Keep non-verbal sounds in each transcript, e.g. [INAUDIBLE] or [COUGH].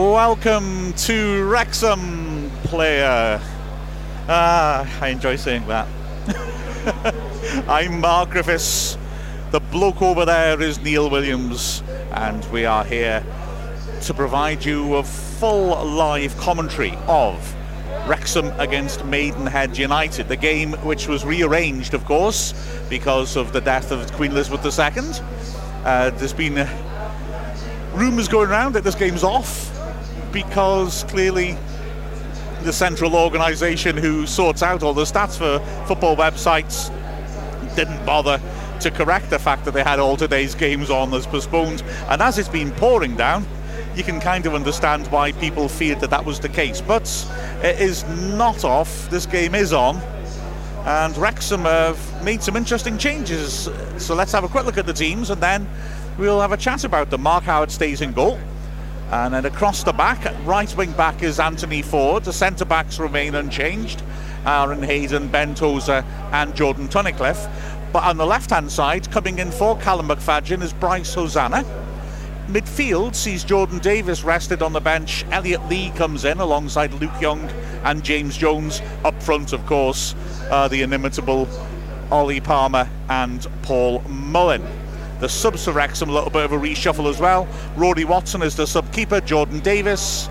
Welcome to Wrexham, player. Ah, I enjoy saying that. [LAUGHS] I'm Mark Griffiths. The bloke over there is Neil Williams, and we are here to provide you a full live commentary of Wrexham against Maidenhead United, the game which was rearranged, of course, because of the death of Queen Elizabeth II. Uh, there's been uh, rumours going around that this game's off because clearly the central organisation who sorts out all the stats for football websites didn't bother to correct the fact that they had all today's games on as postponed. And as it's been pouring down, you can kind of understand why people feared that that was the case. But it is not off. This game is on. And Wrexham have made some interesting changes. So let's have a quick look at the teams and then we'll have a chat about them. Mark Howard stays in goal. And then across the back, right wing back is Anthony Forde. The centre backs remain unchanged Aaron Hayden, Ben Tozer, and Jordan Tunnicliffe. But on the left hand side, coming in for Callum McFadzean is Bryce Hosannah. Midfield sees Jordan Davis rested on the bench. Elliot Lee comes in alongside Luke Young and James Jones. Up front, of course, uh, the inimitable Ollie Palmer and Paul Mullin. The subs for Wrexham, a little bit of a reshuffle as well. Rory Watson is the sub keeper, Jordan Davis.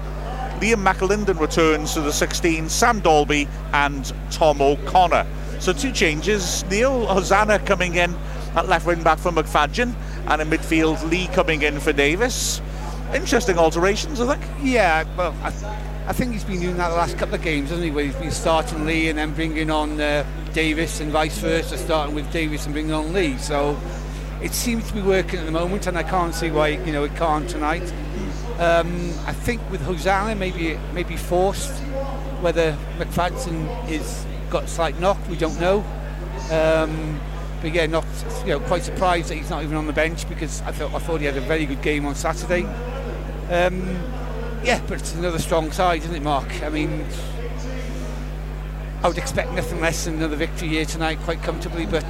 Liam McAlinden returns to the 16, Sam Dalby and Tom O'Connor. So two changes. Neil Hosannah coming in at left wing back for McFadzean, and in midfield Lee coming in for Davis. Interesting alterations, I think. Yeah, well, I, I think he's been doing that the last couple of games, hasn't he? Where he's been starting Lee and then bringing on uh, Davies, and vice versa, starting with Davis and bringing on Lee. So it seems to be working at the moment, and I can't see why you know it can't tonight. Um, I think with Hosannah, maybe maybe forced. Whether McFadzean is got a slight knock, we don't know. Um, but yeah, not you know quite surprised that he's not even on the bench because I thought I thought he had a very good game on Saturday. Um, yeah, but it's another strong side, isn't it, Mark? I mean, I would expect nothing less than another victory here tonight, quite comfortably. But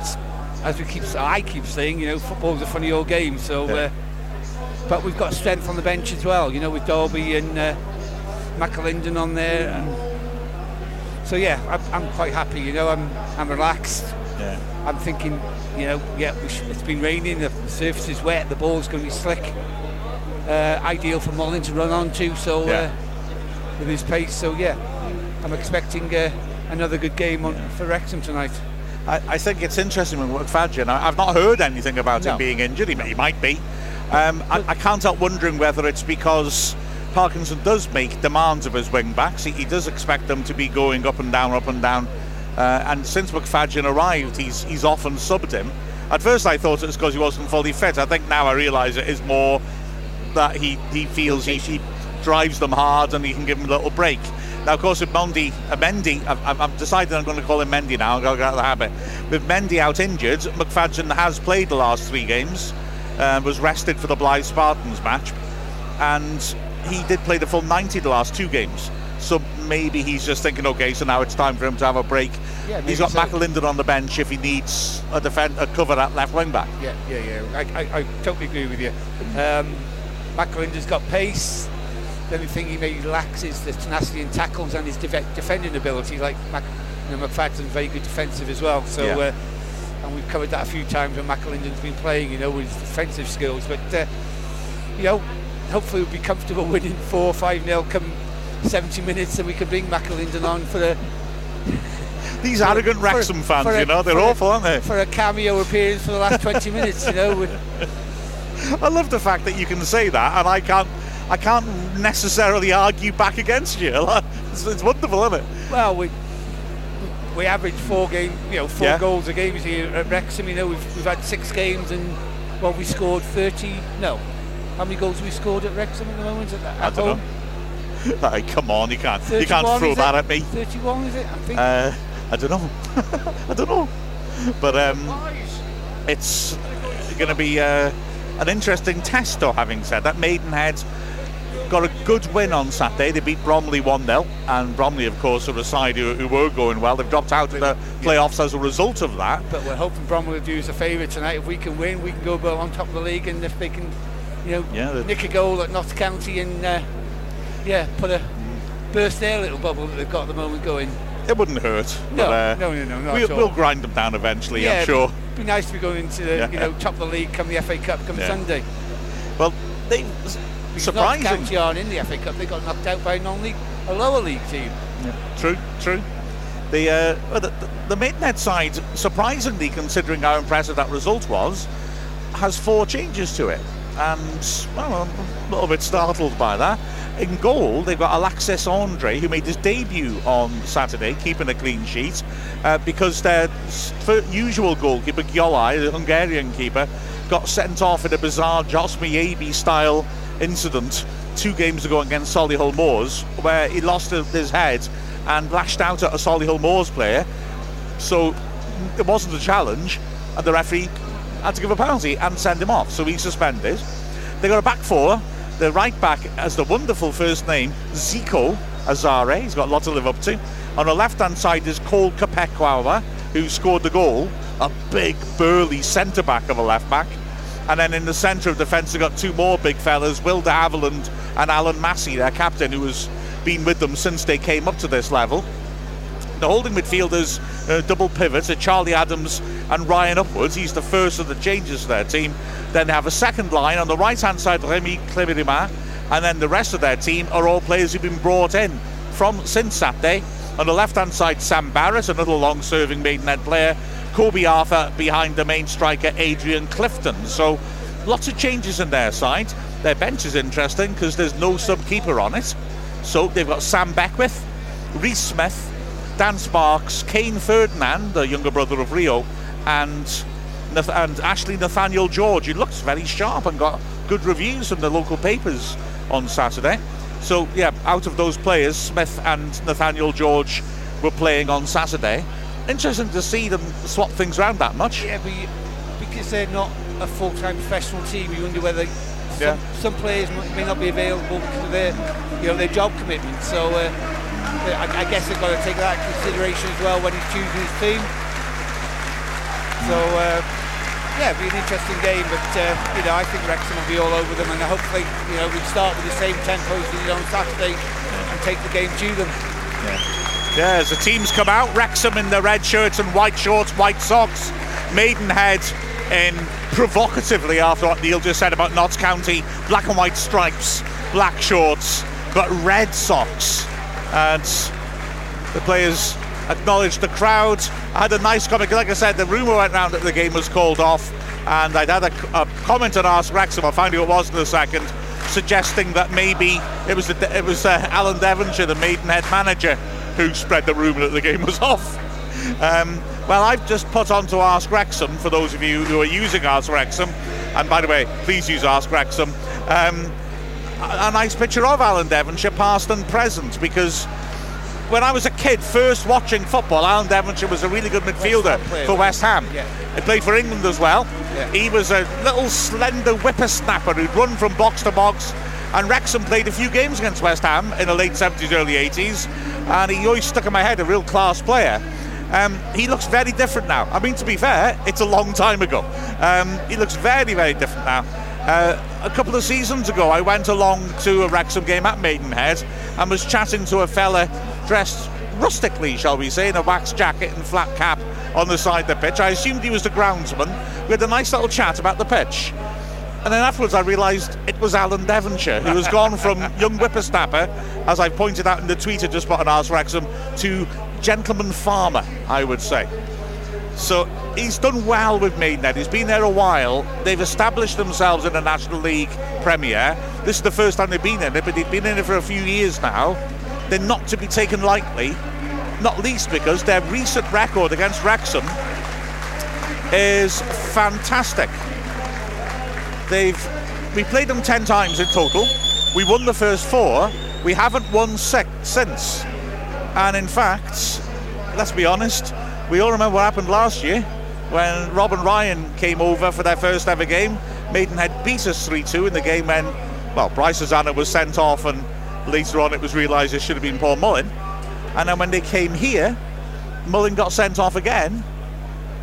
as we keep, I keep saying, you know, football's a funny old game. So, yeah. uh, but we've got strength on the bench as well. You know, with Dalby and uh, McAlinden on there, and so yeah, I'm, I'm, quite happy. You know, I'm I'm relaxed. Yeah. I'm thinking, you know, yeah, it's been raining, the surface is wet, the ball's going to be slick. Uh, ideal for Mullin to run onto, so yeah. uh, with his pace. So yeah, I'm expecting uh, another good game on, for Wrexham tonight. I, I, think it's interesting with McFadzean. I, have not heard anything about no. him being injured. He, he might be. Um, I, I, can't help wondering whether it's because Parkinson does make demands of his wing backs. He, he does expect them to be going up and down, up and down. Uh, and since McFadzean arrived, he's he's often subbed him. At first, I thought it was because he wasn't fully fit. I think now I realise it is more that he, he feels he, he drives them hard and he can give them a little break. Now, of course, with Mendy, uh, Mendy I've, I've, decided I'm going to call him Mendy now. I'm going to get out of the habit. With Mendy out injured, McFadzean has played the last three games, uh, was rested for the Blyth Spartans match, and he did play the full 90 the last two games. So maybe he's just thinking, okay, so now it's time for him to have a break. Yeah, he's got so. On the bench if he needs a defend a cover at left wing back. Yeah, yeah, yeah. I, I, I totally agree with you. Um, McAlinden's got pace. The only thing he maybe lacks is the tenacity in tackles and his defending ability. Like Mac, you know, McFadzean's very good defensive as well. So, yeah. uh, and we've covered that a few times when McAlinden's been playing. You know, with his defensive skills. But uh, you know, hopefully we'll be comfortable [LAUGHS] winning four or five nil come 70 minutes, and we can bring McAlinden on for a. [LAUGHS] These arrogant Wrexham fans, a, you know, they're awful, a, aren't they? For a cameo appearance for the last 20 minutes, you know. [LAUGHS] I love the fact that you can say that, and I can't I can't necessarily argue back against you. [LAUGHS] It's, it's wonderful, isn't it? Well, we we average four game, you know, four yeah. goals a game here at Wrexham. You know, we've, we've had six games and well, we scored 30. No, how many goals have we scored at Wrexham at the moment? At, at I don't home? [LAUGHS] know. Hey, come on, you can't you can't throw that at me. 31 is it? I think. Uh, I don't know. [LAUGHS] I don't know. But um, it's going to be uh, an interesting test, though. Having said that, Maidenhead got a good win on Saturday. They beat Bromley 1 0, and Bromley, of course, are a side who, who, were going well. They've dropped out of the playoffs as a result of that. But we're hoping Bromley will do us a favour tonight. If we can win, we can go on top of the league, and if they can, you know, yeah, nick a goal at Notts County and. Uh, Yeah, put a burst their little bubble that they've got at the moment going. It wouldn't hurt. No, but, uh, no, no, no, not we. We'll grind them down eventually, yeah, I'm sure. It'd be nice to be going into the Yeah. you know top of the league come the FA Cup come Yeah. Sunday. Well, they Notts surprising. County in the FA Cup. They got knocked out by a non-league, a lower league team. True, true. The, uh, the, the Maidenhead side, surprisingly, considering how impressive that result was, has four changes to it. And, well, I'm a little bit startled by that. In goal, they've got Alexis Andre, who made his debut on Saturday, keeping a clean sheet, uh, because their usual goalkeeper, Gyollai, the Hungarian keeper, got sent off in a bizarre Jos Miebi style incident two games ago against Solihull Moors, where he lost his head and lashed out at a Solihull Moors player. So it wasn't a challenge, and the referee had to give a penalty and send him off. So he's suspended. They got a back four. The right back has the wonderful first name Zico Asare. He's got a lot to live up to. On the left hand side is Cole Kapekwawa, who scored the goal. A big, burly centre back of a left back. And then in the centre of defence, they've got two more big fellas, Will de Havilland and Alan Massey, their captain, who has been with them since they came up to this level. The holding midfielders, uh, double pivots, are Charlie Adams and Ryan Upwards. He's the first of the changes to their team. Then they have a second line on the right hand side, Remy Clerima, and then the rest of their team are all players who've been brought in from since Saturday. On the left hand side, Sam Barratt, another long serving Maidenhead player. Kobe Arthur behind the main striker, Adrian Clifton. So lots of changes in their side. Their bench is interesting because there's no sub keeper on it. So they've got Sam Beckwith, Reese Smith, Dan Sparks, Kane Ferdinand, the younger brother of Rio, and Nath- and Ashley Nathaniel George, who looks very sharp and got good reviews from the local papers on Saturday. So yeah, out of those players, Smith and Nathaniel George were playing on Saturday. Interesting to see them swap things around that much. Yeah, but you- because they're not a full-time professional team, you wonder whether some, Yeah. some players may not be available because of their, you know, their job commitment. So uh, I, I guess they've got to take that into consideration as well when he's choosing his team. So uh, yeah, it'll be an interesting game, but uh, you know, I think Wrexham will be all over them, and hopefully, you know, we start with the same tempo as we did on Saturday and take the game to them. Yeah, as the teams come out, Wrexham in the red shirts and white shorts, white socks, Maidenhead in provocatively after what Neil just said about Notts County, black and white stripes, black shorts, but red socks. And the players acknowledged the crowd. I had a nice comment, like I said, the rumour went round that the game was called off, and I'd had a, a comment on Ask Wrexham, I'll find it was in a second, suggesting that maybe it was it was uh, Alan Devonshire, the Maidenhead manager, who spread the rumour that the game was [LAUGHS] off. Um, well, I've just put on to Ask Wrexham for those of you who are using Ask Wrexham, and by the way, please use Ask Wrexham. Um, a nice picture of Alan Devonshire, past and present, because when I was a kid, first watching football, Alan Devonshire was a really good midfielder player, for West Ham. Yeah. He played for England as well. Yeah. He was a little slender whippersnapper who'd run from box to box. And Wrexham played a few games against West Ham in the late 70s, early 80s, and he always stuck in my head a real class player. Um, he looks very different now. I mean, to be fair, it's a long time ago. Um, he looks very, very different now. Uh, a couple of seasons ago, I went along to a Wrexham game at Maidenhead and was chatting to a fella dressed rustically, shall we say, in a wax jacket and flat cap on the side of the pitch. I assumed he was the groundsman. We had a nice little chat about the pitch. And then afterwards, I realised it was Alan Devonshire, who has gone from young whippersnapper, as I pointed out in the tweet I just put on Ask Wrexham, to gentleman farmer, I would say. So he's done well with Maidenhead. He's been there a while. They've established themselves in the National League Premier. This is the first time they've been in it, but they've been in it for a few years now. They're not to be taken lightly, not least because their recent record against Wrexham is fantastic. They've we played them ten times in total. We won the first four. We haven't won six since. And in fact, let's be honest, we all remember what happened last year when Rob and Ryan came over for their first ever game. Maidenhead beat us 3-2 in the game when, well, Bryce Hosannah was sent off and later on it was realised it should have been Paul Mullin. And then when they came here, Mullin got sent off again.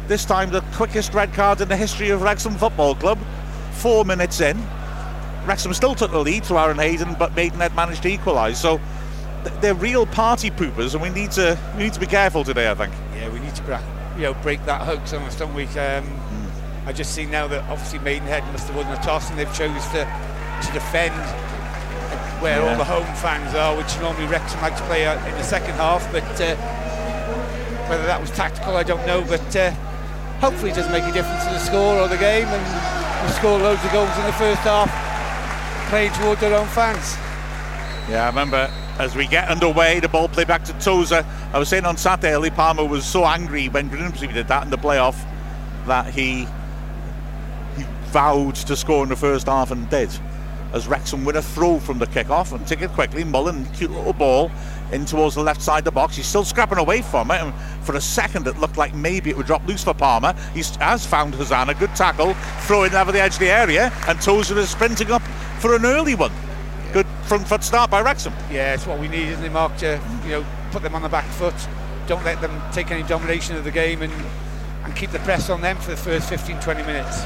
This time the quickest red card in the history of Wrexham Football Club. Four minutes in. Wrexham still took the lead through Aaron Hayden, but Maidenhead managed to equalise. So they're real party poopers, and we need to we need to be careful today. I think. Yeah, we need to break, you know break that hoax on us, don't we? Um, mm. I just see now that obviously Maidenhead must have won the toss, and they've chose to to defend where yeah. all the home fans are, which normally Wrexham like to play in the second half. But uh, whether that was tactical, I don't know. But uh, hopefully, it doesn't make a difference to the score or the game, and we score loads of goals in the first half, playing towards their own fans. Yeah, I remember as we get underway, the ball play back to Tozer. I was saying on Saturday, Lee Palmer was so angry when Grimsby did that in the playoff that he he vowed to score in the first half and did. As Wrexham win a throw from the kick-off and take it quickly, Mullin, cute little ball in towards the left side of the box. He's still scrapping away from it, and for a second it looked like maybe it would drop loose for Palmer. He has found Hosannah, good tackle, throwing over the edge of the area, and Tozer is sprinting up for an early one good front foot start by Wrexham. Yeah, it's what we need, isn't it, Mark? To you know, put them on the back foot. Don't let them take any domination of the game and and keep the press on them for the first 15, 20 minutes.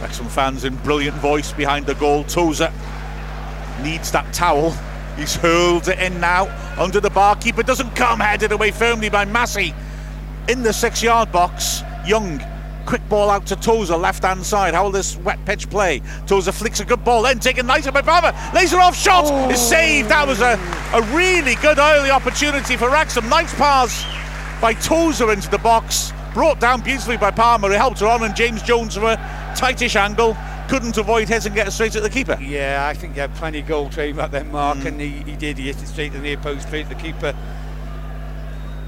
Wrexham fans in brilliant voice behind the goal. Tozer needs that towel. He's hurled it in now under the bar. Keeper doesn't come, headed away firmly by Massey in the six yard box. Young Quick ball out to Tozer, left hand side. How will this wet pitch play? Tozer flicks a good ball, then taken nicely by Palmer. Laser off shot oh. is saved. That was a, a really good early opportunity for Wrexham. Nice pass by Tozer into the box. Brought down beautifully by Palmer. He helped her on, and James Jones from a tightish angle couldn't avoid it straight at the keeper. Yeah, I think he had plenty of goal training back then, Mark, mm. and he, he did. He hit it straight to the near post, straight at the keeper.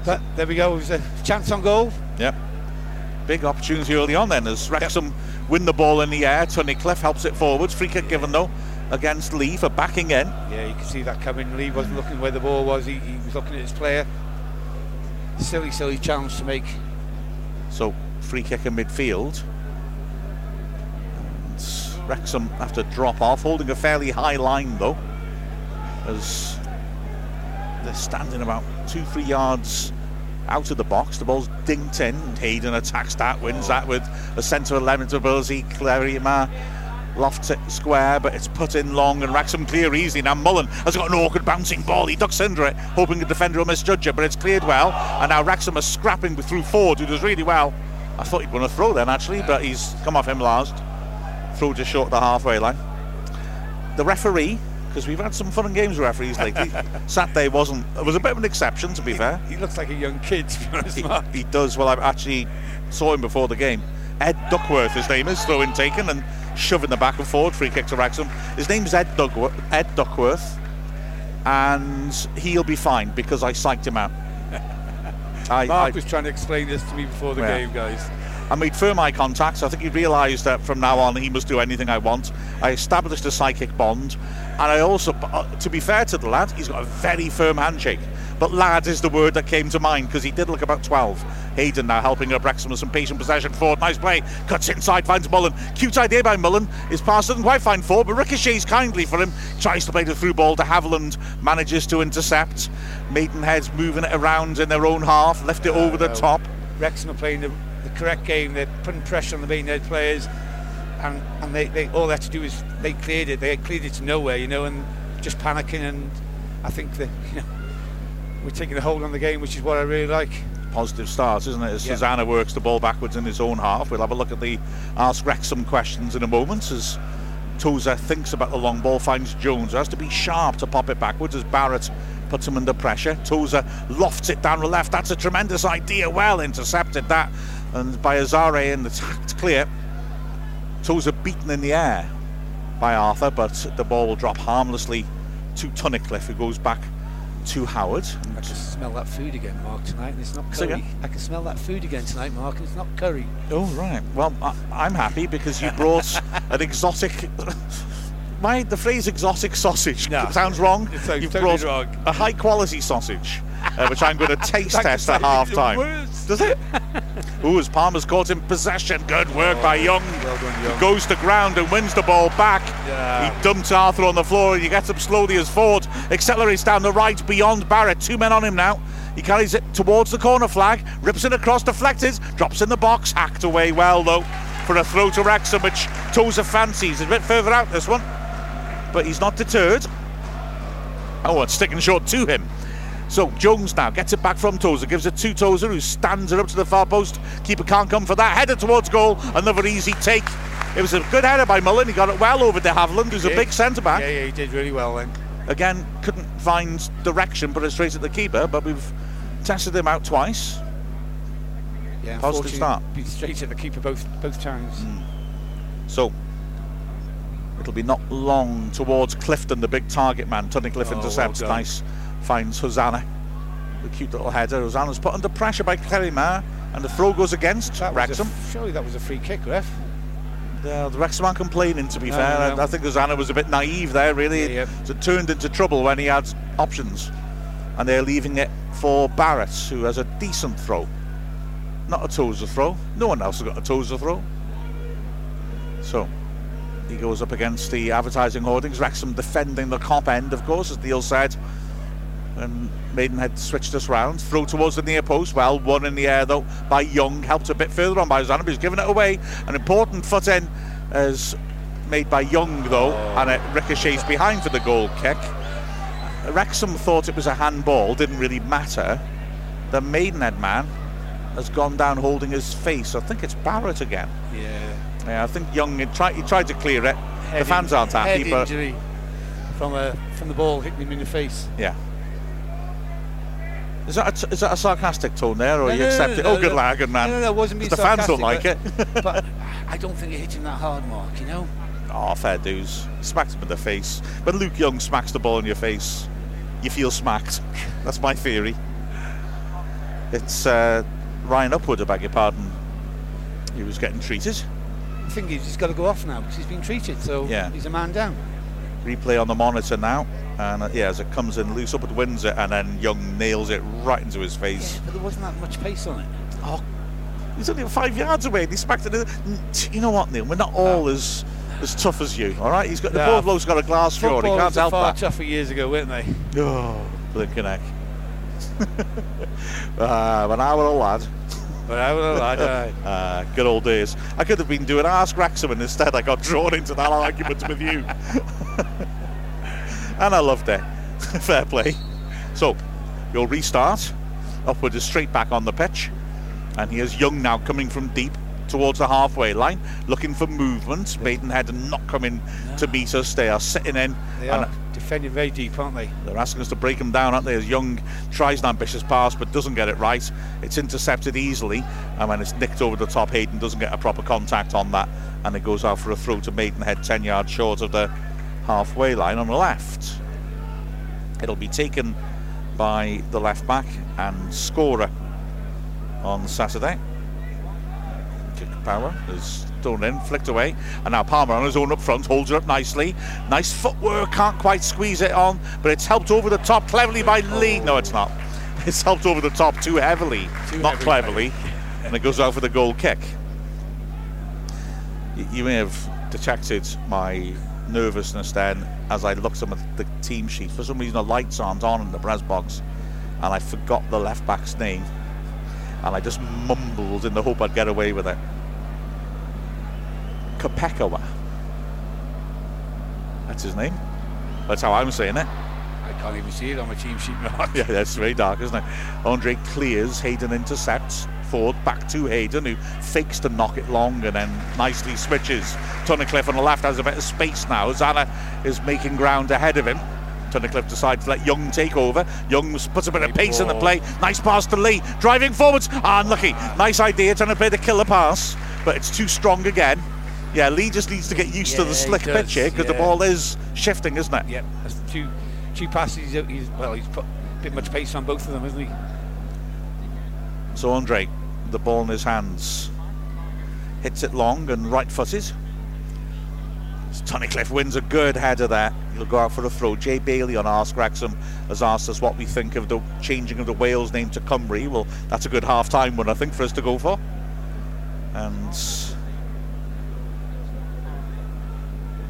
But there we go. It was a chance on goal. Yep big opportunity early on then as Wrexham yep. win the ball in the air. Tunnicliffe helps it forwards. Free kick given though against Lee for backing in. Yeah, you can see that coming. Lee wasn't looking where the ball was, he, he was looking at his player. Silly, silly challenge to make. So, free kick in midfield. Wrexham have to drop off, holding a fairly high line though, as they're standing about two, three yards out of the box. The ball's dinked in. Hayden attacks that, wins that with a centre element ability. Clerima lofts it square, but it's put in long and Wrexham clear easy. Now Mullin has got an awkward bouncing ball. He ducks under it, hoping the defender will misjudge it, but it's cleared well. And now Wrexham are scrapping through Forde, who does really well. I thought he'd won a throw then actually, but he's come off him last. Throw just short of the halfway line. The referee because we've had some fun and games with referees lately. [LAUGHS] Saturday wasn't. It was a bit of an exception, to be he, fair. He looks like a young kid, to be honest. He, he, does. Well, I actually saw him before the game. Ed Duckworth, his name is, throwing taken and shoving the back and forward, free kick to Wrexham. His name's Ed, Dugworth, Ed Duckworth, and he'll be fine because I psyched him out. [LAUGHS] I, Mark I, was trying to explain this to me before the yeah. game, guys. I made firm eye contact. So I think he realised that from now on he must do anything I want. I established a psychic bond, and I also, uh, to be fair to the lad, he's got a very firm handshake. But lad is the word that came to mind because he did look about 12. Hayden now helping up Wrexham with some patient possession. Forde, nice play. Cuts inside, finds Mullin. Cute idea by Mullin. His pass doesn't quite find Forde, but ricochets kindly for him. Tries to play the through ball to Havilland. Manages to intercept. Maidenhead's moving it around in their own half. Left it over the top. Wrexham are playing the correct game. They're putting pressure on the main players, and and they, they all they had to do is they cleared it. They cleared it to nowhere, you know, and just panicking. And I think that [LAUGHS] you know we're taking a hold on the game, which is what I really like. Positive start, isn't it? As yeah. Hosannah works the ball backwards in his own half. We'll have a look at the Ask Wrexham questions in a moment as Tozer thinks about the long ball, finds Jones. Has to be sharp to pop it backwards as Barratt puts him under pressure. Tozer lofts it down the left. That's a tremendous idea. Well intercepted that and by Asare in the tact clear. Tozer beaten in the air by Arthur, but the ball will drop harmlessly to Tunnicliffe, who goes back to Howard. I can smell that food again, Mark, tonight, and it's not curry. I can smell that food again tonight, Mark, and it's not curry. Oh, right. Well, I, am happy because you brought [LAUGHS] an exotic. [LAUGHS] My, the phrase exotic sausage no, sounds wrong. It sounds You've totally brought wrong. a high quality sausage uh, which I'm going [LAUGHS] to taste test at half time. Does it? Ooh, as Palmer's caught in possession. Good work oh, by Young. Well done, Young. He goes to ground and wins the ball back. Yeah. He dumps Arthur on the floor and he gets up slowly as Forde accelerates down the right beyond Barratt. Two men on him now. He carries it towards the corner flag, rips it across, deflected, drops in the box, hacked away well though for a throw to Wrexham, which Tozer fancies. A bit further out this one. but he's not deterred. Oh, it's sticking short to him. So Jones now gets it back from Tozer, gives it to Tozer, who stands it up to the far post. Keeper can't come for that. Header towards goal. Another easy take. It was a good header by Mullin. He got it well over to Havilland, who's a big centre back. Yeah, yeah, he did really well then. Again, couldn't find direction, put it straight at the keeper, but we've tested him out twice. Yeah, Positive start. Straight at the keeper both both times. Hmm. So it'll be not long towards Clifton, the big target man. Tunnicliffe Oh, well intercepts. done. nice. Finds Hosannah. The cute little header. Hosannah's put under pressure by Clermont, and the throw goes against That a Wrexham. surely that was a free kick, ref. Yeah, the Wrexham aren't complaining, to be No, fair. no. I, I think Hosannah was a bit naive there, really. Yeah, yeah. So it turned into trouble when he had options. And they're leaving it for Barratt, who has a decent throw. Not a Tozer throw. No one else has got a Tozer throw. So he goes up against the advertising hoardings. Wrexham defending the Kop end, of course, as Neil said. And Maidenhead switched us round. Throw towards the near post. Well, one in the air though by Young. Helped a bit further on by but he's given it away. An important foot in as made by Young though, oh. and it ricochets behind for the goal kick. Wrexham thought it was a handball, didn't really matter. The Maidenhead man has gone down holding his face. I think it's Barratt again. Yeah. Yeah, I think Young he tried, he tried to clear it. Head the fans aren't happy, head but injury from a from the ball hitting him in the face. yeah. Is that a, is that a sarcastic tone there, or No, you no, accept no, it? oh, good lad, good man. No, no, no, it wasn't being the fans don't like sarcastic, it. but I don't think it hit him that hard, Mark. You know. Oh, fair dues. Smacked him in the face. When Luke Young smacks the ball in your face, you feel smacked. That's my theory. It's uh, Ryan Upward, I beg your pardon. He was getting treated. I think he's just got to go off now because he's been treated. So Yeah. he's a man down. Replay on the monitor now. And uh, yeah, as it comes in loose, Upward wins it, and then Young nails it right into his face. Yeah, but there wasn't that much pace on it. Oh, he's only five yards away, and he smacked it. In. You know what, Neil? We're not all as as tough as you. All right, he's got the Yeah. poor bloke's got a glass jaw. He can't help far that. tougher years ago, weren't they? Oh, blinking heck. [LAUGHS] Ah, when I was a lad. But I would lad, aye. Ah, good old days. I could have been doing Ask Wrexham and instead I got drawn into that argument with you. [LAUGHS] and I loved it. [LAUGHS] Fair play. So, you'll restart. Upward is straight back on the pitch. And here's Young now coming from deep towards the halfway line, looking for movement. Maidenhead not coming to meet us. They are sitting in. They and are defending very deep, aren't they? they're asking us to break them down, aren't they? As Young tries an ambitious pass but doesn't get it right. It's intercepted easily, and when it's nicked over the top, Hayden doesn't get a proper contact on that, and it goes out for a throw to Maidenhead, 10 yards short of the halfway line on the left. It'll be taken by the left back and scorer on Saturday. Kick power is thrown in, flicked away, and now Palmer on his own up front holds it up nicely. Nice footwork, can't quite squeeze it on, but it's helped over the top cleverly by Lee. No, it's not. [LAUGHS] It's helped over the top too heavily, Too not heavily. cleverly, and it goes out for the goal kick. You may have detected my nervousness then as I looked at the team sheet. For some reason, the lights aren't on in the press box, and I forgot the left back's name, and I just mumbled in the hope I'd get away with it. Kopekawa. That's his name. That's how I'm saying it. I can't even see it on my team sheet, Yeah, that's very dark, isn't it? Andre clears, Hayden intercepts, Forde back to Hayden, who fakes to knock it long and then nicely switches. Tunnicliffe on the left has a bit of space now. Zana is making ground ahead of him. Tunnicliffe decides to let Young take over. Young puts a bit of pace in the play. Nice pass to Lee. Driving forwards. Ah, unlucky. Nice idea, trying to play the killer pass, but it's too strong again. Yeah, Lee just needs to get used to Yeah, the he slick does, pitch here because the ball is shifting, isn't it? Yep, that's two two passes. He's, he's well, he's put a bit much pace on both of them, isn't he? So Andre, the ball in his hands, hits it long and right footed. Tunnicliffe wins a good header there. He'll go out for a throw. Jay Bailey on Ask Wrexham has asked us what we think of the changing of the Wales name to Cymru. Well, that's a good half time one, I think, for us to go for. And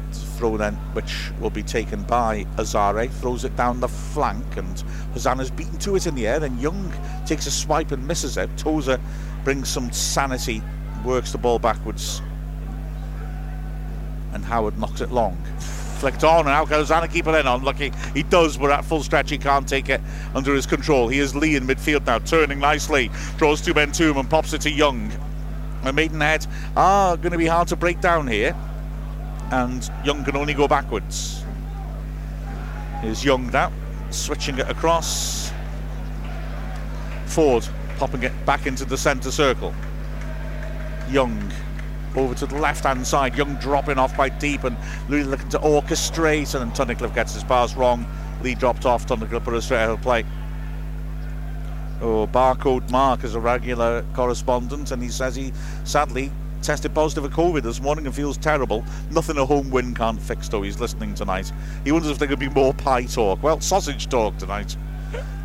it's a throw then, which will be taken by Asare, throws it down the flank, and Hosannah's beaten to it in the air. Then Young takes a swipe and misses it. Tozer brings some sanity, works the ball backwards, and Howard knocks it long. Flicked on, and out goes Anna, keep it in. Unlucky. He does, but at full stretch, he can't take it under his control. He is Lee in midfield now, turning nicely. Draws two men to him and pops it to Young. And Maidenhead are going to be hard to break down here. And Young can only go backwards. Here's Young now, switching it across. Forde popping it back into the centre circle. Young over to the left hand side. Young dropping off quite deep and really looking to orchestrate. And then Tunnicliffe gets his pass wrong. Lee dropped off. Tunnicliffe put it straight out of play. Oh, Barcode Mark is a regular correspondent, and he says he sadly tested positive for COVID this morning and feels terrible. Nothing a home win can't fix, though. He's listening tonight. He wonders if there could be more pie talk. Well, sausage talk tonight.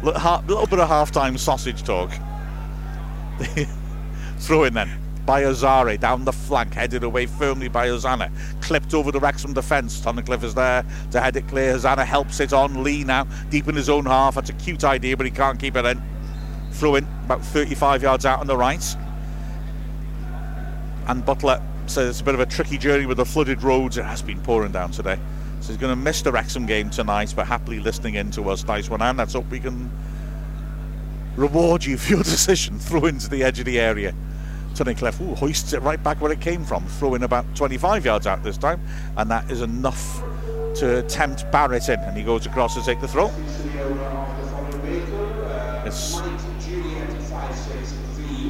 A little bit of half-time sausage talk. [LAUGHS] Throw in then by Ozare down the flank, headed away firmly by Hosannah. Clipped over the Wrexham defence. Tunnicliffe is there to head it clear. Hosannah helps it on. Lee now deep in his own half. That's a cute idea, but he can't keep it in. Throw in about 35 yards out on the right. And Butler says it's a bit of a tricky journey with the flooded roads. It has been pouring down today. So he's going to miss the Wrexham game tonight, but happily listening in to us. Nice one, and let's hope we can reward you for your [LAUGHS] decision. Throw into the edge of the area. Tunnicliffe ooh, hoists it right back where it came from, throwing about 25 yards out this time, and that is enough to tempt Barratt in, and he goes across to take the throw. It's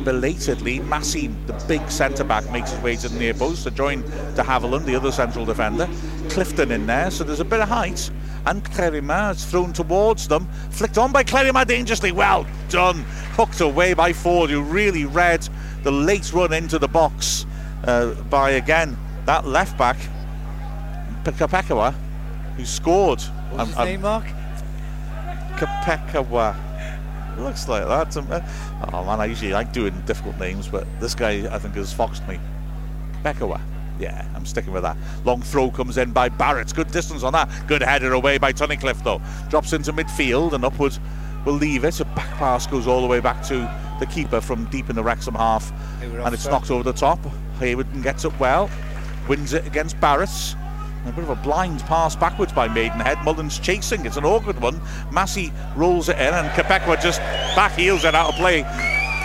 belatedly, Massey, the big centre back, makes his way to the near post to join de Havilland, the other central defender. Clifton in there, so there's a bit of height. And Clerima is thrown towards them, flicked on by Clerima dangerously. Well done, hooked away by Forde, who really read the late run into the box uh, by again that left back, Kapekawa, who scored. What's his um, name, Mark? Kapekawa. Looks like that. Um, uh, oh man, I usually like doing difficult names, but this guy I think has foxed me. Kapekawa. Yeah, I'm sticking with that. Long throw comes in by Barratt. Good distance on that. Good header away by Tunnicliffe though. Drops into midfield and Upward will leave it. A back pass goes all the way back to the keeper from deep in the Wrexham half. And it's knocked over the top. Haywood gets up well. Wins it against Barratt. A bit of a blind pass backwards by Maidenhead. Mullin's chasing. It's an awkward one. Massey rolls it in, and Kapekwa just back heels it out of play.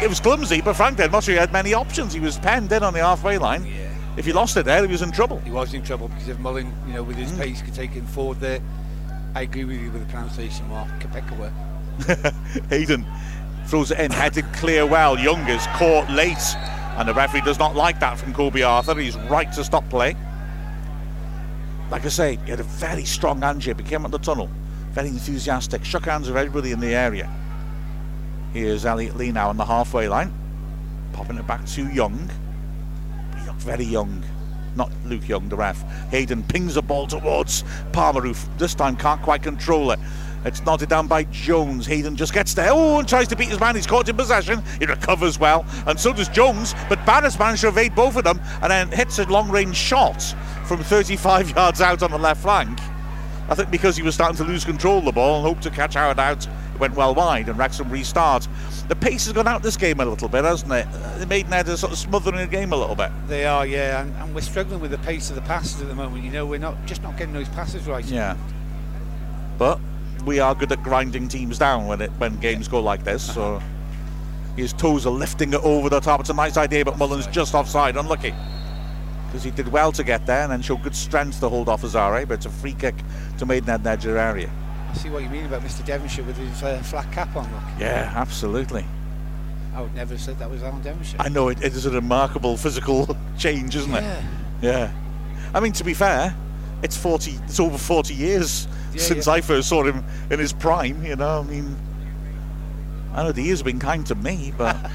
It was clumsy, but Frank not sure he had many options. He was penned in on the halfway line. Yeah. If he lost it there, he was in trouble. He was in trouble because if Mullin, you know, with his mm. pace, could take him forward there. I agree with you with the pronunciation, Mark. Kapekwa. [LAUGHS] Hayden throws it in, headed clear well. Young is caught late, and the referee does not like that from Kobe Arthur. He's right to stop play. Like I say, he had a very strong handshake. He came out the tunnel, very enthusiastic, shook hands with everybody in the area. Here's Elliot Lee now on the halfway line, popping it back to Young. Very young, not Luke Young, the ref. Hayden pings the ball towards Palmer, who this time can't quite control it. It's nodded down by Jones. Hayden just gets there. Oh, and tries to beat his man. He's caught in possession. He recovers well, and so does Jones. But Barratt's managed to evade both of them and then hits a long range shot from 35 [LAUGHS] yards out on the left flank. I think because he was starting to lose control of the ball and hoped to catch Howard out, it went well wide and Wrexham restart. The pace has gone out this game a little bit, hasn't it? Uh, the Maidenhead is sort of smothering the game a little bit. They are, yeah, and, and, we're struggling with the pace of the passes at the moment. You know, we're not just not getting those passes right. Yeah. But we are good at grinding teams down when it when games go like this. So his toes are lifting it over the top. It's a nice idea, but Mullin's just offside. Unlucky because he did well to get there and then showed good strength to hold off Asare, but it's a free kick to Maidenhead edge area. I see what you mean about Mr. Devonshire with his uh, flat cap on. Look. Yeah, absolutely. I would never have said that was Alan Devonshire. I know it, it is a remarkable [LAUGHS] physical [LAUGHS] change, isn't yeah. it? Yeah. I mean, to be fair, it's 40. It's over 40 years yeah, since yeah. I first saw him in his prime. You know, I mean, I know the years have been kind to me, but. [LAUGHS]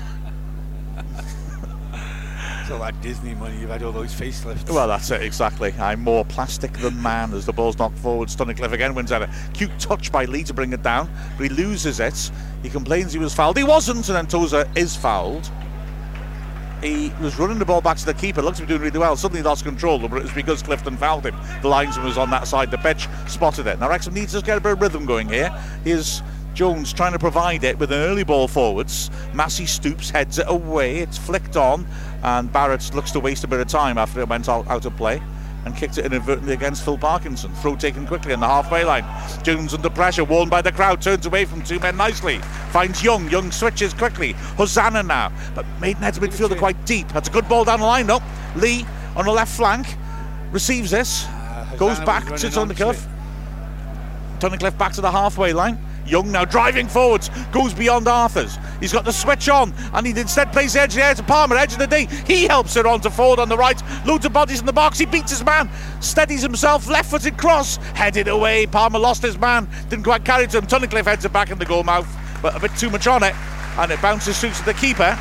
all that Disney money, you've had all those facelifts. Well, that's it, exactly. I'm more plastic than man as the ball's knocked forward. Tunnicliffe again wins at a cute touch by Lee to bring it down, but he loses it. He complains he was fouled. He wasn't, and then Tozer is fouled. He was running the ball back to the keeper, looks to be doing really well. Suddenly lost control, but it was because Clifton fouled him. The linesman was on that side, the pitch spotted it. Now Wrexham needs to get a bit of rhythm going here. Here's Jones trying to provide it with an early ball forwards. Massey stoops, heads it away. It's flicked on, and Barratt looks to waste a bit of time after it went out, out of play. And kicked it inadvertently against Phil Parkinson. Throw taken quickly on the halfway line. Jones under pressure, warned by the crowd, turns away from two men nicely. Finds Young. Young switches quickly. Hosannah now. But Maidenhead's midfielder quite deep. That's a good ball down the line though. Lee on the left flank receives this. Uh, goes back sits on to Tunnicliffe. Tunnicliffe back to the halfway line. Young now driving forwards, goes beyond Arthurs. He's got the switch on, and he instead plays the edge there to Palmer, edge of the D. He helps it on to Forde on the right. Loads of bodies in the box. He beats his man, steadies himself, left footed cross, headed away. Palmer lost his man, didn't quite carry to him. Tunnicliffe heads it back in the goal mouth, but a bit too much on it, and it bounces through to the keeper.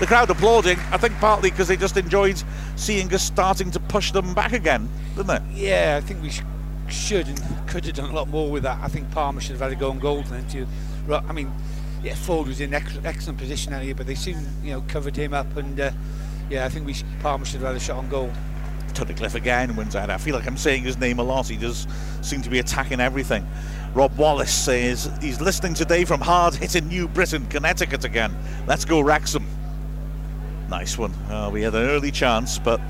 The crowd applauding, I think partly because they just enjoyed seeing us starting to push them back again, didn't they? Yeah, I think we should and could have done a lot more with that. I think Palmer should have had a go on goal then. To, I mean, yeah, Forde was in ex- excellent position earlier, but they soon, you know, covered him up, and uh, yeah, I think we should, Palmer should have had a shot on goal. Tunnicliffe again wins out. I feel like I'm saying his name a lot. He does seem to be attacking everything. Rob Wallace says he's listening today from hard hitting New Britain, Connecticut again. Let's go Wrexham. Nice one. Oh, we had an early chance, but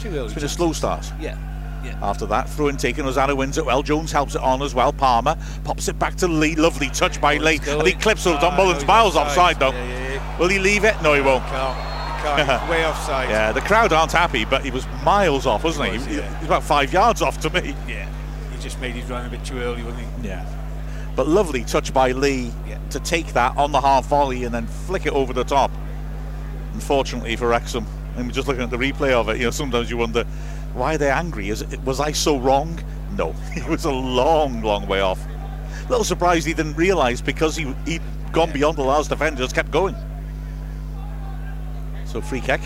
Too early it's been a slow start. Yeah. Yeah. After that, throw and taken, Hosannah wins it well. Jones helps it on as well. Palmer pops it back to Lee. Lovely touch by oh, Lee. And he clips it. Don ah, Mullin's miles offside, though. Yeah, yeah, Will he leave it? No, he won't. He can't. He can't. way offside. [LAUGHS] Yeah, the crowd aren't happy, but he was miles off, wasn't he? Was, he? He's about five yards off to me. Yeah. He just made his run a bit too early, wasn't he? Yeah. But lovely touch by Lee to take that on the half volley and then flick it over the top. Unfortunately for Wrexham, I'm just looking at the replay of it. You know, sometimes you wonder why are they angry? Is it, was I so wrong? No, [LAUGHS] he was a long, long way off. A little surprised he didn't realise because he he'd gone beyond the last defender, just kept going. So free kick.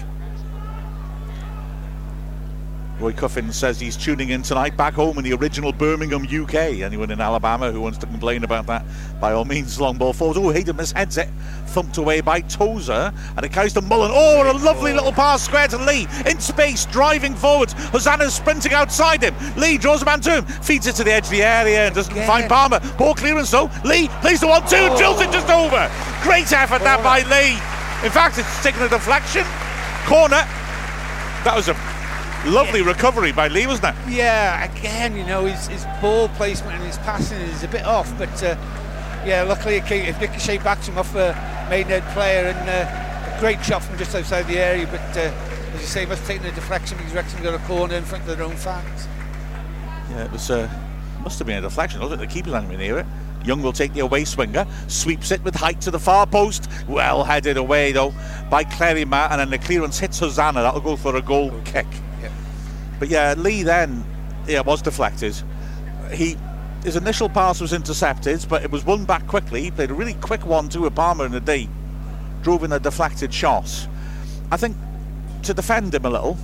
Roy Cuffin says he's tuning in tonight back home in the original Birmingham, UK. Anyone in Alabama who wants to complain about that, by all means, long ball forward. Oh, Hayden misheads it. Thumped away by Tozer. And it carries to Mullin. Oh, a lovely little pass square to Lee. In space, driving forwards. Hosannah's sprinting outside him. Lee draws a man to him. Feeds it to the edge of the area and doesn't find Palmer. Poor clearance though. Lee plays the one two. Oh. Drills it just over. Great effort oh. that by Lee. In fact, it's taken a deflection. Corner. That was a Lovely recovery by Lee, wasn't it? Yeah, again, you know, his, his ball placement and his passing is a bit off, but uh, yeah, luckily it ricocheted back to him off a Maidenhead player and uh, a great shot from just outside the area, but uh, as you say, must have taken a deflection because Wrexham got a corner in front of their own fans. Yeah, it was. Uh, must have been a deflection, wasn't it? The keeper's not near it. Young will take the away swinger, sweeps it with height to the far post. Well headed away though by Clerima, and then the clearance hits Hosannah. That'll go for a goal kick. But yeah, Lee then yeah was deflected. He his initial pass was intercepted, but it was won back quickly. He played a really quick one to a Palmer in the D, drove in a deflected shot. I think to defend him a little,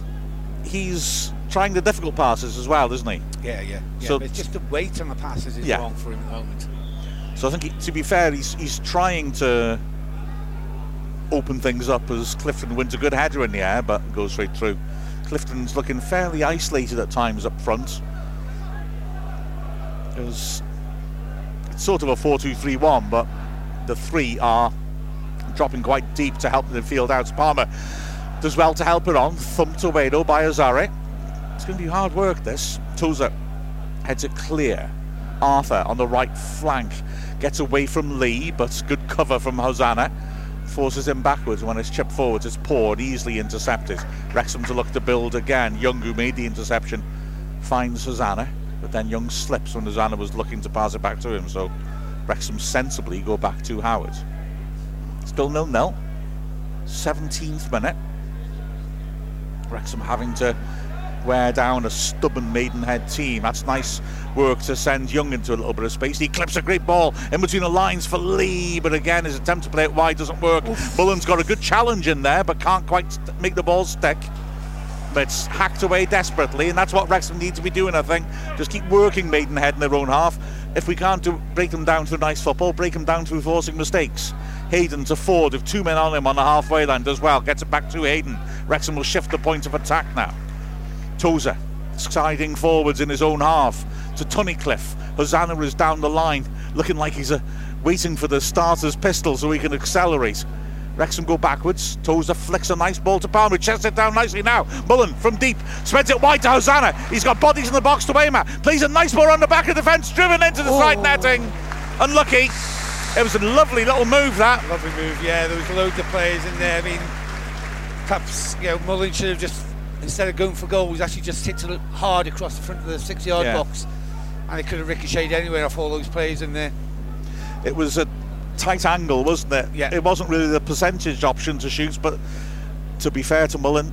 he's trying the difficult passes as well, isn't he? Yeah, yeah. yeah so it's just the weight on the passes is yeah. wrong for him at the moment. So I think, he, to be fair, he's he's trying to open things up as Clifton wins a good header in the air, but goes straight through. Clifton's looking fairly isolated at times up front. It was sort of a 4-2-3-1, but the three are dropping quite deep to help the field out. Palmer does well to help it on. Thumped away though by Asare. It's going to be hard work this. Tozer heads it clear. Arthur on the right flank gets away from Lee, but good cover from Hosannah forces him backwards when it's chipped forwards. It's poured, easily intercepted. Wrexham to look to build again. Young, who made the interception, finds Hosannah, but then Young slips when Hosannah was looking to pass it back to him. So Wrexham sensibly go back to Howard. Still nil nil. 17th minute. Wrexham having to wear down a stubborn Maidenhead team. That's nice work to send Young into a little bit of space. He clips a great ball in between the lines for Lee, but again, his attempt to play it wide doesn't work. Oof. Mullin's got a good challenge in there, but can't quite make the ball stick. But it's hacked away desperately, and that's what Wrexham need to be doing, I think. Just keep working Maidenhead in their own half. If we can't do, break them down through nice football, break them down through forcing mistakes. Hayden to Forde, with two men on him on the halfway line, does well, gets it back to Hayden. Wrexham will shift the point of attack now. Tozer siding forwards in his own half to Tunnicliffe. Hosannah is down the line, looking like he's uh, waiting for the starter's pistol so he can accelerate. Wrexham go backwards. Tozer flicks a nice ball to Palmer. Chests it down nicely now. Mullin from deep. Spreads it wide to Hosannah. He's got bodies in the box to Weymouth. Plays a nice ball on the back of the defence. Driven into the oh. side netting. Unlucky. It was a lovely little move that. Lovely move, yeah. There was loads of players in there. I mean, perhaps you know Mullin should have just instead of going for goal, he's actually just hit it hard across the front of the six-yard yeah. box, and it could have ricocheted anywhere off all those players in there. It was a tight angle, wasn't it? Yeah. It wasn't really the percentage option to shoot, but to be fair to Mullin,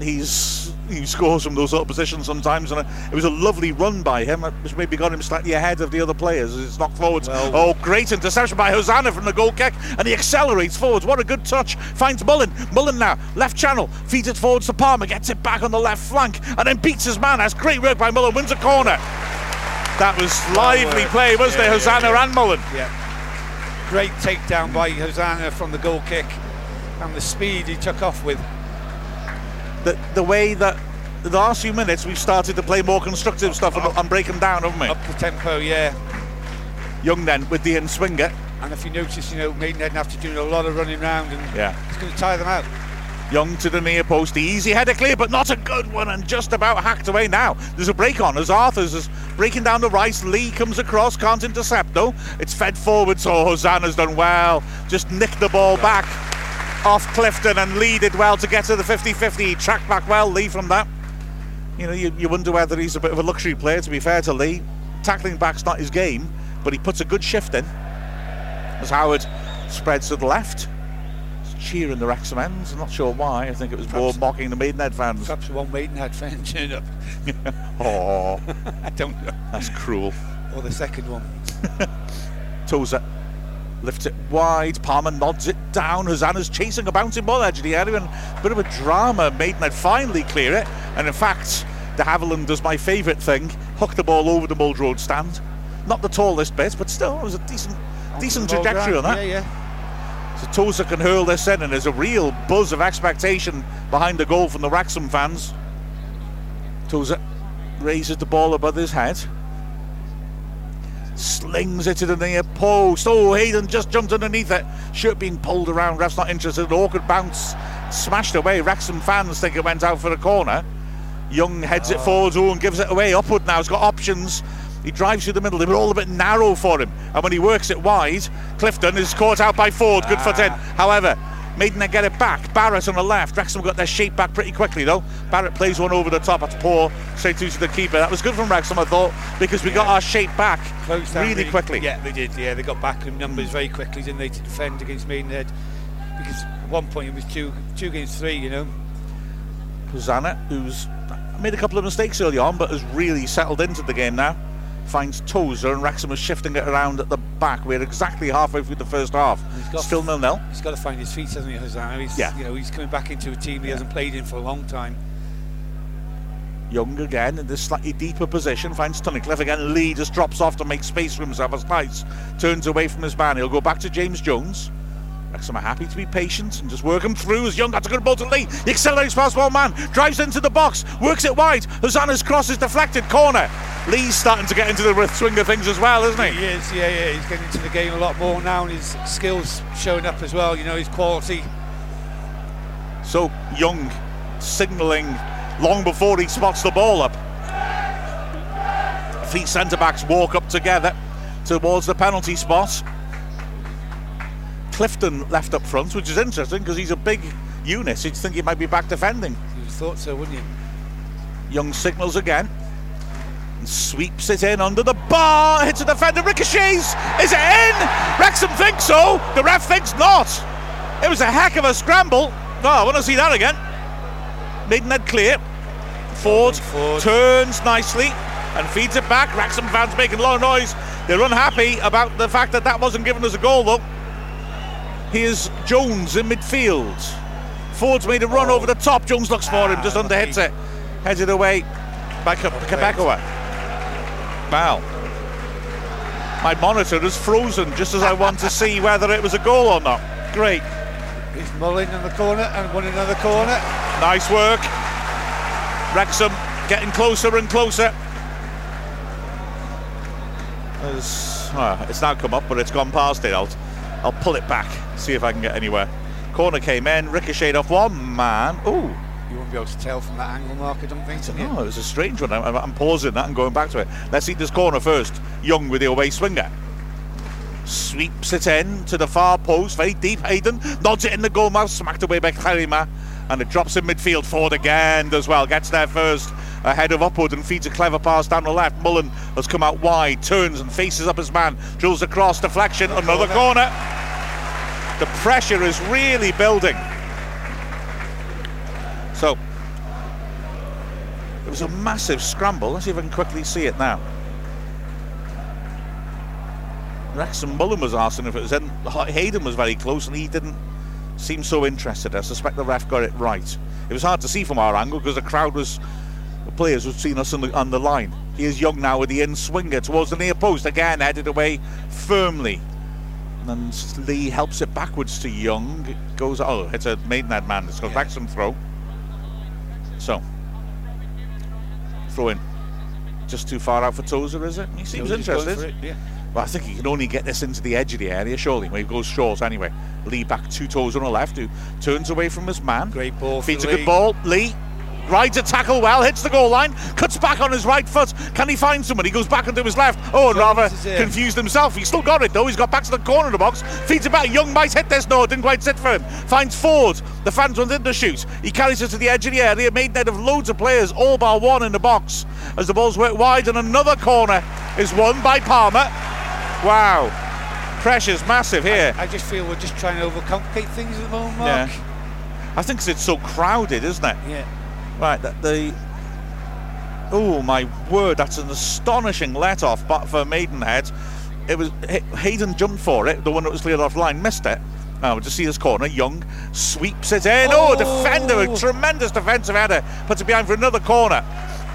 he's he scores from those sort of positions sometimes, and it was a lovely run by him, which maybe got him slightly ahead of the other players as it's knocked forwards. Well, oh, great interception by Hosannah from the goal kick, and he accelerates forwards. What a good touch! Finds Mullin. Mullin now left channel, feeds it forwards to Palmer, gets it back on the left flank, and then beats his man. That's great work by Mullin. Wins a corner. That was lively play, wasn't yeah, it, Hosannah yeah, and Mullin? Yeah. Great takedown by Hosannah from the goal kick and the speed he took off with. The, the way that the last few minutes we've started to play more constructive stuff and, and break them down, haven't we? Up the tempo, yeah. Young then with the in swinger. And if you notice, you know, Maidenhead have to do a lot of running around and yeah. it's going to tire them out. Young to the near post, the easy header clear, but not a good one, and just about hacked away now. There's a break on as Arthurs is breaking down the right. Lee comes across, can't intercept though. It's fed forward, so Hosannah's done well. Just nicked the ball back off Clifton, and Lee did well to get to the 50 50. He tracked back well, Lee, from that. You know, you, you wonder whether he's a bit of a luxury player, to be fair to Lee. Tackling back's not his game, but he puts a good shift in. As Howard spreads to the left cheering the Wrexham ends. I'm not sure why. I think it was perhaps, more mocking the Maidenhead fans. Perhaps one Maidenhead fan [LAUGHS] turned up. [LAUGHS] oh, [LAUGHS] I don't know. That's cruel. Or the second one. Tozer lifts it wide. Palmer nods it down. Hosannah's chasing a bouncing ball edge of the area. And a bit of a drama. Maidenhead finally clear it. And in fact, de Havilland does my favourite thing hook the ball over the Mold Road stand. Not the tallest bit, but still, it was a decent, decent trajectory on that. Yeah, yeah. So Tozer can hurl this in, and there's a real buzz of expectation behind the goal from the Wrexham fans. Tozer raises the ball above his head. Slings it to the near post. Oh, Hayden just jumped underneath it. Shirt being pulled around. Ref's not interested. Awkward bounce. Smashed away. Wrexham fans think it went out for a corner. Young heads oh. it forwards. Oh, and gives it away. Upward now. He's got options. He drives through the middle. They were all a bit narrow for him. And when he works it wide, Clifton is caught out by Forde. Good ah. foot in. However, Maiden get it back. Barratt on the left. Wrexham got their shape back pretty quickly though. Barratt plays one over the top. That's poor. Straight through to the keeper. That was good from Wrexham, I thought, because we yeah. got our shape back Closed really, really quickly. Yeah, they did. Yeah, they got back in numbers very quickly, didn't they, to defend against Maidenhead? Because at one point it was two two against three, you know. Hosannah, who's made a couple of mistakes early on, but has really settled into the game now finds Tozer and Wrexham is shifting it around at the back. We're exactly halfway through the first half. Still nil nil. He's got to find his feet, hasn't he? He's, yeah. You know, he's coming back into a team he yeah. hasn't played in for a long time. Young again in this slightly deeper position finds Tunnicliffe again. Lee just drops off to make space for himself as Nice turns away from his man. He'll go back to James Jones. Wrexham are happy to be patient and just work him through as Young got a good ball to Lee. He accelerates past one man, drives into the box, works it wide. Hosannah's cross is deflected, corner. Lee's starting to get into the swing of things as well, isn't he? He is, yeah, yeah. He's getting into the game a lot more now, and his skills showing up as well. You know, his quality. So Young signalling long before he spots the ball up. Three centre backs walk up together towards the penalty spot. Clifton left up front, which is interesting because he's a big unit. So you'd think he might be back defending. You thought so, wouldn't you? Young signals again. And sweeps it in under the bar. Hits a defender. Ricochets. Is it in? Wrexham thinks so. The ref thinks not. It was a heck of a scramble. Oh, I want to see that again. Maidenhead clear. Forde, Forde turns nicely and feeds it back. Wrexham fans making a lot of noise. They're unhappy about the fact that that wasn't given us a goal, though. Here's Jones in midfield. Forde's made a run oh. over the top. Jones looks for him, just ah, under hits it. Headed away Back by Kpekawa. Wow. My monitor is frozen just as I want to see [LAUGHS] whether it was a goal or not. Great. He's mulling in the corner and one in another corner. Nice work. Wrexham getting closer and closer. As, well, it's now come up, but it's gone past it. I'll, I'll pull it back, see if I can get anywhere. Corner came in, ricocheted off one man. Ooh, You won't be able to tell from that angle, Mark. I don't think. So. know, it was a strange one. I'm, I'm pausing that and going back to it. Let's see this corner first. Young with the away swinger. Sweeps it in to the far post, very deep. Hayden nods it in the goal mouth, smacked away by Clerima, and it drops in midfield. Forde again does well, gets there first, ahead of Upward and feeds a clever pass down the left. Mullin has come out wide, turns and faces up his man, drills across, deflection, another corner. The pressure is really building. So it was a massive scramble. Let's see if I can quickly see it now. Wrexham Mullin was asking if it was in. Hayden was very close and he didn't seem so interested. I suspect the ref got it right. It was hard to see from our angle because the crowd was, the players were seen us on the, on the line. He is young now with the in swinger towards the near post. Again, headed away firmly. And then Lee helps it backwards to Young. Goes, oh, it's a Maidenhead man. It's got Yeah. Wrexham throw. So, throw in. Just too far out for Tozer, is it? He seems Nobody's interested. it, Yeah. Well, I think he can only get this into the edge of the area, surely, where he goes short anyway. Lee back two toes on the left, who turns away from his man. Great ball. for Feeds a Lee. good ball. Lee rides a tackle well, hits the goal line, cuts back on his right foot. Can he find someone? He goes back onto his left. Oh, and rather confused himself. He's still got it though. He's got back to the corner of the box. Feeds it back. Young might hit this. No, it didn't quite sit for him. Finds Forde. The fans want in to shoot. He carries it to the edge of the area. Maidenhead of loads of players, all bar one in the box. As the ball's worked wide, and another corner is won by Palmer. Wow. Pressure's massive here. I just feel we're just trying to overcomplicate things at the moment, Yeah. Mark. I think it's so crowded, isn't it? Yeah. Right, that the. Oh my word, that's an astonishing let off but for Maidenhead. It was Hay- Hayden jumped for it, the one that was cleared off line, missed it. Now just see this corner, Young sweeps it in. Oh, Oh. defender, a tremendous defensive header, puts it behind for another corner.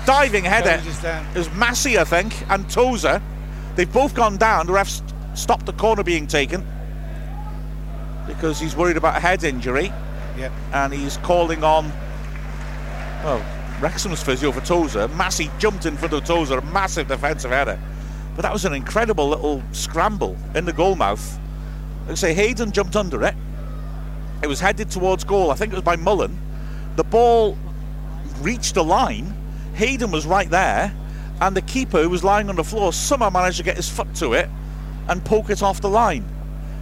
Diving header. It was Massey, I think, and Tozer. They've both gone down. The refs stopped the corner being taken because he's worried about a head injury Yeah. and he's calling on oh Wrexham's physio for Tozer. Massey jumped in front of Tozer, a massive defensive header. But that was an incredible little scramble in the goal mouth. Like I say, Hayden jumped under it. It was headed towards goal. I think it was by Mullin. The ball reached the line. Hayden was right there, and the keeper who was lying on the floor somehow managed to get his foot to it and poke it off the line.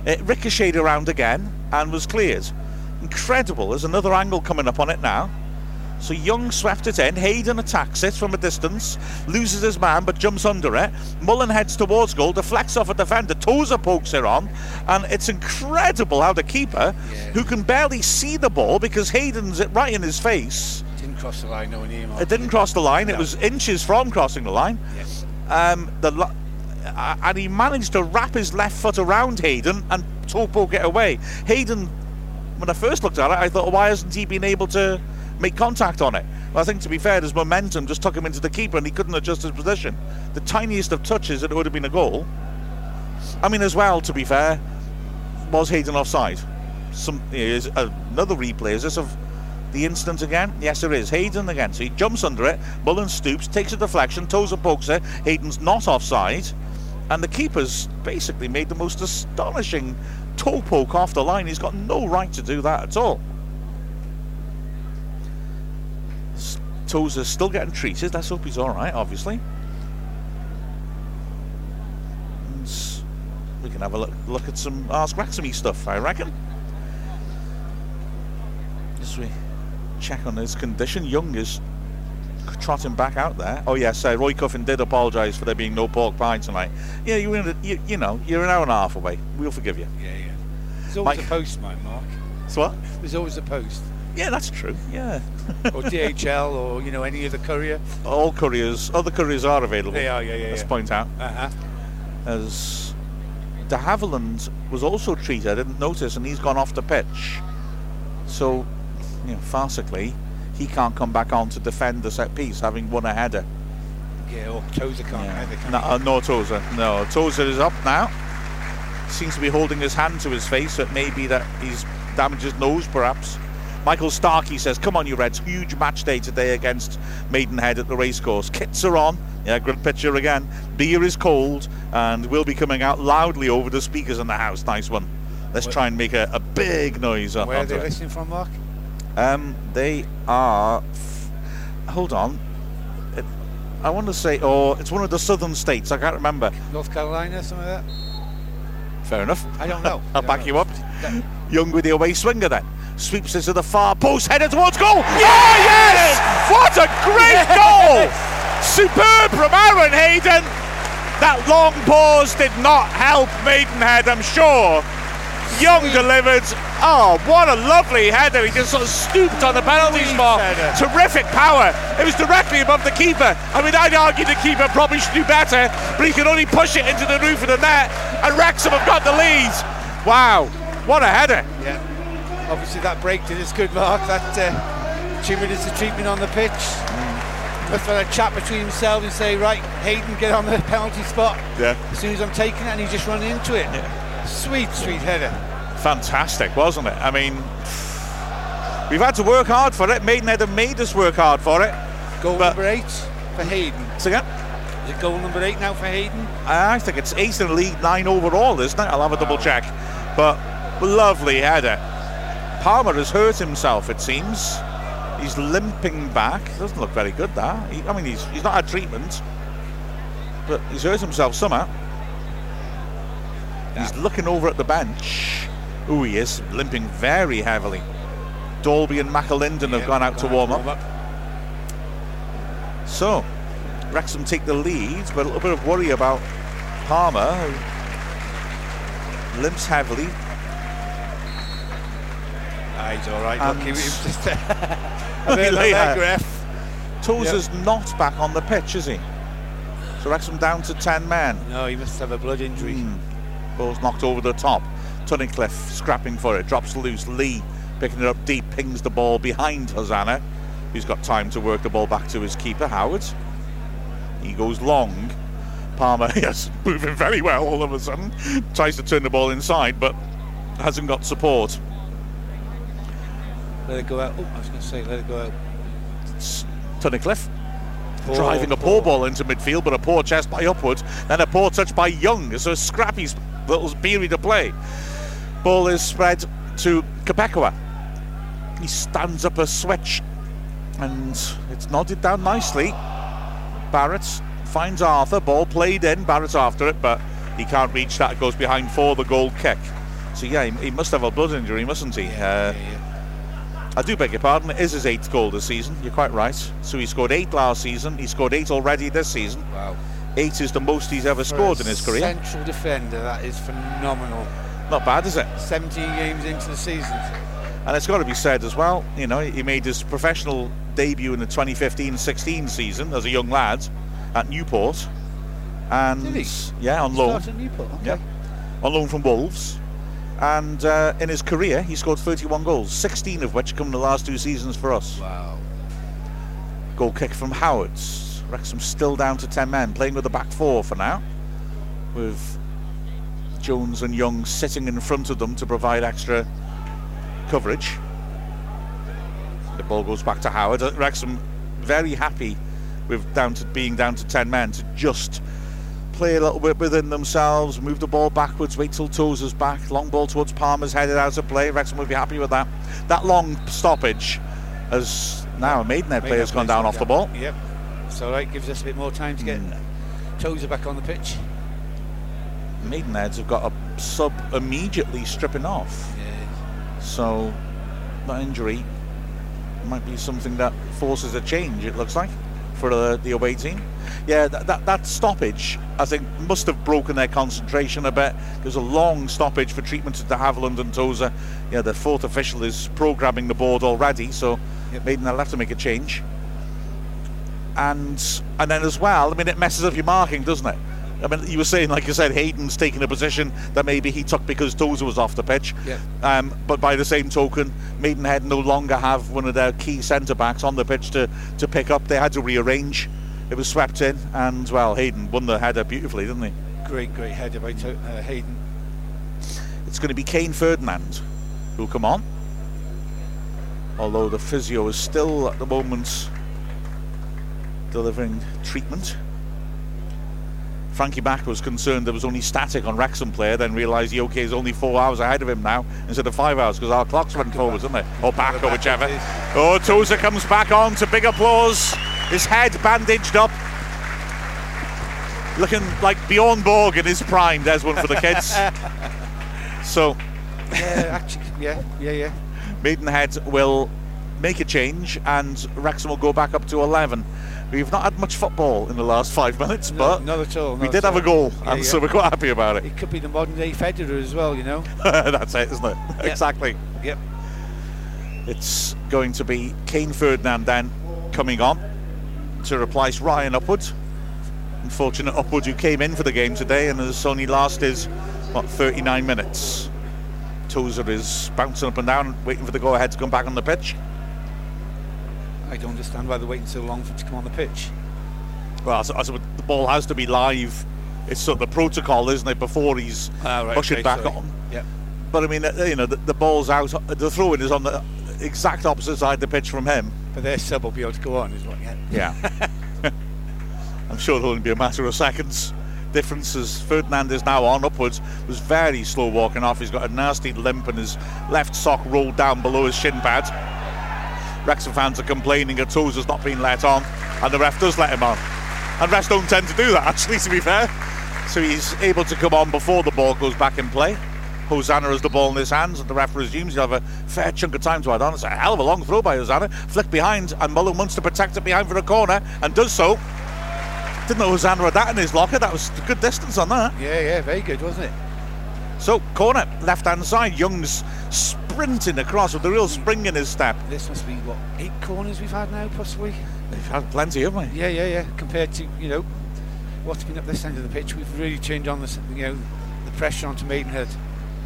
It ricocheted around again and was cleared. Incredible. There's another angle coming up on it now. So Young swept it in. Hayden attacks it from a distance, loses his man but jumps under it. Mullin heads towards goal, deflects off a defender. Tozer pokes it on, and it's incredible how the keeper, Yeah. who can barely see the ball because Hayden's it right in his face, Didn't cross the line, no one here, it didn't cross the line. It was inches from crossing the line. Yeah. Um, the lo- and he managed to wrap his left foot around Hayden and toe poke it away. Hayden, when I first looked at it, I thought, why hasn't he been able to make contact on it? Well, I think to be fair, his momentum just took him into the keeper and he couldn't adjust his position. The tiniest of touches, it would have been a goal. I mean, as well, to be fair, was Hayden offside? Some is another replay. Is this of the incident again? Yes, there is. Hayden again. So he jumps under it. Mullin stoops, takes a deflection, Tozer pokes it. Hayden's not offside. And the keeper's basically made the most astonishing toe poke off the line. He's got no right to do that at all. S- Tozer's still getting treated. Let's hope he's all right, obviously. And we can have a look, look at some Ask Wrexham stuff, I reckon. As we check on his condition, Young is trotting back out there. Oh yes, uh, Roy Cuffin did apologise for there being no pork pie tonight. Yeah, you're in a, you you know you're an hour and a half away. We'll forgive you. Yeah, yeah. There's always Mike. a postman, Mark. So what? There's always a post. Yeah, that's true. Yeah. [LAUGHS] Or DHL or, you know, any other courier. All couriers, other couriers are available. They are, yeah, yeah, Let's yeah. point out. Uh-huh. As De Havilland was also treated, I didn't notice, and he's gone off the pitch. So, you know, farcically, he can't come back on to defend the set piece, having won a header. Yeah, or Tozer can't Yeah. either, can No, uh, no Tozer. No, Tozer is up now. Seems to be holding his hand to his face. So it may be that he's damaged his nose, perhaps. Michael Starkey says, "Come on, you Reds! Huge match day today against Maidenhead at the racecourse. Kits are on. Yeah, good picture again. Beer is cold, and we'll be coming out loudly over the speakers in the house. Nice one. Let's try and make a, a big noise up Where are they it. listening from, Mark? Um, they are. F- hold on. It, I want to say, oh, it's one of the southern states. I can't remember. North Carolina, something like that? Fair enough. I don't know. [LAUGHS] I'll back know. you up. Young with the away swinger then. Sweeps it to the far post, headed towards goal. Oh, yes! What a great goal! Superb from Aaron Hayden. That long pause did not help Maidenhead, I'm sure. Young delivered. Oh, what a lovely header. He just sort of scooped on the penalty spot. Terrific power. It was directly above the keeper. I mean, I'd argue the keeper probably should do better, but he could only push it into the roof of the net, and Wrexham have got the lead. Wow, what a header. Yeah. Obviously, that break did us good, Mark. That uh, two minutes of treatment on the pitch. Must have had a chat between himself and say, right, Hayden, get on the penalty spot. Yeah. As soon as I'm taking it, and he just run into it. Sweet, sweet header. Fantastic, wasn't it? I mean, we've had to work hard for it. Maidenhead have made us work hard for it. Goal number eight for Hayden. Again, Is it goal number eight now for Hayden? I think it's eight in the league, nine overall, isn't it? I'll have a double check. But lovely header. Palmer has hurt himself, it seems. He's limping back. Doesn't look very good, that. He, I mean, he's, he's not had treatment, but he's hurt himself somehow. He's looking over at the bench. Oh, he is limping very heavily. Dolby and McAlinden have gone out to warm up. So, Wrexham take the lead, but a little bit of worry about Palmer, who limps heavily. He's all right. He was just [LAUGHS] a bit of a he lay leg there. ref. Tozer's not back on the pitch, is he? So Wrexham down to 10 men. No, he must have a blood injury. Hmm. Ball's knocked over the top. Tunnicliffe scrapping for it, drops loose. Lee picking it up deep, pings the ball behind Hosannah, who's got time to work the ball back to his keeper, Howard. He goes long. Palmer, [LAUGHS] yes, moving very well all of a sudden. Tries to turn the ball inside, but hasn't got support. Let it go out. Oh, I was going to say, let it go out. It's Tunnicliffe Poor, driving a poor ball into midfield, but a poor chest by Upward, then a poor touch by Young. So scrappy little beery to play. Ball is spread to Kpekawa. He stands up a switch, and it's nodded down nicely. Barratt finds Arthur. Ball played in. Barratt's after it, but he can't reach that. It goes behind for the goal kick. So yeah, he, he must have a blood injury, mustn't he? Uh, Yeah, yeah. I do beg your pardon. It is his eighth goal this season. You're quite right. So he scored eight last season. He scored eight already this season. Wow. Eight is the most he's ever scored in his career. Central defender, that is phenomenal. Not bad, is it? 17 games into the season. And it's got to be said as well. You know, he made his professional debut in the 2015-16 season as a young lad at Newport, and Did he? yeah, on loan. Started at Newport. Okay. Yeah, on loan from Wolves. And uh, in his career, he scored 31 goals, 16 of which come in the last two seasons for us. Wow. Goal kick from Howards. Wrexham still down to 10 men, playing with the back four for now, with Jones and Young sitting in front of them to provide extra coverage. The ball goes back to Howard. Uh, Wrexham very happy with down to being down to 10 men to just play a little bit within themselves, move the ball backwards, wait till Tozer's back, long ball towards Palmer's headed out of play. Wrexham would be happy with that. That long stoppage has now a Maidenhead player's gone down off the ball. Yep. All right. Gives us a bit more time to get Mm. Tozer back on the pitch. Maidenheads have got a sub immediately stripping off. So that injury might be something that forces a change, it looks like, for the, the away team. Yeah, that, that, that stoppage, I think, must have broken their concentration a bit. There's a long stoppage for treatment to Havilland and Tozer. Yeah, the fourth official is programming the board already, so Yep. Maiden will have to make a change. And and then as well, I mean, it messes up your marking, doesn't it? I mean, you were saying, like you said, Hayden's taking a position that maybe he took because Tozer was off the pitch. Yeah. Um, but by the same token, Maidenhead no longer have one of their key centre backs on the pitch to, to pick up. They had to rearrange. It was swept in, and well, Hayden won the header beautifully, didn't he? Great, great header by to- uh, Hayden. It's going to be Kane Ferdinand who'll come on. Although the physio is still at the moment delivering treatment. Frankie Mack was concerned there was only static on Wrexham player, then realised the OK is only four hours ahead of him now instead of five hours because our clocks went forwards, didn't they? Or back, or whichever. Oh, Tozer comes back on to big applause. His head bandaged up. Looking like Bjorn Borg in his prime. There's one for the kids. [LAUGHS] so. Yeah, actually, yeah, yeah, yeah. Maidenhead will make a change and Wrexham will go back up to 11. We've not had much football in the last five minutes, No, but not at all. we did have a goal, Yeah, and yeah. so we're quite happy about it. It could be the modern day Federer as well, you know. [LAUGHS] That's it, isn't it? Exactly. Yep. It's going to be Kane Ferdinand then coming on to replace Ryan Upward. Unfortunate Upward who came in for the game today and has only lasted, what, 39 minutes. Tozer is bouncing up and down, waiting for the go ahead to come back on the pitch. I don't understand why they're waiting so long for it to come on the pitch. Well, so, so the ball has to be live. It's sort of the protocol, isn't it, before he's Ah, right, ushered okay, back sorry. on. Yep. But I mean, uh, you know, the, the ball's out. The throw in is on the exact opposite side of the pitch from him. But their sub will be able to go on, is what. Yeah. Yeah. [LAUGHS] I'm sure it'll only be a matter of seconds. Difference as Ferdinand is now on upwards. Was very slow walking off. He's got a nasty limp and his left sock rolled down below his shin pad. Wrexham fans are complaining that has not been let on, and the ref does let him on. And refs don't tend to do that, actually, to be fair. So he's able to come on before the ball goes back in play. Hosannah has the ball in his hands, and the ref resumes. He'll have a fair chunk of time to add on. It's a hell of a long throw by Hosannah. Flick behind, and Mullin wants to protect it behind for a corner, and does so. Didn't know Hosannah had that in his locker. That was a good distance on that. Yeah, yeah, very good, wasn't it? So, corner, left hand side. Young's sprinting across with a real spring in his step. This must be what eight corners we've had now, possibly. They've had plenty, haven't they? Yeah, yeah, yeah. Compared to you know what's been up this end of the pitch, we've really turned on the you know the pressure onto Maidenhead.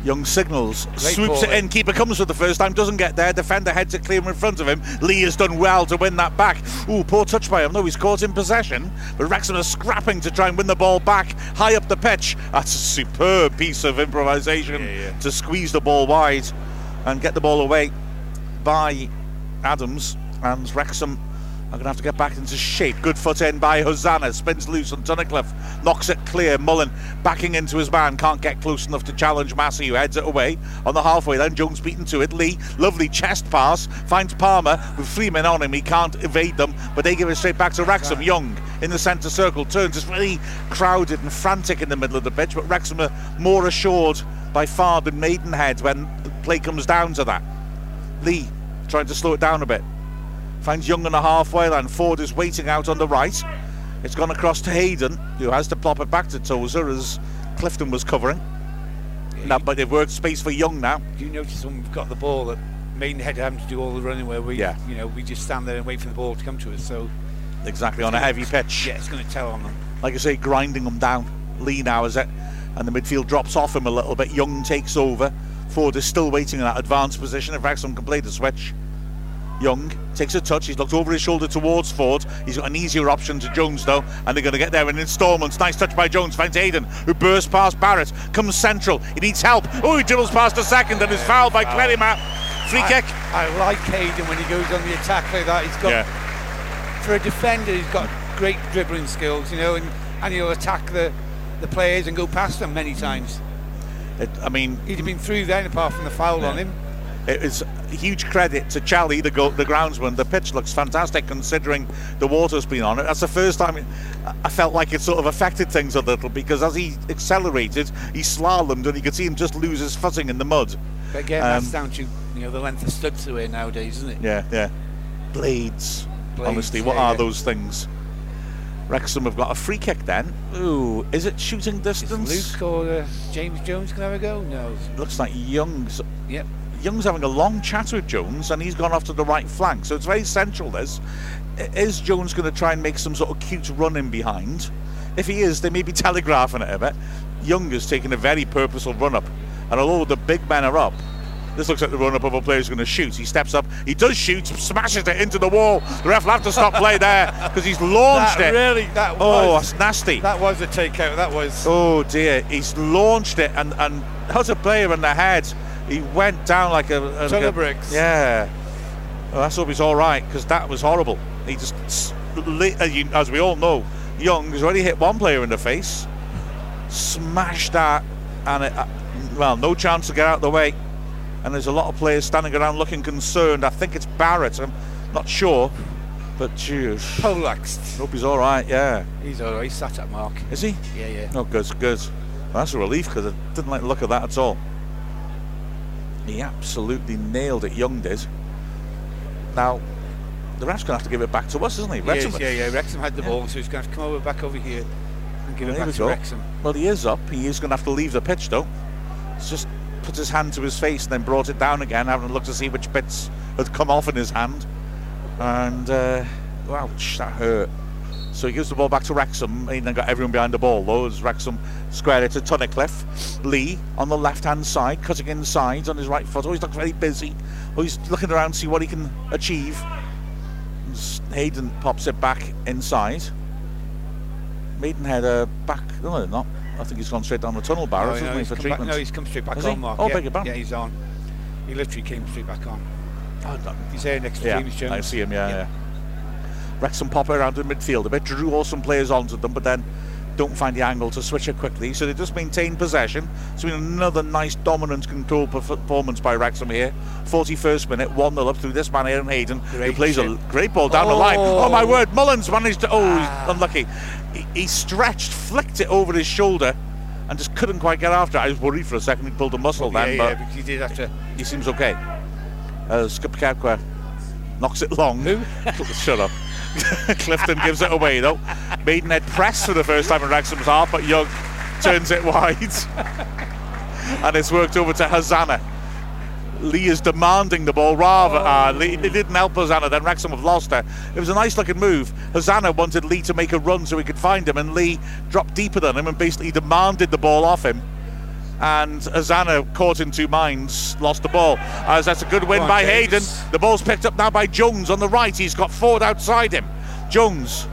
Young signals, swoops ball, it in, keeper comes for the first time, doesn't get there, defender heads it clear in front of him. Lee has done well to win that back. Ooh, poor touch by him, though he's caught in possession. But Wrexham are scrapping to try and win the ball back high up the pitch. That's a superb piece of improvisation Yeah, yeah. to squeeze the ball wide and get the ball away by Adams. And Wrexham are going to have to get back into shape. Good foot in by Hosannah. Spins loose on Tunnicliffe. Knocks it clear. Mullin backing into his man. Can't get close enough to challenge Massey, who heads it away on the halfway line. Jones beaten to it. Lee, lovely chest pass. Finds Palmer with three men on him. He can't evade them, but they give it straight back to Wrexham. Young in the centre circle turns. It's really crowded and frantic in the middle of the pitch, but Wrexham are more assured by far than Maidenhead when the play comes down to that. Lee trying to slow it down a bit. Finds Young on the halfway line. Forde is waiting out on the right. It's gone across to Hayden, who has to plop it back to Tozer as Clifton was covering. Now, but they've worked space for Young now. Do you notice when we've got the ball that Maidenhead having to do all the running where we Yeah. you know we just stand there and wait for the ball to come to us. So Exactly on a heavy pitch. yeah, it's going to tell on them. Like I say, grinding them down. Lee now is it, and the midfield drops off him a little bit. Young takes over. Forde is still waiting in that advanced position. If Wrexham can play the switch. Young takes a touch. He's looked over his shoulder towards Forde. He's got an easier option to Jones though, and they're going to get there in instalments. Nice touch by Jones. Finds Hayden, who bursts past Barratt. Comes central. He needs help. Oh, he dribbles past a second and is fouled by oh. Clerima. Free I, kick. I like Hayden when he goes on the attack like that. He's got for a defender, he's got great dribbling skills, you know, and, and he'll attack the, the players and go past them many times. It, I mean, He'd have been through then apart from the foul Yeah. on him. It is huge credit to Charlie, the, go- the groundsman. The pitch looks fantastic considering the water's been on it. That's the first time I felt like it sort of affected things a little because as he accelerated, he slalomed and you could see him just lose his footing in the mud. But again, Um, that's down to you know the length of studs to wear nowadays, isn't it? Yeah, yeah. Blades. Blades, Honestly, what yeah, are yeah. those things? Wrexham have got a free kick then. Ooh, is it shooting distance? Is? Luke or uh, James Jones can have a go? No. Looks like Young's Yep. Young's having a long chat with Jones and he's gone off to the right flank. So it's very central, this. Is Jones going to try and make some sort of cute run in behind? If he is, they may be [LAUGHS] telegraphing it a bit. Young is taking a very purposeful run up. And although the big men are up, this looks like the run up of a player who's going to shoot. He steps up, he does shoot, smashes it into the wall. The ref will have to stop play there because he's launched That it. really, that oh, was that's nasty. that was a takeout. That was. Oh dear, he's launched it and and has a player in the head. He went down like a, a Ton like of a- bricks. Yeah. Well, let's hope he's all right because that was horrible. He just, as, we all know, Young has already hit one player in the face. smashed that, and it, uh, well, no chance to get out of the way. And there's a lot of players standing around looking concerned. I think it's Barratt. I'm not sure, but geez, Poleaxed. hope he's all right. Yeah, He's all right. He's sat at Mark. is he? Yeah, yeah. Oh, good, good. Well, that's a relief because I didn't like the look of that at all. He absolutely nailed it. Young did. Now, the ref's going to have to give it back to us, isn't he? Wrexham- is, yeah, yeah. Wrexham had the Yeah. ball, so he's going to have to come over back over here and give There it we back to go. Wrexham. Well, he is up. He is going to have to leave the pitch, though. He's just put his hand to his face and then brought it down again, having a look to see which bits had come off in his hand. And, uh, ouch, that hurt. So he gives the ball back to Wrexham. He then got everyone behind the ball, though, as Wrexham square it to Tunnicliffe. Lee on the left hand side, cutting inside on his right foot. Oh, he's looking very busy. Oh, he's looking around to see what he can achieve. Hayden pops it back inside. Maidenhead uh, back. No, they're not. I think he's gone straight down the tunnel barrows, no, hasn't he, he's for come back, no, he's come straight back Has on, he? Mark. Oh, yeah, beg your pardon. Yeah, he's on. He literally came straight back on. Oh. He's there next to Yeah, James Jones. I see him, yeah, Yeah. yeah. Wrexham pop around in midfield a bit, drew all some players onto them, but then don't find the angle to switch it quickly. So they just maintain possession. It's been another nice dominant control performance by Wrexham here. 41st minute, 1 0 up through this man, Aaron Hayden, who Great plays a great ball down the line. Oh. Oh my word, Mullin's managed to. Oh, Ah. unlucky. He, he stretched, flicked it over his shoulder, and just couldn't quite get after it. I was worried for a second he pulled a muscle yeah, then, yeah, but because he did after. he seems okay. Uh, Skip Kpekawa knocks it long. Who? [LAUGHS] Shut up. [LAUGHS] Clifton gives it away though. Maidenhead press for the first time in Wrexham's half, but Young turns it wide. [LAUGHS] and it's worked over to Hosannah. Lee is demanding the ball rather. Uh, Lee, it didn't help Hosannah, then Wrexham have lost her. It was a nice looking move. Hosannah wanted Lee to make a run so he could find him, and Lee dropped deeper than him and basically demanded the ball off him. And Hosannah, caught in two minds, lost the ball. As that's a good win on, by. Hayden. The ball's picked up now by Jones on the right. He's got Forde outside him. Jones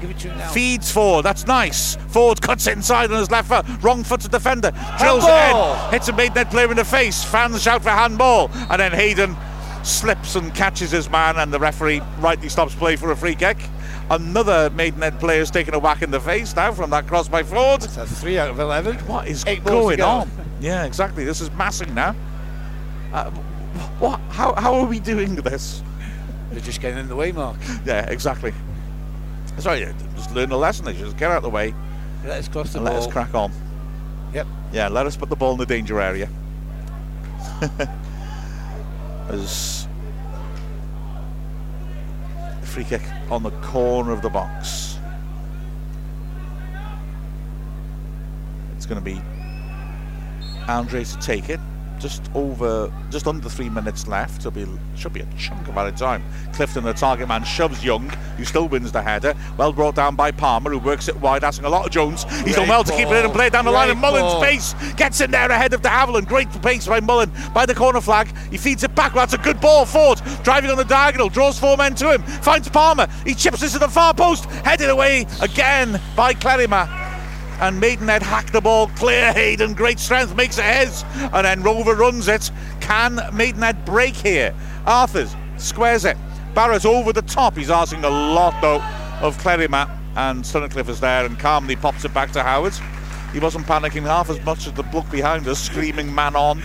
give it to him now. feeds Forde. That's nice. Forde cuts inside on his left foot. Wrong footed defender. Drills Handball. it in. Hits a Maidenhead player in the face. Fans shout for handball. And then Hayden slips and catches his man, and the referee rightly stops play for a free kick. Another Maidenhead player is taking a whack in the face now from that cross by Forde. That's three out of 11. What is Eight going on? Yeah, exactly. This is massing now. Uh, what? How, how are we doing this? They're just getting in the way, Mark. Yeah, exactly. Sorry, just learn a lesson. They Just get out of the way Let us cross the ball. let us crack on. Yep. Yeah, let us put the ball in the danger area. [LAUGHS] As free kick on the corner of the box. It's going to be Andre to take it. Just over, just under three minutes left. It'll be should be a chunk of added time. Clifton, the target man, shoves Young, who still wins the header. Well brought down by Palmer, who works it wide, asking a lot of Jones. He's done Great well to keep it in and play it down the line. ball. And Mullin's Great pace gets in there ahead of De Havilland. Great pace by Mullin by the corner flag. He feeds it back. That's a good ball. Forde driving on the diagonal, draws four men to him, finds Palmer. He chips this to the far post, headed away again by Clerima. And Maidenhead hack the ball clear. Hayden, great strength, makes it his. And then Rover runs it. Can Maidenhead break here? Arthurs squares it. Barratt over the top. He's asking a lot, though, of Clerima. And Tunnicliffe is there and calmly pops it back to Howard. He wasn't panicking half as much as the bloke behind us, screaming man on.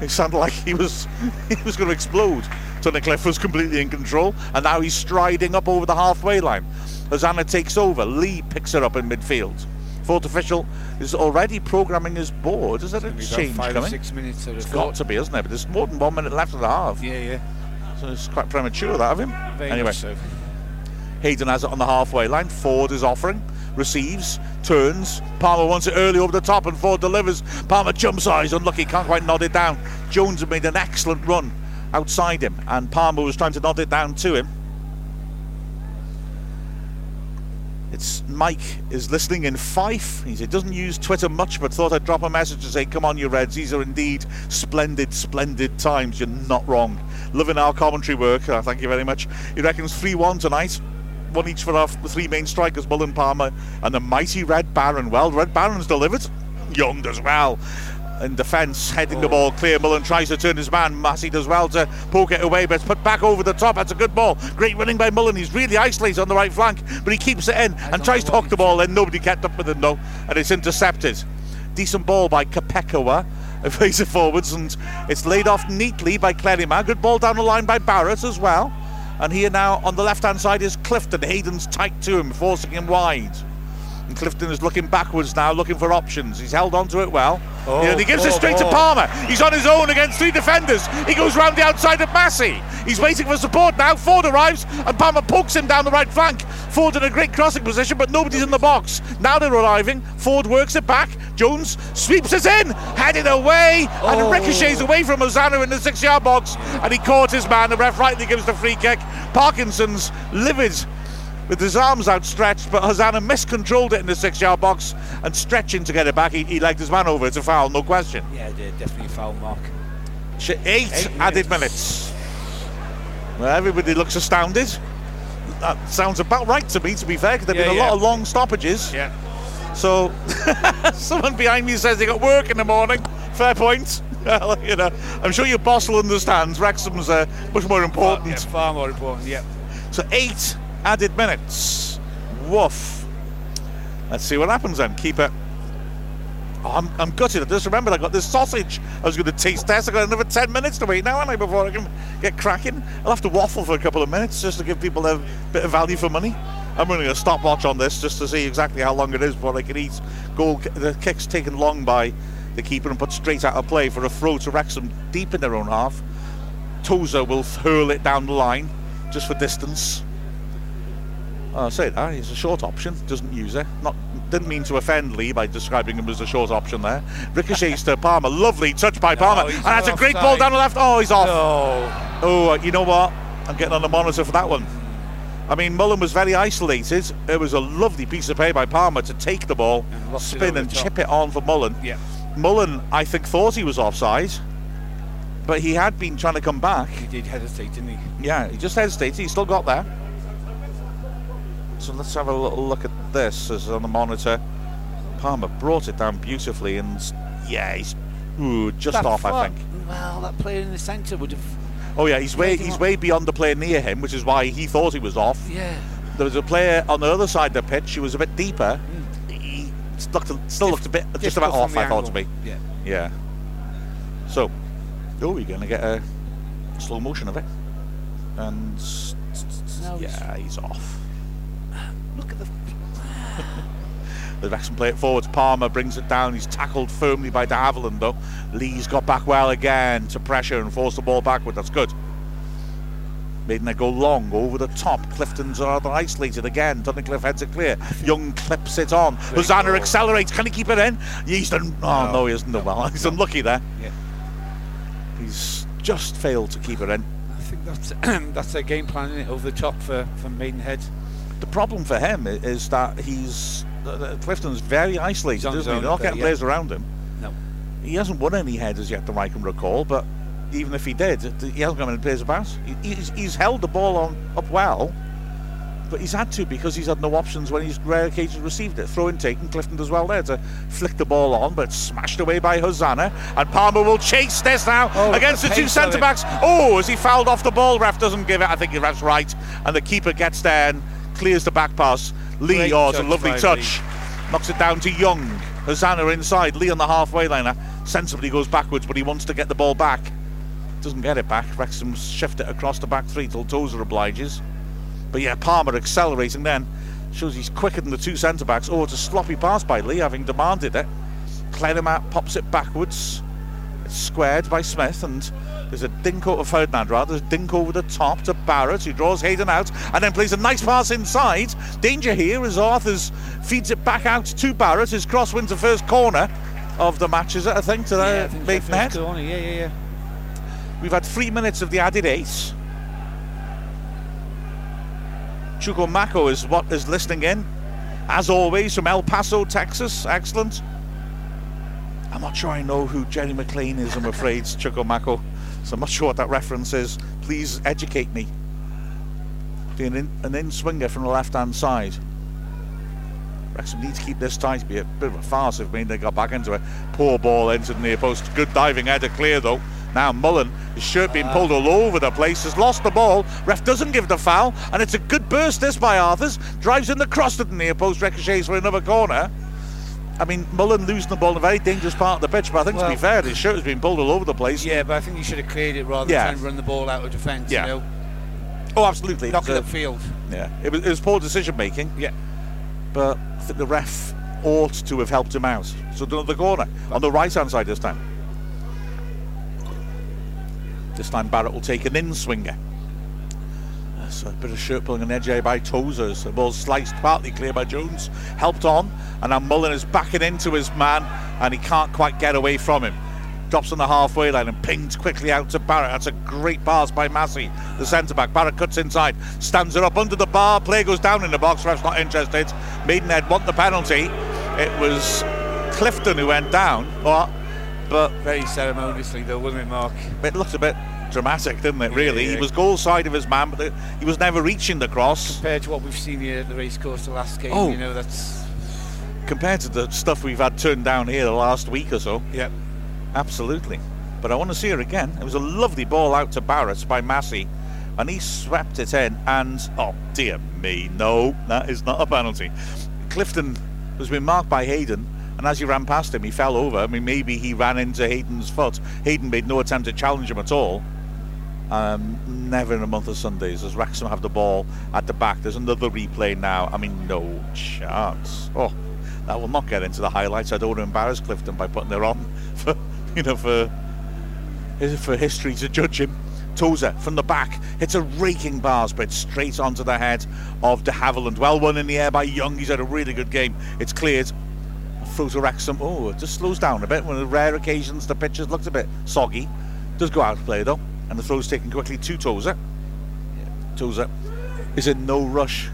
It sounded like he was [LAUGHS] he was going to explode. Tunnicliffe was completely in control, and now he's striding up over the halfway line. Hosannah takes over. Lee picks her up in midfield. Fourth official is already programming his board. Is that a change five or coming? six minutes. It's got to be, isn't it? But there's more than one minute left of the half, Yeah, yeah. so it's quite premature that of him. Very anyway, so. Hayden has it on the halfway line. Forde is offering, receives, turns. Palmer wants it early over the top, and Forde delivers. Palmer jumps he's unlucky, can't quite nod it down. Jones had made an excellent run outside him, and Palmer was trying to nod it down to him. It's Mike is listening in Fife. He said doesn't use Twitter much, but thought I'd drop a message to say, "Come on, you Reds! These are indeed splendid, splendid times. You're not wrong. Loving our commentary work. Uh, thank you very much. He reckons three-one tonight. One each for our three main strikers, Mullin Palmer and the mighty Red Baron. Well, Red Baron's delivered. Young as well. In defence, heading oh. the ball clear. Mullin tries to turn his man. Massey does well to poke it away, but it's put back over the top. That's a good ball. Great running by Mullin. He's really isolated on the right flank, but he keeps it in and tries to hook the ball in. Nobody kept up with him though, and it's intercepted. Decent ball by Kpekawa. It it forwards and it's laid off neatly by Clerima. Good ball down the line by Barratt as well. And here now on the left hand side is Clifton. Hayden's tight to him, forcing him wide. And Clifton is looking backwards now, looking for options. He's held on to it well. Oh, and he oh, gives oh, it straight oh. to Palmer. He's on his own against three defenders. He goes round the outside of Massey. He's waiting for support now. Forde arrives and Palmer pokes him down the right flank. Forde in a great crossing position, but nobody's in the box. Now they're arriving. Forde works it back. Jones sweeps it in, headed away, and oh. ricochets away from Hosannah in the six yard box. And he caught his man. The ref rightly gives the free kick. Parkinson's livid with his arms outstretched, but Hosannah miscontrolled it in the six yard box and stretching to get it back. He, he legged his man over. It's a foul, no question. Yeah, definitely a foul, Mark. Eight, Eight added minutes. minutes. Well, everybody looks astounded. That sounds about right to me, to be fair, because there have yeah, been a yeah. lot of long stoppages. Yeah. So, [LAUGHS] someone behind me says they got work in the morning. Fair point. [LAUGHS] well, you know, I'm sure your boss will understand. Wrexham's uh, much more important. Far, yeah, far more important, yeah. So, eight added minutes. Woof. Let's see what happens then. Keep it. Oh, I'm, I'm gutted. I just remembered I got this sausage. I was going to taste test. I've got another 10 minutes to wait now, and I before I can get cracking. I'll have to waffle for a couple of minutes just to give people a bit of value for money. I'm running a stopwatch on this just to see exactly how long it is before I can eat. Goal, the kick's taken long by the keeper and put straight out of play for a throw to Wrexham deep in their own half. Tozer will hurl it down the line just for distance. Oh, I'll say that he's a short option, doesn't use it. Not didn't mean to offend Lee by describing him as a short option there. Ricochets to Palmer, lovely touch by [LAUGHS] Palmer, no, and that's a great ball down the left. Oh, he's off. No. Oh, uh, you know what? I'm getting on the monitor for that one. I mean, Mullin was very isolated. It was a lovely piece of play by Palmer to take the ball, and spin and chip it on for Mullin. Yeah. Mullin, I think, thought he was offside, but he had been trying to come back. He did hesitate, didn't he? Yeah, he just hesitated. He still got there. So let's have a little look at this as on the monitor. Palmer brought it down beautifully, and yeah, he's ooh, just that off, I think. Well, that player in the centre would have. Oh yeah, he's way he's way beyond the player near him, which is why he thought he was off. Yeah. There was a player on the other side of the pitch who was a bit deeper. Mm. He looked, still looked a bit just about off. I angle. thought to me. Yeah. Yeah. So, oh, we're going to get a slow motion of it, and no, yeah, he's off. Look at the. [LAUGHS] the Wrexham play it forwards. Palmer brings it down. He's tackled firmly by de Havilland, though. Lee's got back well again to pressure and force the ball backward. That's good. Maiden they go long over the top. Clifton's rather isolated again. Tunnicliffe heads it clear. Young clips it on. Hosannah accelerates. Can he keep it in? He's done. Oh no, no he hasn't done well. He's unlucky there. Yeah. He's just failed to keep it in. I think that's [CLEARS THROAT] that's their game plan it, over the top for, for Maidenhead. The problem for him is that he's uh, Clifton's very isolated, isn't he? They're not getting players around him. No. He hasn't won any headers yet that I can recall, but even if he did, he hasn't got many players about. He's, he's held the ball on up well, but he's had to because he's had no options when he's rare occasions received it. Throw in taken, Clifton does well there to flick the ball on, but smashed away by Hosannah. And Palmer will chase this now oh, against the, the two centre backs. Oh, as he fouled off the ball, ref doesn't give it. I think the ref's right, and the keeper gets there and clears the back pass. Lee, oh, it's a lovely touch. Lee. Knocks it down to Young. Hosannah inside. Lee on the halfway line. Sensibly goes backwards, but he wants to get the ball back. Doesn't get it back. Wrexham shift it across the back three till Tozer obliges. But yeah, Palmer accelerating then. Shows he's quicker than the two centre backs. Oh, it's a sloppy pass by Lee, having demanded it. Clerima pops it backwards. It's squared by Smith and there's a dink over Ferdinand rather. There's a dink over the top to Barratt who draws Hayden out and then plays a nice pass inside. Danger here as Arthurs feeds it back out to Barratt. His cross wins the first corner of the match, is it? I think to yeah, the Maidenhead. Yeah, yeah, yeah. We've had three minutes of the added ace. Chuko Mako is what is listening in, as always, from El Paso, Texas. Excellent. I'm not sure I know who Jerry McLean is, I'm [LAUGHS] afraid, Chuko Mako. So I'm not sure what that reference is. Please educate me. Being an in, swinger from the left hand side. Wrexham need to keep this tight. Be a bit of a farce if mean they got back into it. Poor ball into the near post. Good diving header clear though. Now Mullin, his shirt being pulled all over the place, has lost the ball. Ref doesn't give the foul, and it's a good burst this by Arthurs. Drives in the cross to the near post, ricochets for another corner. I mean, Mullin losing the ball in a very dangerous part of the pitch, but I think Well- to be fair, his shirt has been pulled all over the place. Yeah, but I think he should have cleared it rather Yeah. than trying to run the ball out of defence. Yeah. You know, Oh, absolutely. knock it upfield. Yeah, it was, it was poor decision making. Yeah. but I think the ref ought to have helped him out. So another corner on the right hand side this time. This time Barratt will take an in swinger. A bit of shirt pulling an edge here by Tozers. The ball sliced partly clear by Jones, helped on, and now Mullin is backing into his man, and he can't quite get away from him. Drops on the halfway line and pings quickly out to Barratt. That's a great pass by Massey, the centre back. Barratt cuts inside, stands it up under the bar. Play goes down in the box. Ref's not interested. Maidenhead want the penalty. It was Clifton who went down, but but Very ceremoniously, though, wasn't it, Mark? it looked a bit dramatic, didn't it? Really, Yeah, yeah. he was goal side of his man, but he was never reaching the cross. Compared to what we've seen here at the racecourse the last game, Oh. you know, that's. Compared to the stuff we've had turned down here the last week or so, Yep, absolutely. But I want to see her again. It was a lovely ball out to Barratt by Massey, and he swept it in. And oh dear me, no, that is not a penalty. Clifton was been marked by Hayden, and as he ran past him, he fell over. I mean, maybe he ran into Hayden's foot. Hayden made no attempt to challenge him at all. Um, never in a month of Sundays as Wrexham have the ball at the back. There's another replay now. I mean, no chance. Oh, that will not get into the highlights. I don't want to embarrass Clifton by putting it on [LAUGHS] for, you know, for for history to judge him. Tozer from the back hits a raking bars, but straight onto the head of De Havilland. Well won in the air by Young. He's had a really good game. It's cleared. Throw to Wrexham. Oh, it just slows down a bit. One of the rare occasions the pitches looked a bit soggy. Does go out of play though, and the throw's taken quickly to Tozer. Tozer is in no rush.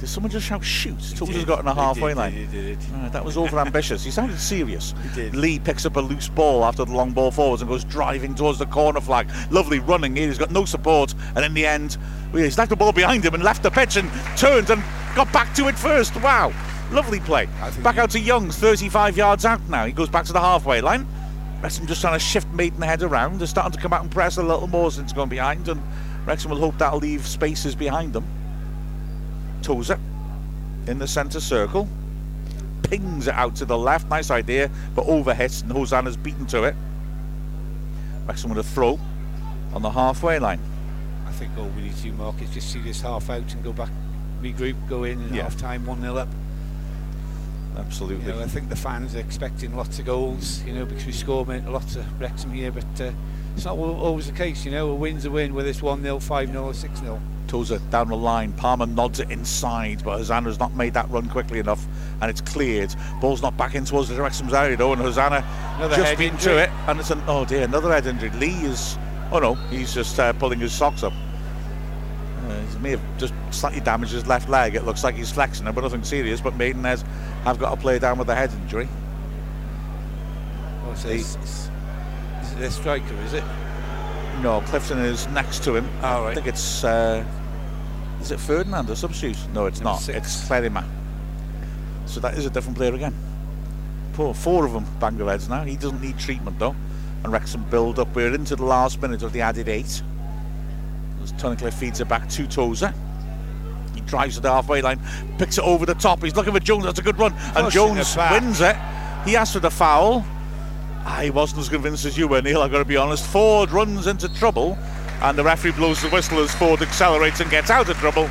Did someone just shout shoot? Tozer's got in a halfway did, line. did, did. Right, that was over ambitious. He sounded [LAUGHS] serious. He did. Lee picks up a loose ball after the long ball forwards and goes driving towards the corner flag. Lovely running here. He's got no support, and in the end, he's left the ball behind him and left the pitch and turned and got back to it first. Wow, lovely play. Back out to Young, 35 yards out now. He goes back to the halfway line. Wrexham just trying to shift Maidenhead around. They're starting to come out and press a little more since going behind, and Wrexham will hope that'll leave spaces behind them. Tozer in the centre circle. Pings it out to the left. Nice idea, but overhits and Hosannah's beaten to it. Wrexham with a throw on the halfway line. I think all we need to do, Mark, is just see this half out and go back, regroup, go in, and Yeah. half time 1 0 up. You Absolutely. know, I think the fans are expecting lots of goals, you know, because we score lots of Wrexham here, but uh, it's not always the case, you know. A win's a win, whether it's 1 0, 5 0, or 6 0. Tozer down the line. Palmer nods it inside, but Hosannah's not made that run quickly enough, and it's cleared. Ball's not back in towards the Wrexham's area though, and Hosannah Another just beaten injury. to it, and it's an oh dear, another head injury. Lee is oh no, he's just uh, pulling his socks up. Uh, he may have just slightly damaged his left leg. It looks like he's flexing it, but nothing serious. But Maidenhead have got to play down with a head injury. Oh, so They- it's, it's, is it their striker, is it? No, Clifton is next to him. Oh, I think it's uh, is it Ferdinand the substitute? No, it's Number not. six. It's Clerima. So that is a different player again. Poor four of them banger heads now. He doesn't need treatment though. And Wrexham build up. We're into the last minute of the added eight. As Tunnicliffe feeds it back to Tozer. Drives to the halfway line, picks it over the top. He's looking for Jones. That's a good run, and Jones wins it. He asked for the foul. I wasn't as convinced as you were, Neil. I've got to be honest. Forde runs into trouble, and the referee blows the whistle as Forde accelerates and gets out of trouble.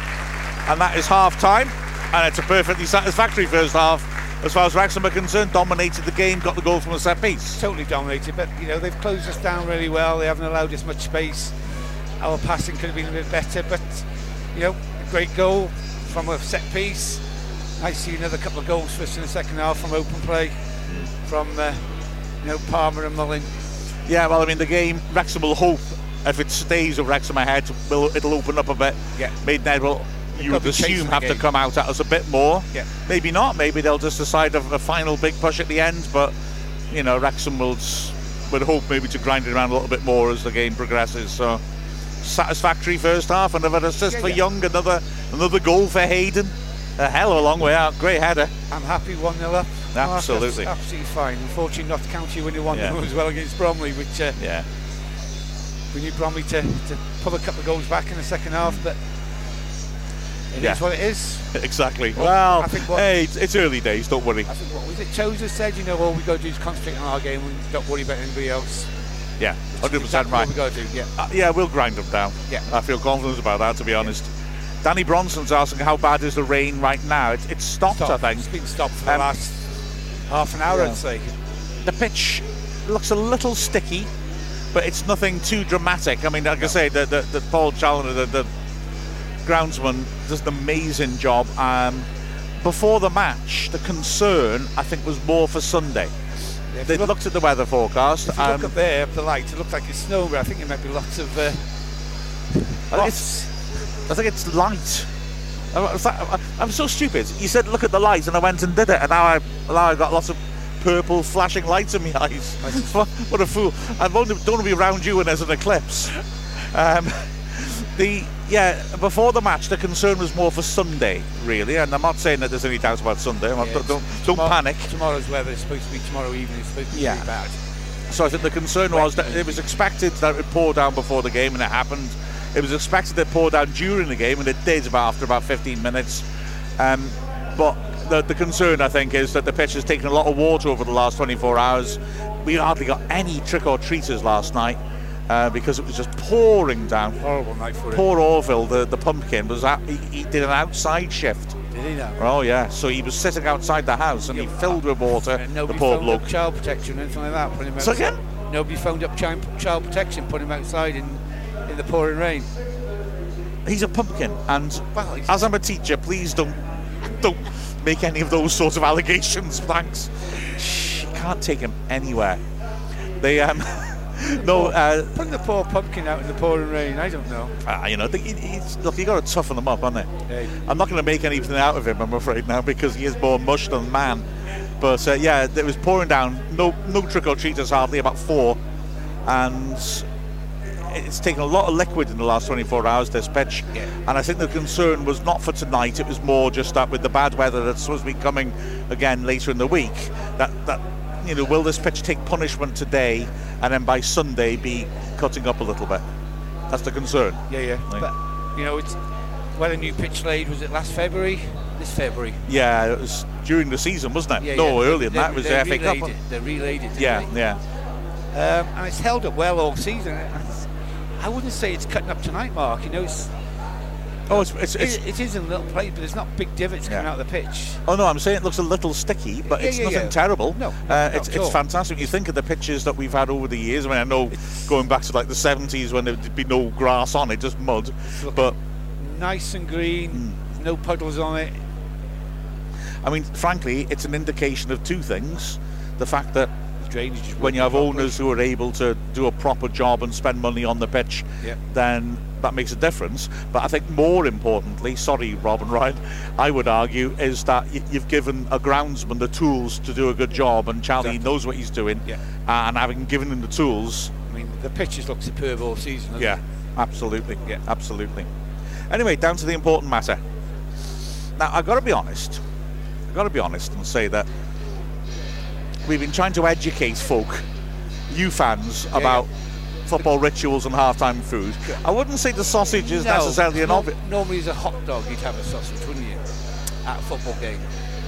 And that is half time, and it's a perfectly satisfactory first half. As far as Wrexham are concerned, dominated the game, got the goal from a set piece. Totally dominated, but you know they've closed us down really well. They haven't allowed us much space. Our passing could have been a bit better, but you know, great goal from a set piece. I see another couple of goals for us in the second half from open play, from uh, you know Palmer and Mullin. Yeah, well, I mean, the game, Wrexham will hope if it stays with Wrexham ahead, will it'll open up a bit. Yeah. Maidenhead will, you would to be chasing assume, have to come out at us a bit more. Yeah. Maybe not. Maybe they'll just decide of a final big push at the end. But you know, Wrexham will would hope maybe to grind it around a little bit more as the game progresses. So satisfactory first half. Another assist Yeah, for yeah. Young. Another another goal for Hayden. a hell of a long way out. Great header. I'm happy 1 0 up. Absolutely. Mark, absolutely fine. Unfortunately, Notts County winning 1 0 Yeah. as well against Bromley, which uh, Yeah. we need Bromley to, to pull a couple of goals back in the second half, but it is Yeah. what it is. [LAUGHS] Exactly. Well, Well, I think what- hey, it's, it's early days. Don't worry. I think what was it Choser said, you know, all we got to do is concentrate on our game and don't worry about anybody else. Yeah, hundred percent Exactly right. We got to do, yeah. Uh, yeah, we'll grind them down. Yeah. I feel confident about that, to be honest. Danny Bronson's asking how bad is the rain right now. It's, it's stopped, Stop. I think. It's been stopped for the Um, last half an hour, yeah. I'd say. The pitch looks a little sticky, but it's nothing too dramatic. I mean, like I say, the, the, the Paul Challoner, the, the groundsman, does an amazing job. Um, before the match, the concern, I think, was more for Sunday. Yeah, They look, looked at the weather forecast. if look up there, up the light, it looks like it's snowing, but I think there might be lots of uh, I think it's, I think it's light. I was like- I'm so stupid. You said look at the lights, and I went and did it, and now I now I got lots of purple flashing lights in my eyes. [LAUGHS] what, what a fool! I don't want to be around you when there's an eclipse. Um, [LAUGHS] the yeah, before the match, the concern was more for Sunday, really, and I'm not saying that there's any doubts about Sunday. Yeah, don't don't, panic. Tomorrow's weather is supposed to be tomorrow evening. It's supposed to be Yeah. bad. So I think the concern was that it was expected that it would pour down before the game, and it happened. It was expected that it pour down during the game, and it did about after about 15 minutes. Um, but the, the concern, I think, is that the pitch has taken a lot of water over the last 24 hours. We hardly got any trick or treaters last night uh, because it was just pouring down. Horrible night for it. Poor Orville, the, the pumpkin, was at, he, he did an outside shift. Did he now? Oh yeah, so he was sitting outside the house and he Yeah, filled with water. And The nobody poor phoned bloke. up child protection or anything like that. Put him So outside. again? Nobody phoned up child, child protection, put him outside in, in the pouring rain. He's a pumpkin, and Well, as I'm a teacher, please don't don't make any of those sorts of [LAUGHS] allegations. Thanks. Shh, you can't take him anywhere. They um, [LAUGHS] no, uh, Putting the poor pumpkin out in the pouring rain, I don't know. uh, you know, they, he- he's, look, you got to toughen them up, haven't it? Hey. I'm not going to make anything out of him, I'm afraid now, because he is more mush than man. But uh, yeah, it was pouring down. No, no trick or treaters hardly, about four, and it's taken a lot of liquid in the last 24 hours. This pitch, Yeah. and I think the concern was not for tonight. It was more just that with the bad weather that's supposed to be coming again later in the week. That that you know, will this pitch take punishment today, and then by Sunday be cutting up a little bit? That's the concern. Yeah, yeah. Right. But, you know, it's when a new pitch laid, was it last February? This February. Yeah, it was during the season, wasn't it? Yeah, no, yeah. earlier than that was the FA Cup. It. They relayed it. Yeah, they? yeah. Um, and it's held up well all season. I wouldn't say it's cutting up tonight, Mark. You know, it's, Oh, it's, it's, it's it, it is in a little place, but there's not big divots coming out of the pitch. oh no, I'm saying it looks a little sticky, but Yeah, it's yeah, nothing yeah. terrible. No, uh, it's it's fantastic. You think of the pitches that we've had over the years. I mean, I know going back to like the 70s when there'd be no grass on it, just mud. But Nice and green, there's no puddles on it. I mean, frankly, it's an indication of two things: the fact that The drainage is when you have properly. owners who are able to do a proper job and spend money on the pitch, Yeah. then that makes a difference. But I think more importantly, sorry, Rob and Ryan, I would argue is that you've given a groundsman the tools to do a good job, and Charlie Exactly. knows what he's doing. Yeah. And having given him the tools, I mean, the pitches look superb all season. yeah, it? absolutely, Yeah. absolutely. Anyway, down to the important matter. Now, I've got to be honest. I've got to be honest and say that we've been trying to educate folk, you fans, Yeah, about football rituals and halftime food. I wouldn't say the sausage is No, necessarily an nor- obvious. Normally, as a hot dog, you'd have a sausage, wouldn't you? At a football game.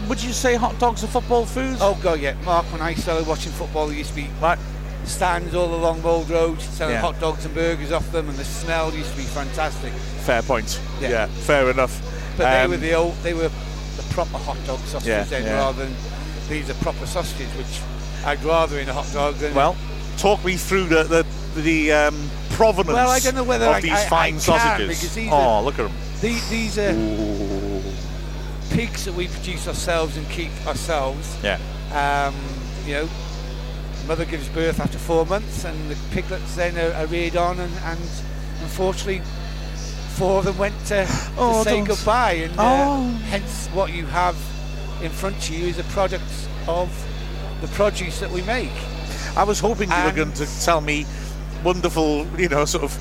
Would you say hot dogs are football food? Oh god, yeah. Mark, when I started watching football, there used to be right. stands all along Mold Road selling Yeah. hot dogs and burgers off them, and the smell used to be fantastic. Fair point. Yeah, Yeah. fair enough. But they Um, were the old, they were the proper hot dog sausages Yeah, then, rather than these are proper sausages, which I'd rather in a hot dog than. well, talk me through the the, the um, provenance Well, I don't know whether of I- these I- I fine can, sausages. these oh, are- look at them. the, these are pigs that we produce ourselves and keep ourselves. Yeah. Um, you know, mother gives birth after four months, and the piglets then are, are reared on, and, and unfortunately, four of them went to, to Oh, say don't- goodbye, and Oh. uh, hence what you have in front of you is a product of the produce that we make. I was hoping you were going to tell me wonderful, you know, sort of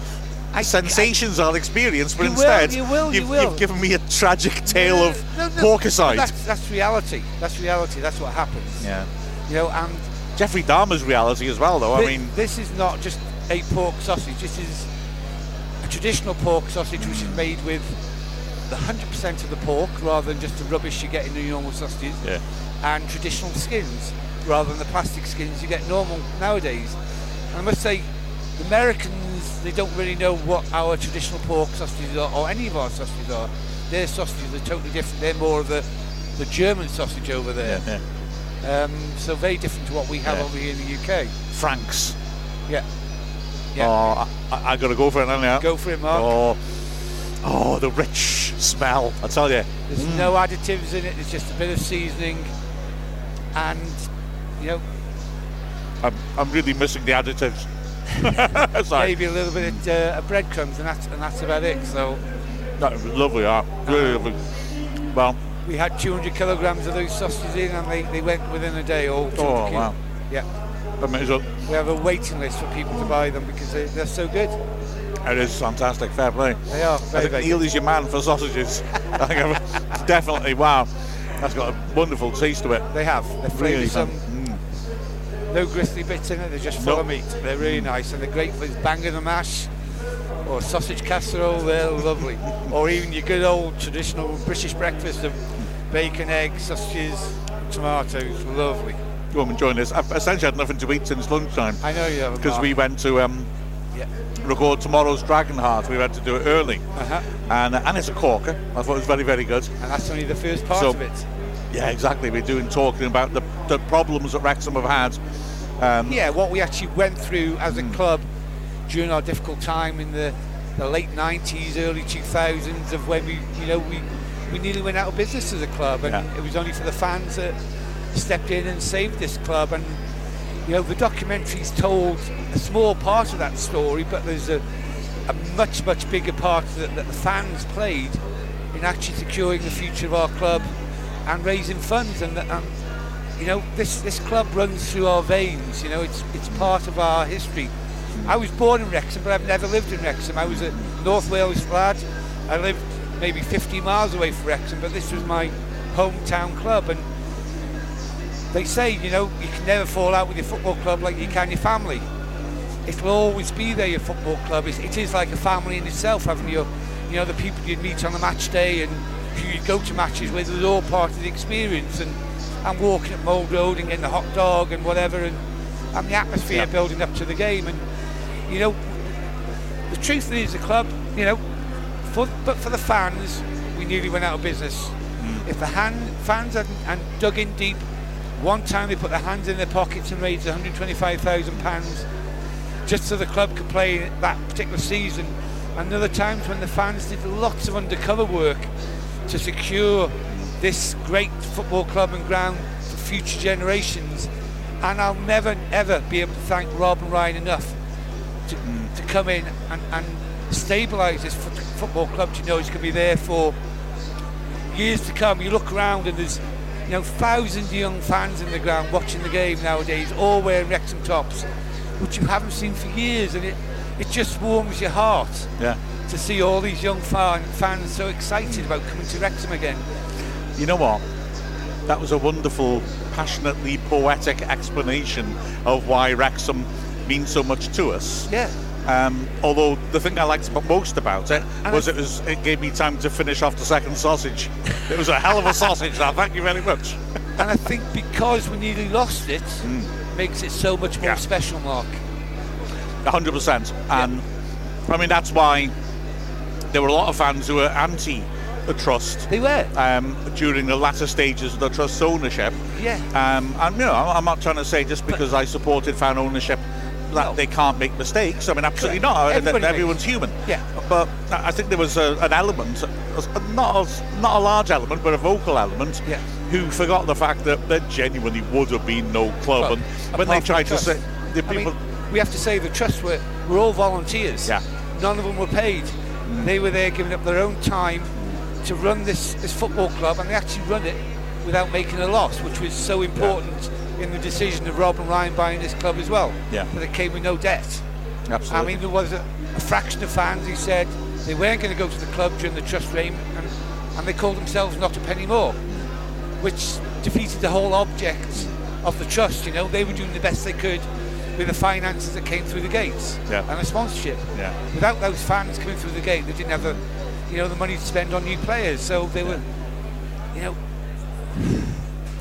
I- sensations I'll experience, but You will, instead you will, you have will. you've given me a tragic tale No, of no, no. That's, that's reality. That's reality. That's what happens. yeah. You know, and Jeffrey Dahmer's reality as well, though. I mean, this is not just a pork sausage. This is a traditional pork sausage which is mm. made with the 100% of the pork rather than just the rubbish you get in the normal sausages. yeah. and traditional skins rather than the plastic skins you get normal nowadays. And I must say, the Americans, they don't really know what our traditional pork sausages are, or any of our sausages are. Their sausages are totally different. They're more of the, the German sausage over there. yeah. yeah. Um, so very different to what we have Yeah. over here in the UK. Franks. Yeah. Yeah. Oh, I, I gotta go for it now. Go for it, Mark. Oh, oh, the rich smell. I tell you. There's no additives in it. It's just a bit of seasoning, and you know I'm, I'm really missing the additives. [LAUGHS] Sorry. maybe a little bit of, uh, of breadcrumbs, and that's and that's about it. So That was lovely, yeah. Really lovely. Well, we had 200 kilograms of those sausages in, and they, they went within a day. All 200 Oh, wow. Yeah, amazing. we have a waiting list for people to buy them because they, they're so good. It is fantastic. Fair play. They are I think very Neil is your man for sausages. [LAUGHS] I think definitely. Wow, that's got a wonderful taste to it. They have. They're Really flavoursome. No gristly bits in it. They're just full No. of meat. They're really nice, and they're great for banging the mash or sausage casserole. They're lovely. [LAUGHS] or even your good old traditional British breakfast of bacon, eggs, sausages, tomatoes. Lovely. Oh, I'm join us. I've essentially had nothing to eat since lunchtime I know you have. because we went to um, Yeah. record tomorrow's Dragon Dragonheart. We had to do it early, Uh-huh. and and it's a corker. I thought it was very very good. And that's only the first part So- of it. Yeah, exactly. We're doing talking about the, the problems that Wrexham have had. Um, yeah, what we actually went through as a club during our difficult time in the, the late 90s, early 2000s, of when we, you know, we, we nearly went out of business as a club, and Yeah. it was only for the fans that stepped in and saved this club. And you know, the documentary's told a small part of that story, but there's a, a much, much bigger part that, that the fans played in actually securing the future of our club and raising funds. And, and you know, this this club runs through our veins. You know, it's it's part of our history. I was born in Wrexham, but I've never lived in Wrexham. I was a North Wales lad. I lived maybe 50 miles away from Wrexham, but this was my hometown club. And they say, you know, you can never fall out with your football club like you can your family. It will always be there, your football club. It's, it is like a family in itself, having your, you know, the people you'd meet on a match day and who you'd go to matches with. It's all part of the experience. And I'm walking at Mold Road and getting the hot dog and whatever, and, and the atmosphere Yeah. building up to the game. And, you know, the truth is, the club, you know, for, but for the fans, we nearly went out of business. Mm. If the hand, fans hadn't and dug in deep, one time they put their hands in their pockets and raised 125,000 pounds just so the club could play that particular season. And other times when the fans did lots of undercover work to secure this great football club and ground for future generations. And I'll never ever be able to thank Rob and Ryan enough to, to come in and, and stabilise this foot, football club. To know it's going to be there for years to come. You look around and there's you know thousands of young fans in the ground watching the game nowadays, all wearing Wrexham tops, which you haven't seen for years, and it it just warms your heart yeah. to see all these young fan, fans so excited about coming to Wrexham again. You know what? That was a wonderful, passionately poetic explanation of why Wrexham means so much to us. Yeah. Um, although the thing I liked most about it was it was it gave me time to finish off the second sausage. [LAUGHS] It was a hell of a sausage. Now, thank you very much. And I think because we nearly lost it, makes it so much more Yeah. special, Mark. 100%. And I mean, that's why there were a lot of fans who were anti the trust They were. um, during the latter stages of the trust's ownership. Yeah. Um, and, you know, I'm not trying to say just because I supported fan ownership that No. they can't make mistakes. I mean, absolutely Correct. not. Everyone's human. Yeah. But I think there was a, an element, not a, not a large element, but a vocal element, Yeah. who forgot the fact that there genuinely would have been no club. Well, and when they tried to say, the I mean, people, we have to say the trust were, were all volunteers. Yeah. None of them were paid. They were there giving up their own time to run this, this football club, and they actually run it without making a loss, which was so important in the decision of Rob and Ryan buying this club as well. Yeah. That it came with no debt. Absolutely. I mean, there was a, a fraction of fans who said they weren't going to go to the club during the trust reign and, and they called themselves not a penny more, which defeated the whole object of the trust. You know, they were doing the best they could with the finances that came through the gates Yeah. and the sponsorship. Yeah. Without those fans coming through the gate, they didn't have the, you know, the money to spend on new players. So they were, you know,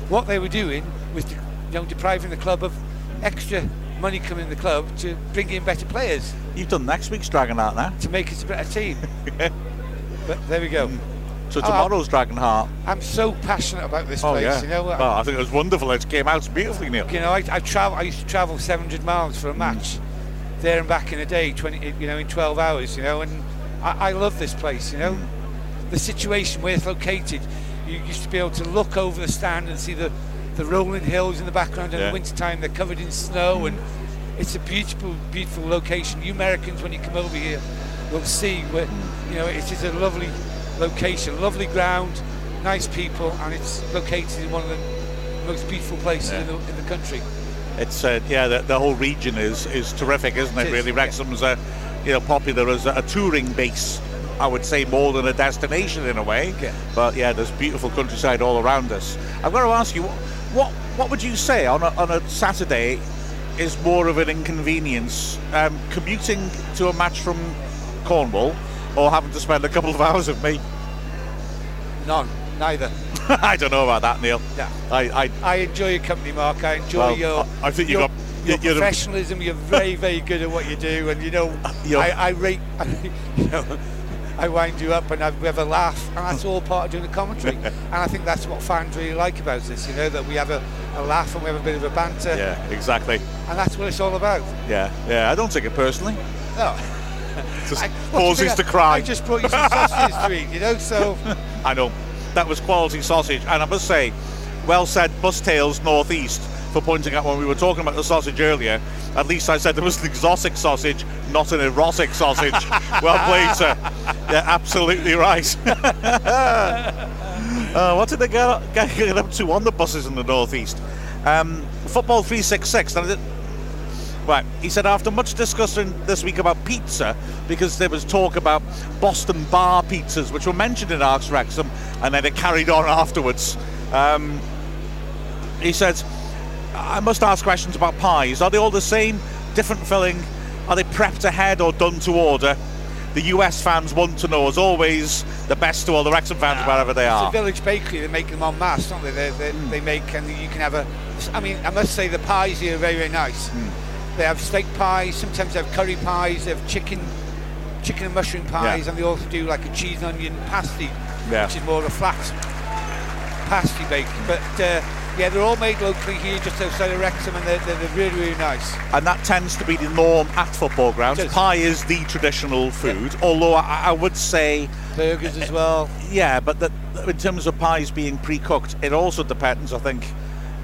what they were doing was, you know, depriving the club of extra money coming in the club to bring in better players You've done next week's Dragonheart now. to make us a better team. [LAUGHS] but there we go. Hmm. So Oh, Dragon Heart. I'm so passionate about this place. Oh place. yeah. You know, well, I think it was wonderful. It came out beautifully, Neil. you know, I, I travel. I used to travel 700 miles for a hmm. match, there and back in a day, 20, you know, in 12 hours. You know, and I, I love this place. You know, the situation where it's located. You used to be able to look over the stand and see the, the rolling hills in the background. In Yeah. the winter time, they're covered in snow, and it's a beautiful, beautiful location. You Americans, when you come over here, will see where you know it is a lovely location, lovely ground, nice people, and it's located in one of the most beautiful places Yeah. in, the, in the country. It's uh, yeah, the, the whole region is is terrific, isn't it? It is, really, yeah. Wrexham's uh, you know popular as a, a touring base. I would say more than a destination in a way. Yeah. But yeah, there's beautiful countryside all around us. I've got to ask you, what what would you say on a, on a Saturday is more of an inconvenience, um, commuting to a match from Cornwall, or having to spend a couple of [LAUGHS] hours with me? None, neither. [LAUGHS] I don't know about that, Neil. Yeah. I, I I enjoy your company, Mark. I enjoy Well, your. I- I think you your, got- your you're professionalism. You're very, very good at what you do, and you know, [LAUGHS] I, I rate. [LAUGHS] you know, I wind you up, and I, we have a laugh, and that's all part of doing the commentary. [LAUGHS] and I think that's what fans really like about this. You know, that we have a, a laugh and we have a bit of a banter, yeah, exactly. and that's what it's all about. Yeah, yeah. I don't take it personally. No. Just I, what do you pauses to cry. I just brought you some sausages to eat, you know. So I know. That was quality sausage, and I must say, well said, Bus Tales Northeast, for pointing out when we were talking about the sausage earlier. At least I said there was an exotic sausage, not an erotic sausage. [LAUGHS] well played, sir. Yeah, absolutely right. [LAUGHS] uh, what did they get, get, up to on the buses in the Northeast? Um, Football 366. Now, Right, he said after much discussion this week about pizza, because there was talk about Boston bar pizzas, which were mentioned in Ask Wrexham, and then it carried on afterwards. Um, he said, I must ask questions about pies. Are they all the same, different filling? Are they prepped ahead or done to order? The US fans want to know, as always, the best to all the Wrexham fans, wherever they It's are. It's a village bakery. They make them en masse, don't they? They, they, Hmm. they make, and you can have a. I mean, I must say the pies here are very, very nice. Hmm. They have steak pies. Sometimes they have curry pies. They have chicken, chicken and mushroom pies, Yeah. and they also do like a cheese and onion pasty, Yeah. which is more of a flat pasty bake. But uh, yeah, they're all made locally here, just outside of Wrexham, and they're, they're, really, really nice. and that tends to be the norm at football grounds. Pie is the traditional food, although I, I would say Burgers as well. Yeah, but that, in terms of pies being pre-cooked, it also depends, I think,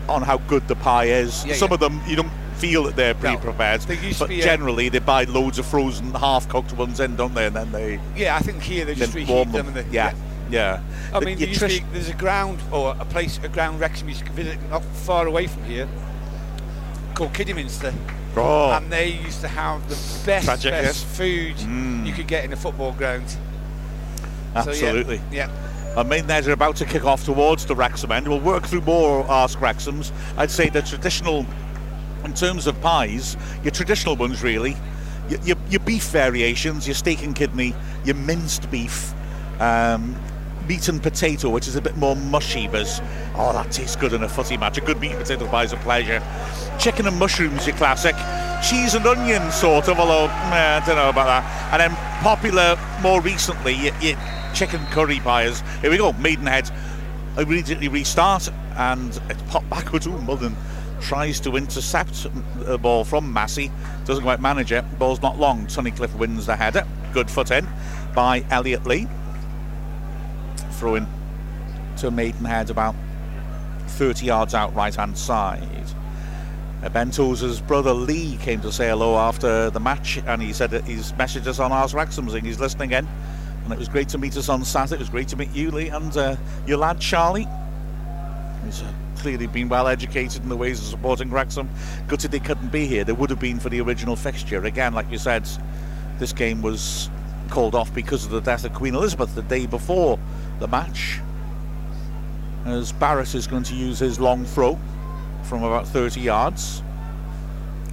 on how good the pie is. Yeah, Some yeah. of them you don't feel that they're pre-prepared, they but be, uh, generally they buy loads of frozen, half-cooked ones in, don't they? And then they Yeah, I think here they just reheat them. them. and they, yeah, yeah. I The- mean, your there used to be, there's a ground or a place, a ground Wrexham used to visit not far away from here called Kidderminster. oh, And they used to have the best, Tragic, best yes. food Mm. you could get in a football ground. So, yeah, absolutely. yeah. Our Maidenhead are about to kick off towards the Wrexham end. We'll work through more Ask Wrexhams. I'd say the traditional, in terms of pies, your traditional ones really, your, your, your beef variations, your steak and kidney, your minced beef, um, meat and potato, which is a bit more mushy, but oh, that tastes good in a footy match. A good meat and potato pie is a pleasure. Chicken and mushrooms, your classic. Cheese and onion, sort of, although meh, I don't know about that. And then popular more recently, your, your chicken curry pies. Here we go, Maidenhead immediately restart and it's popped backwards. Ooh, Mullin tries to intercept the ball from Massey. Doesn't quite manage it. Ball's not long. Tunnicliffe wins the header. Good foot in by Elliot Lee. Throw in to Maidenhead about 30 yards out right hand side. Uh, Ben Tozer's brother Lee came to say hello after the match and he said that he's messaged us on Ask Wrexham saying he's listening in. And it was great to meet us on Saturday. It was great to meet you, Lee, and uh, your lad Charlie. He's uh, clearly been well educated in the ways of supporting Wrexham. Gutted they couldn't be here. They would have been for the original fixture. Again, like you said, this game was called off because of the death of Queen Elizabeth the day before the match. As Barratt is going to use his long throw from about 30 yards.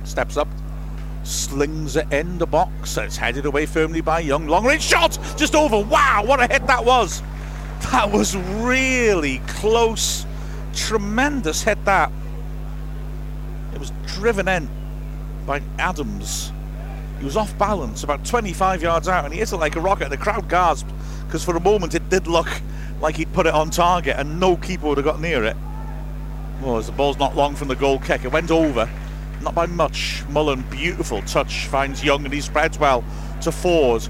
Steps up, slings it in the box, it's headed away firmly by Young. Long range shot, just over. Wow, what a hit that was! That was really close. Tremendous hit that. It was driven in by Adams. He was off balance about 25 yards out and he hit it like a rocket. The crowd gasped because for a moment it did look like he'd put it on target and no keeper would have got near it. Well, as the ball's not long from the goal kick, it went over, not by much. Mullin, beautiful touch, finds Young and he spreads well to Forde.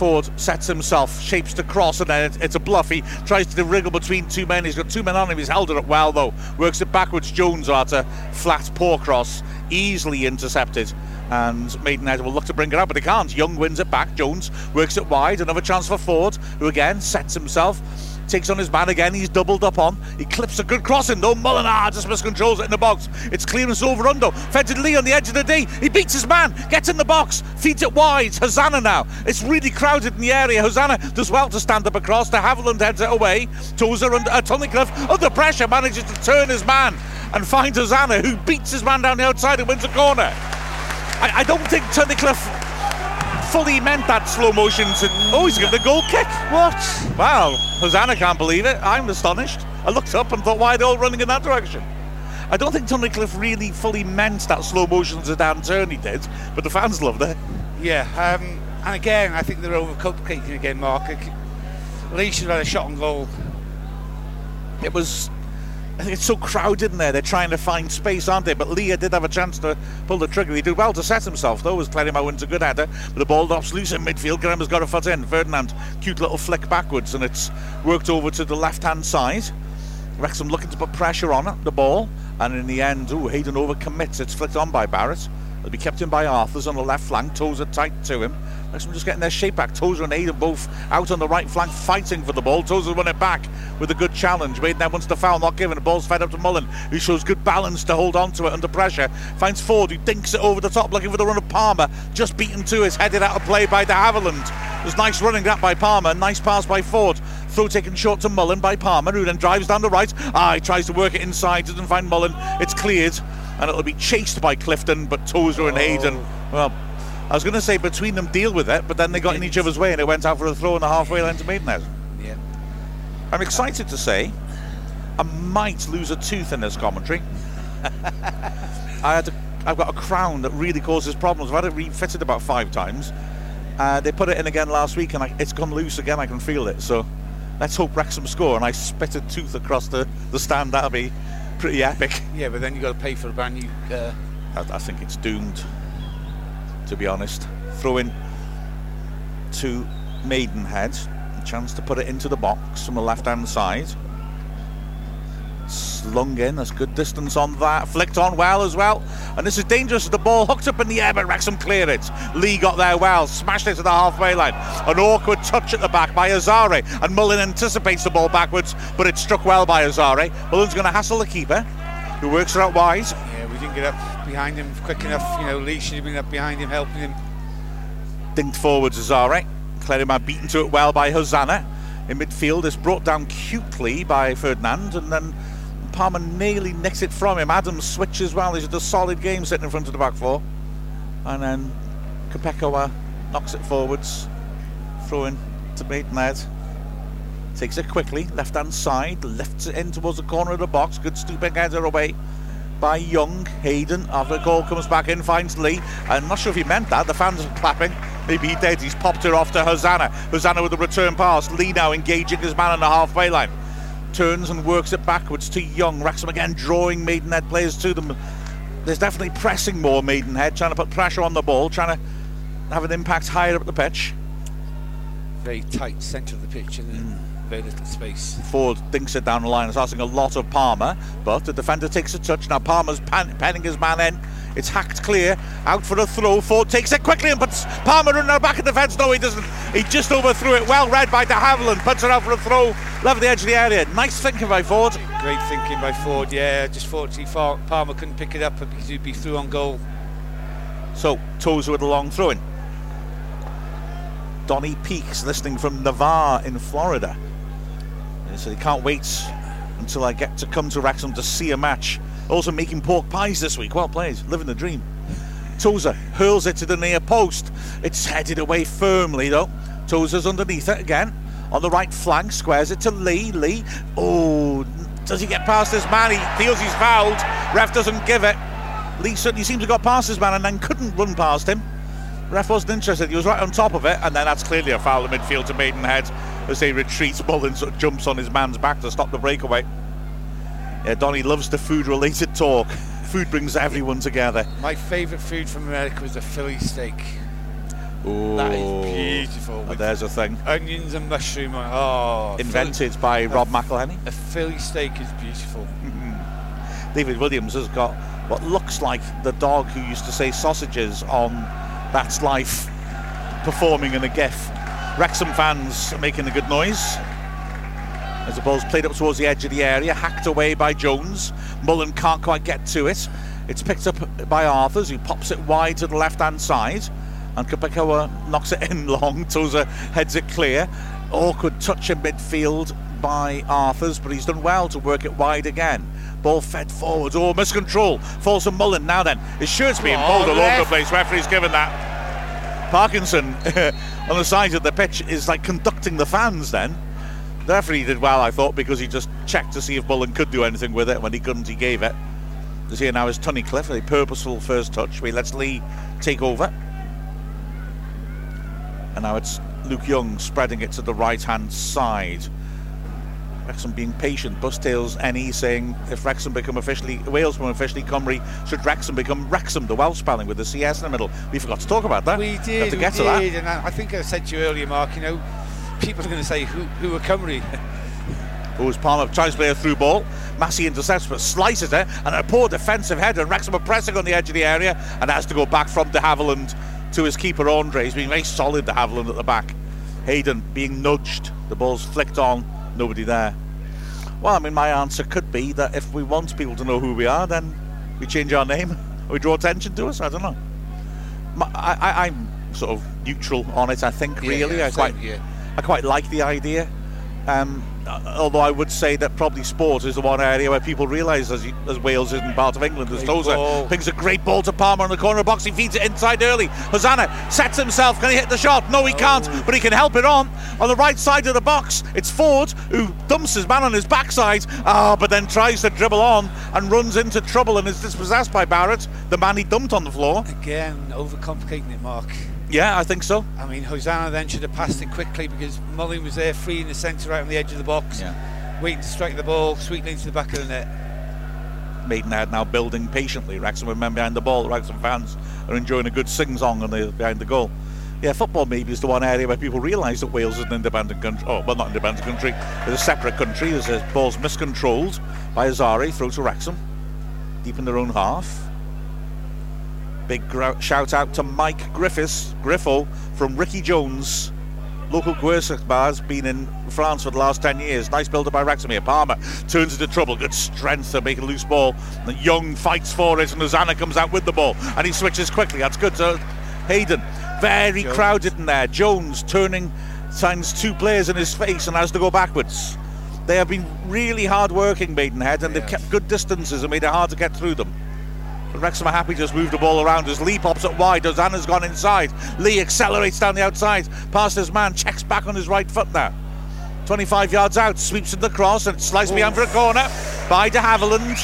Forde sets himself, shapes the cross, and then it's a bluff. He tries to wriggle between two men. He's got two men on him. He's held it up well, though. Works it backwards. Jones at a flat poor cross, easily intercepted. And Maidenhead will look to bring it up, but they can't. Young wins it back. Jones works it wide. Another chance for Forde, who again sets himself takes on his man again. He's doubled up on. He clips a good crossing though. Molinar just miscontrols it in the box. It's clearance over Undo. Fenton Lee on the edge of the D. He beats his man. Gets in the box. Feeds it wide. Hosannah now. It's really crowded in the area. Hosannah does well to stand up across. De Havilland heads it away. Tozer and uh, Tunnicliffe under pressure manages to turn his man and finds Hosannah who beats his man down the outside and wins the corner. I, I don't think Tunnicliffe fully meant that slow motion to. Oh, he's given a goal kick. What? Wow. Hosannah can't believe it. I'm astonished. I looked up and thought, why are they all running in that direction? I don't think Tunnicliffe really fully meant that slow motion to turn he did, but the fans loved it. Yeah, um, and again, I think they're overcomplicating again, Mark. Lee should have had a shot on goal. It was it's so crowded in there. They're trying to find space, aren't they? But Leah did have a chance to pull the trigger. He did well to set himself, though, as Clerima wins a good header. But the ball drops loose in midfield. Graham has got a foot in. Ferdinand, cute little flick backwards, and it's worked over to the left hand side. Wrexham looking to put pressure on the ball, and in the end, ooh, Hayden over commits. It's flicked on by Barrett. It'll be kept in by Arthurs on the left flank. Toes are tight to him. Wrexham just getting their shape back. Tozer and Aiden both out on the right flank fighting for the ball. Tozer won it back with a good challenge. Maidenhead wants the foul, not given. The ball's fed up to Mullin, who shows good balance to hold on to it under pressure. Finds Forde, who dinks it over the top, looking for the run of Palmer. Just beaten to his headed out of play by de Havilland. There's nice running that by Palmer. Nice pass by Forde. Throw taken short to Mullin by Palmer, who then drives down the right. Ah, he tries to work it inside, doesn't find Mullin. It's cleared, and it'll be chased by Clifton, but Tozer and Hayden, well, I was going to say between them deal with it, but then they got in each other's way and it went out for a throw in the halfway line to Maidenhead. Yeah. I'm excited to say I might lose a tooth in this commentary. [LAUGHS] I had to, I've got a crown that really causes problems. I've had it refitted about five times. Uh, they put it in again last week and I, it's come loose again. I can feel it. So let's hope Wrexham score and I spit a tooth across the, the stand. That'll be pretty epic. Yeah, but then you've got to pay for a brand new. Uh... I, I think it's doomed to be honest. Throw in to Maidenhead. A chance to put it into the box from the left hand side. Slung in, That's good distance on that. Flicked on well as well. And this is dangerous. The ball hooked up in the air, but Wrexham cleared it. Lee got there well, smashed it to the halfway line. An awkward touch at the back by Asare. And Mullin anticipates the ball backwards, but it's struck well by Asare. Mullin's going to hassle the keeper, who works it out wide. Yeah, we didn't get up behind him quick enough. You know, Lee should have been up behind him, helping him. Dinked forwards Asare. Clerima beaten to it well by Hosannah. In midfield, it's brought down cutely by Ferdinand, and then Palmer nearly nicks it from him. Adams switches well. He's a solid game sitting in front of the back four. And then Kpekawa knocks it forwards, throwing to Maidenhead. Takes it quickly, left hand side, lifts it in towards the corner of the box. Good stooping header away by Young. Hayden, after the goal, comes back in, finds Lee. I'm not sure if he meant that. The fans are clapping. Maybe he did. He's popped it off to Hosannah. Hosannah with the return pass. Lee now engaging his man on the halfway line. Turns and works it backwards to Young. Wrexham again drawing Maidenhead players to them. There's definitely pressing more Maidenhead, trying to put pressure on the ball, trying to have an impact higher up the pitch. Very tight centre of the pitch, and mm very little space. Forde dinks it down the line. It's asking a lot of Palmer, but the defender takes a touch. Now Palmer's pan- penning his man in. It's hacked clear. Out for a throw. Forde takes it quickly and puts Palmer in the back of the fence. No, he doesn't. He just overthrew it. Well read by de Havilland. Puts it out for a throw. Left the edge of the area. Nice thinking by Forde. Great thinking by Forde. Yeah, just fortunately Palmer couldn't pick it up because he'd be through on goal. So Tozer with a long throw in. Donny Peaks listening from Navarre in Florida. He said he can't wait until I get to come to Wrexham to see a match. Also making pork pies this week. Well played, living the dream. Tozer hurls it to the near post. It's headed away firmly though. Tozer's underneath it again. On the right flank, squares it to Lee. Lee, oh, does he get past this man? He feels he's fouled. Ref doesn't give it. Lee certainly seems to have got past this man and then couldn't run past him. Ref wasn't interested. He was right on top of it, and then that's clearly a foul in midfield to Maidenhead as he retreats. Mullins sort of jumps on his man's back to stop the breakaway. Yeah, Donny loves the food-related talk. Food brings everyone together. My favourite food from America was a Philly steak. Ooh, That is beautiful. Oh, there's a thing. Onions and mushroom. Oh, Invented by Rob McElhenney. A Philly steak is beautiful. Mm-hmm. David Williams has got what looks like the dog who used to say sausages on That's Life performing in a gif. Wrexham fans making a good noise. As the ball's played up towards the edge of the area, hacked away by Jones. Mullin can't quite get to it. It's picked up by Arthurs, who pops it wide to the left hand side. And Kpekawa knocks it [LAUGHS] in long. Tozer heads it clear. Awkward touch in midfield by Arthurs, but he's done well to work it wide again. Ball fed forward. Oh, miscontrol. Falls to Mullin now then. His shirt's being Oh, pulled all over the place. Referee's given that. Parkinson [LAUGHS] on the side of the pitch is like conducting the fans then. The referee did well, I thought, because he just checked to see if Mullin could do anything with it. When he couldn't, he gave it. As here now is Tunnicliffe, a purposeful first touch. We lets Lee take over. And now it's Luke Young spreading it to the right hand side. Wrexham being patient. Bustails NE saying if Wrexham become officially Wales become officially Cymru, should Wrecsam become Wrexham, the Welsh spelling with the CS in the middle. We forgot to talk about that. We Have did, to we get to that. and I, I think I said to you earlier, Mark. You know, people are going to say who who are Cymru. [LAUGHS] Who's Palmer tries to play a through ball. Massey intercepts but slices it, and a poor defensive header. And Wrexham are pressing on the edge of the area and has to go back from de Havilland to his keeper Andre. He's been very solid, de Havilland at the back. Hayden being nudged. The ball's flicked on. Nobody there. Well, I mean, my answer could be that if we want people to know who we are, then we change our name or [LAUGHS] we draw attention to us. I don't know. I, I, I'm sort of neutral on it. I think Yeah, really, yeah, I quite. I quite like the idea. Um, although I would say that probably sport is the one area where people realise as, as Wales isn't part of England. As Tozer pings a great ball to Palmer in the corner of the box. He feeds it inside early. Hosannah sets himself. Can he hit the shot? No, he can't. But he can help it on. On the right side of the box, it's Forde who dumps his man on his backside. Ah, but then tries to dribble on and runs into trouble and is dispossessed by Barratt, the man he dumped on the floor. Again, overcomplicating it, Mark. Yeah, I think so. I mean, Hosannah then should have passed it quickly because Mullin was there, free in the centre, right on the edge of the box, waiting to strike the ball sweetly into the back of the net. Maidenhead now building patiently. Wrexham men behind the ball. Wrexham fans are enjoying a good sing-song on the, behind the goal. Yeah, football maybe is the one area where people realise that Wales is an independent country. Oh, well, not an independent country. It's a separate country. There's a ball's miscontrolled by Asare through to Wrexham, deep in their own half. Big shout out to Mike Griffiths, Griffo from Ricky Jones. Local Guersac bar's been in France for the last 10 years. Nice build up by here. Palmer turns into trouble. Good strength to make a loose ball. And Young fights for it, and Lozana comes out with the ball. And he switches quickly. That's good to Hayden. Very Jones. crowded in there. Jones turning, signs two players in his face and has to go backwards. They have been really hard working, Maidenhead, and they've kept good distances and made it hard to get through them. Wrexham are happy to just move the ball around as Lee pops it wide. as Anna's gone inside. Lee accelerates down the outside, past his man, checks back on his right foot now. 25 yards out, sweeps in the cross and sliced behind for a corner by de Havilland.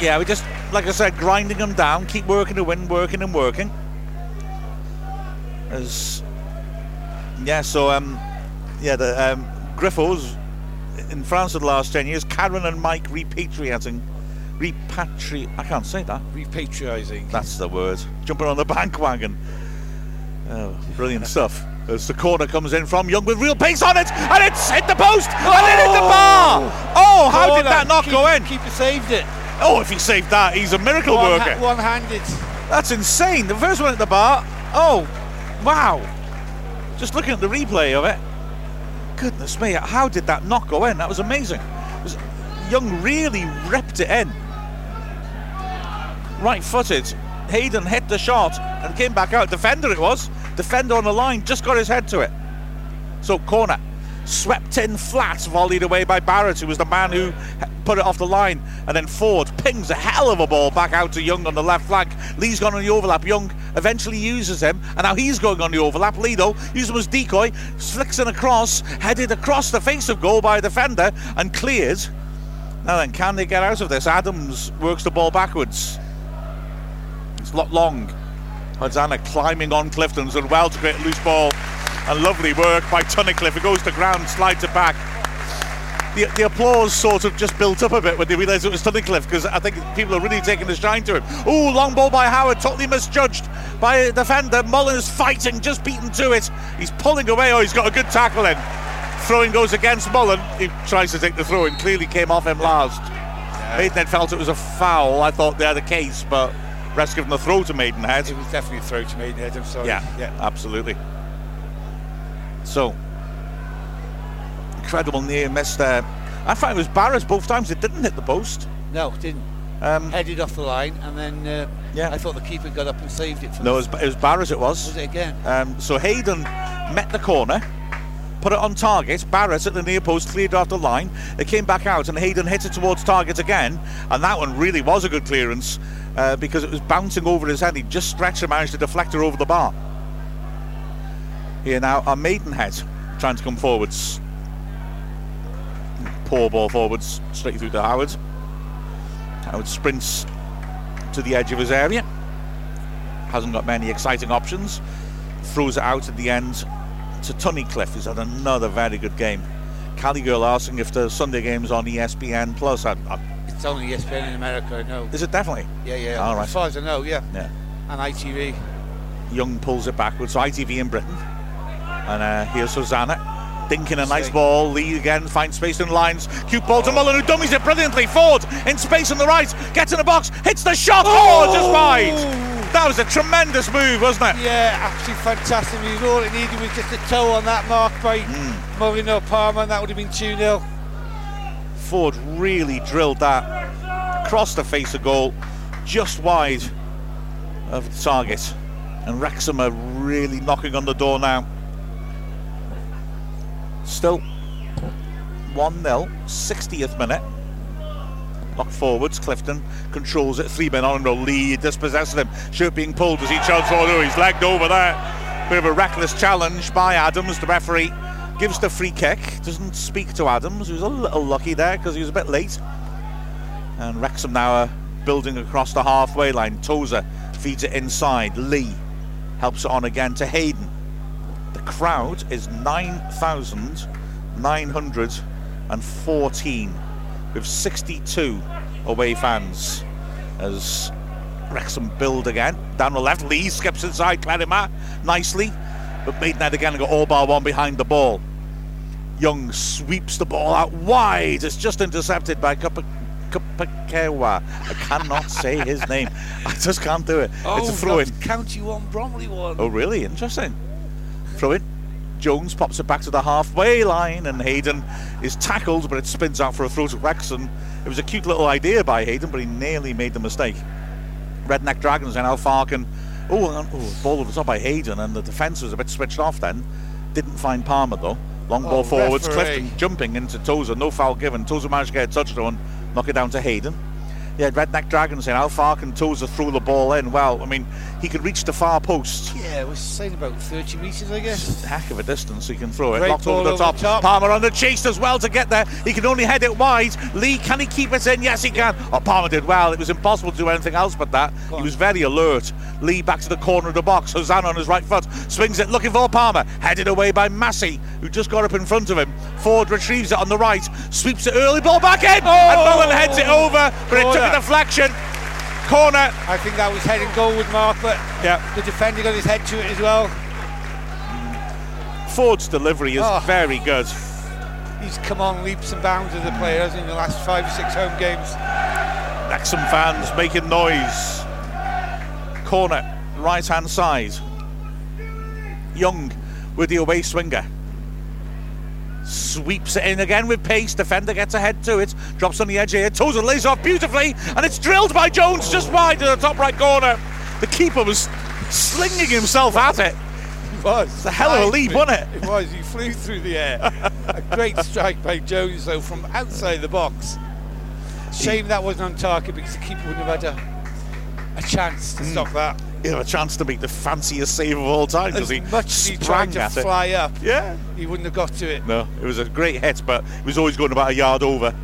Yeah, we just, like I said, grinding them down, keep working to win, working and working. As yeah, so um, yeah, the um, Griffos in France for the last 10 years, Karen and Mike repatriating, repatri, I can't say that. Repatriating. That's the word. Jumping on the bank wagon. Oh, brilliant [LAUGHS] stuff. As the corner comes in from Young with real pace on it, and it's hit the post, and it hit the oh! bar. Oh, how did that not Keep- go in? Keeper saved it. Oh, if he saved that, he's a miracle One worker. ha- one-handed. That's insane. The first one at the bar. Oh, wow. Just looking at the replay of it. Goodness me, how did that not go in? That was amazing. Was- Young really ripped it in. Right footed. Hayden hit the shot and came back out. Defender it was. Defender on the line just got his head to it. So corner, swept in flat, volleyed away by Barratt, who was the man who put it off the line. And then Forde pings a hell of a ball back out to Young on the left flank. Lee's gone on the overlap. Young eventually uses him, and now he's going on the overlap. Lee, though, uses him as decoy, flicks in across, headed across the face of goal by a defender, and clears. Now then, can they get out of this? Adams works the ball backwards. It's not long. Hosannah climbing on Clifton's and well to create a loose ball. And lovely work by Tunnicliffe. It goes to ground, slides it back. The, the applause sort of just built up a bit when they realised it was Tunnicliffe because I think people are really taking a shine to him. Oh, long ball by Howard, totally misjudged by a defender. Mullin is fighting, just beaten to it. He's pulling away. Oh, he's got a good tackle in. Throwing goes against Mullin. He tries to take the throw in, clearly came off him last. Yeah. Maidenhead felt it was a foul. I thought they had a case, but rest given the throw to Maidenhead. It was definitely a throw to Maidenhead, I'm sorry. Yeah, yeah, absolutely. So, incredible near miss there. I thought it was Barras both times. It didn't hit the post. No, it didn't. Um, Headed off the line, and then uh, yeah, I thought the keeper got up and saved it. no, it was, it was Barras. It was. Was it again? Um, so Hayden met the corner, put it on target. Barras at the near post cleared off the line. It came back out, and Hayden hit it towards target again. And that one really was a good clearance uh, because it was bouncing over his head. He just stretched and managed to deflect her over the bar. Here now are Maidenhead trying to come forwards. Poor ball forwards, straight through to Howard. Howard sprints to the edge of his area. Hasn't got many exciting options. Throws it out at the end to Tunnicliffe, who's had another very good game. Cali Girl asking if the Sunday game's on ESPN Plus. I, I, it's on ESPN in America, I know. Is it definitely? Yeah, yeah. All right. As far as I know, yeah. Yeah. And ITV. Young pulls it backwards. So ITV in Britain. And uh, here's Hosannah. Dinking a nice ball. Lee again finds space in the lines. Cute ball to Mullin, who dummies it brilliantly. Forde in space on the right. Gets in the box. Hits the shot. Oh, oh just wide. That was a tremendous move, wasn't it? Yeah, absolutely fantastic. All it needed was just a toe on that mark by mm. Molino Palmer, and that would have been 2 0. Forde really drilled that across the face of goal, just wide of the target. And Wrexham are really knocking on the door now. Still 1 0, 60th minute. Lock forwards, Clifton controls it. Three men on and lead, dispossessing him. Shirt being pulled as he chugs forward. Oh, he's legged over there. Bit of a reckless challenge by Adams. The referee gives the free kick. Doesn't speak to Adams, who's a little lucky there because he was a bit late. And Wrexham now are building across the halfway line. Tozer feeds it inside. Lee helps it on again to Hayden The crowd is 9,914 with 62 away fans as Wrexham build again. Down the left, Lee skips inside Clerima nicely, but Maidenhead again and got all bar one behind the ball. Young sweeps the ball out wide. It's just intercepted by Kpekawa. I cannot [LAUGHS] say his name. I just can't do it. Oh, it's a throw in. County one, Bromley one. Oh, really? Interesting. Throw it. Jones pops it back to the halfway line, and Hayden is tackled, but it spins out for a throw to Wrexham. It was a cute little idea by Hayden, but he nearly made the mistake. Redneck Dragons and Al Farkin. Oh, oh, ball over the top by Hayden, and the defence was a bit switched off then. Didn't find Palmer though. Long oh, ball oh, forwards, Clifton jumping into Tozer, no foul given. Tozer managed to get a touchdown, knock it down to Hayden yeah, Redneck Dragon saying how far can Tozer throw the ball in? Well, I mean, he could reach the far post. Yeah, it was saying about 30 metres, I guess. Heck of a distance he can throw it. Great Locked over, the, top. the top. Palmer on the chase as well to get there. He can only head it wide. Lee, can he keep it in? Yes, he can. Oh, Palmer did well. It was impossible to do anything else but that. He was very alert. Lee back to the corner of the box. Hosannah on his right foot. Swings it, looking for Palmer. Headed away by Massey, who just got up in front of him. Forde retrieves it on the right. Sweeps it early. Ball back in. Oh! And Mullin heads it over, but it took a deflection corner. I think that was head and goal with Mark, but yeah. the defender got his head to it as well. Forde's delivery is oh. very good. He's come on leaps and bounds as a player, hasn't he, in the last five or six home games. Wrexham fans making noise. Corner, right hand side. Young with the away swinger sweeps it in again with pace. Defender gets ahead to it, drops on the edge here. Tozer lays off beautifully, and it's drilled by Jones just wide to the top right corner. The keeper was slinging himself at it. it. was. It's a hell of a leap, wasn't it? It was. He flew through the air. a great strike by Jones, though, from outside the box. Shame that wasn't on target because the keeper wouldn't have had a, a chance to mm. stop that. He had a chance to make the fanciest save of all time because he much as he tried to fly it. up. Yeah, he wouldn't have got to it. No, it was a great hit, but he was always going about a yard over.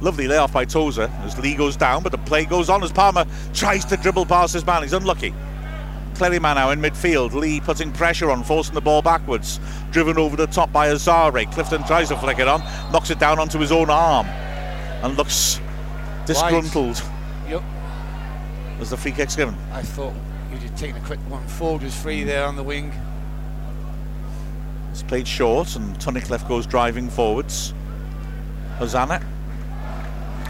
Lovely layoff by Tozer as Lee goes down, but the play goes on as Palmer tries to dribble past his man. He's unlucky. Clerima now in midfield. Lee putting pressure on, forcing the ball backwards. Driven over the top by Asare. Clifton tries to flick it on, knocks it down onto his own arm, and looks disgruntled. Yep. As the free kick's given. I thought taken a quick one forward, was free there on the wing. It's played short, and Tunnicliffe goes driving forwards. Hosannah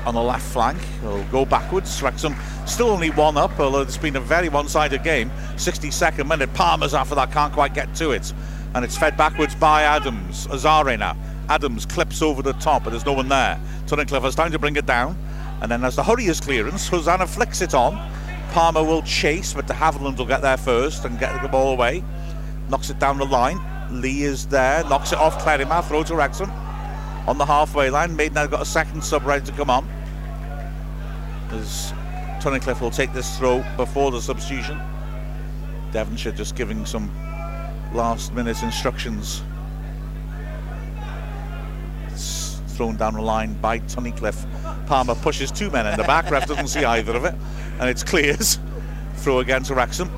on the left flank. Will go backwards. Wrexham still only one up, although it's been a very one-sided game. 62nd minute. Palmer's after that can't quite get to it, and it's fed backwards by Adams. Asare now. Adams clips over the top, but there's no one there. Tunnicliffe has time to bring it down, and then as the hurry is clearance, Hosannah flicks it on. Palmer will chase, but de Havilland will get there first and get the ball away. Knocks it down the line. Lee is there, knocks it off Clerima, throw to Wrexham on the halfway line. Maidenhead got a second sub ready to come on as Tunnicliffe will take this throw before the substitution. Devonshire just giving some last minute instructions. It's thrown down the line by Tunnicliffe. Palmer pushes two men in the back, ref doesn't see either of it, and it's clears. Throw again to Wrexham.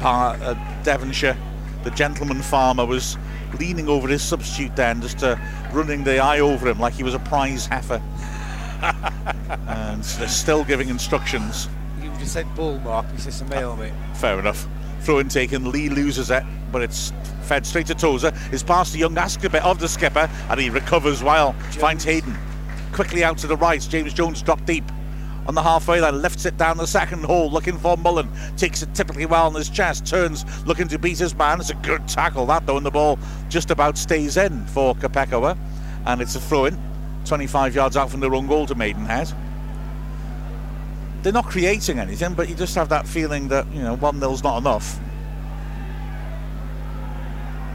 Uh, Devonshire, the gentleman farmer, was leaning over his substitute then, just uh, running the eye over him like he was a prize heifer [LAUGHS] and they're still giving instructions. You just said bull, Mark. He says a male, mate. Fair enough. Throw in taken. Lee loses it, but it's fed straight to Tozer. Is past the young Askabet of the skipper, and he recovers well. Jones. Finds Hayden. Quickly out to the right. James Jones dropped deep on the halfway line, lifts it down the second hole, looking for Mullin. Takes it typically well on his chest, turns, looking to beat his man. It's a good tackle, that though, and the ball just about stays in for Kpekawa. And it's a throw in. 25 yards out from the own goal to Maidenhead. They're not creating anything, but you just have that feeling that, you know, 1 0's not enough.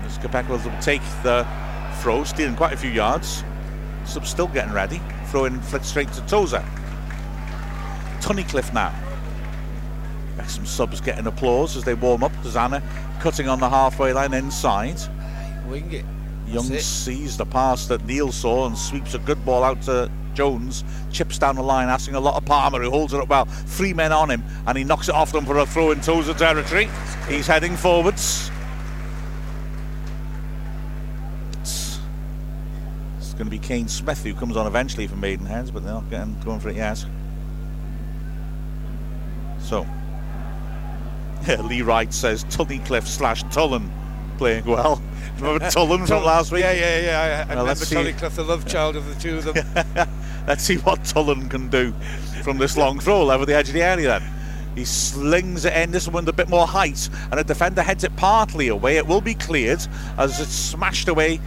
Skapek will take the throw, stealing quite a few yards. Sub still getting ready. Throw in flick straight to Tozer. Tunnicliffe now. Some subs getting applause as they warm up. Zana cutting on the halfway line inside. Wing it. Young sees the pass that Neil saw and sweeps a good ball out to Jones. Chips down the line, asking a lot of Palmer, who holds it up well. Three men on him, and he knocks it off them for a throw in Tozer territory. He's heading forwards. It's, it's going to be Kane Smith who comes on eventually for Maidenheads, but they're not getting going for it yet. So, [LAUGHS] yeah, Lee Wright says Tunnicliffe slash Tullen playing well. [LAUGHS] Remember [LAUGHS] Tullen from last week? Yeah, yeah, yeah. I, I remember Tunnicliffe, the love child of the two of them. let's see what Tullen can do from this long throw over the edge of the area then. He slings it in, this one with a bit more height, and a defender heads it partly away. It will be cleared as it's smashed away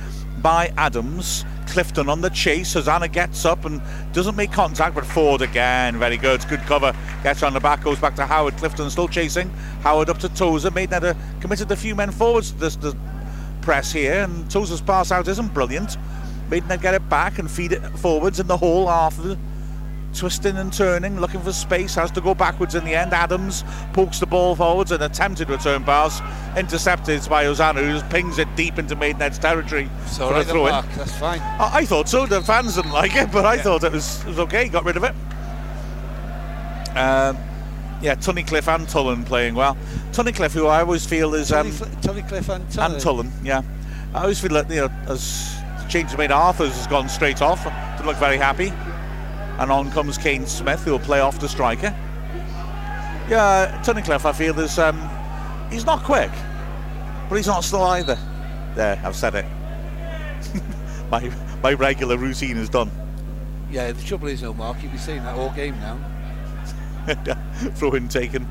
by Adams. Clifton on the chase. Hosannah gets up and doesn't make contact, but Forde again. Very good. Good cover. Gets on the back, goes back to Howard. Clifton still chasing. Howard up to Tozer. Made that a, committed a few men forwards. This, the press here, and Tozer's pass out isn't brilliant. Maidenhead get it back and feed it forwards in the hole after twisting and turning, looking for space, has to go backwards in the end. Adams pokes the ball forwards, an attempted return pass, intercepted by Hosannah, who pings it deep into Maidenhead's territory so for right a throw in. That's fine. I, I, thought so. The fans didn't like it, but I yeah. thought it was, it was okay. Got rid of it. Um, yeah, Tunnicliffe and Tullen playing well. Tunnicliffe, who I always feel is um, Tunnicliffe and Tullen. And Tullen, yeah. I always feel that you know, as the change of made, Arthurs has gone straight off. Didn't look very happy. And on comes Kane Smith, who will play off the striker. Yeah, Tunnicliffe, I feel is um, he's not quick, but he's not slow either. There, I've said it. [LAUGHS] my my regular routine is done. Yeah, the trouble is, though, Mark, you'll be seeing that all game now. [LAUGHS] throw in taken.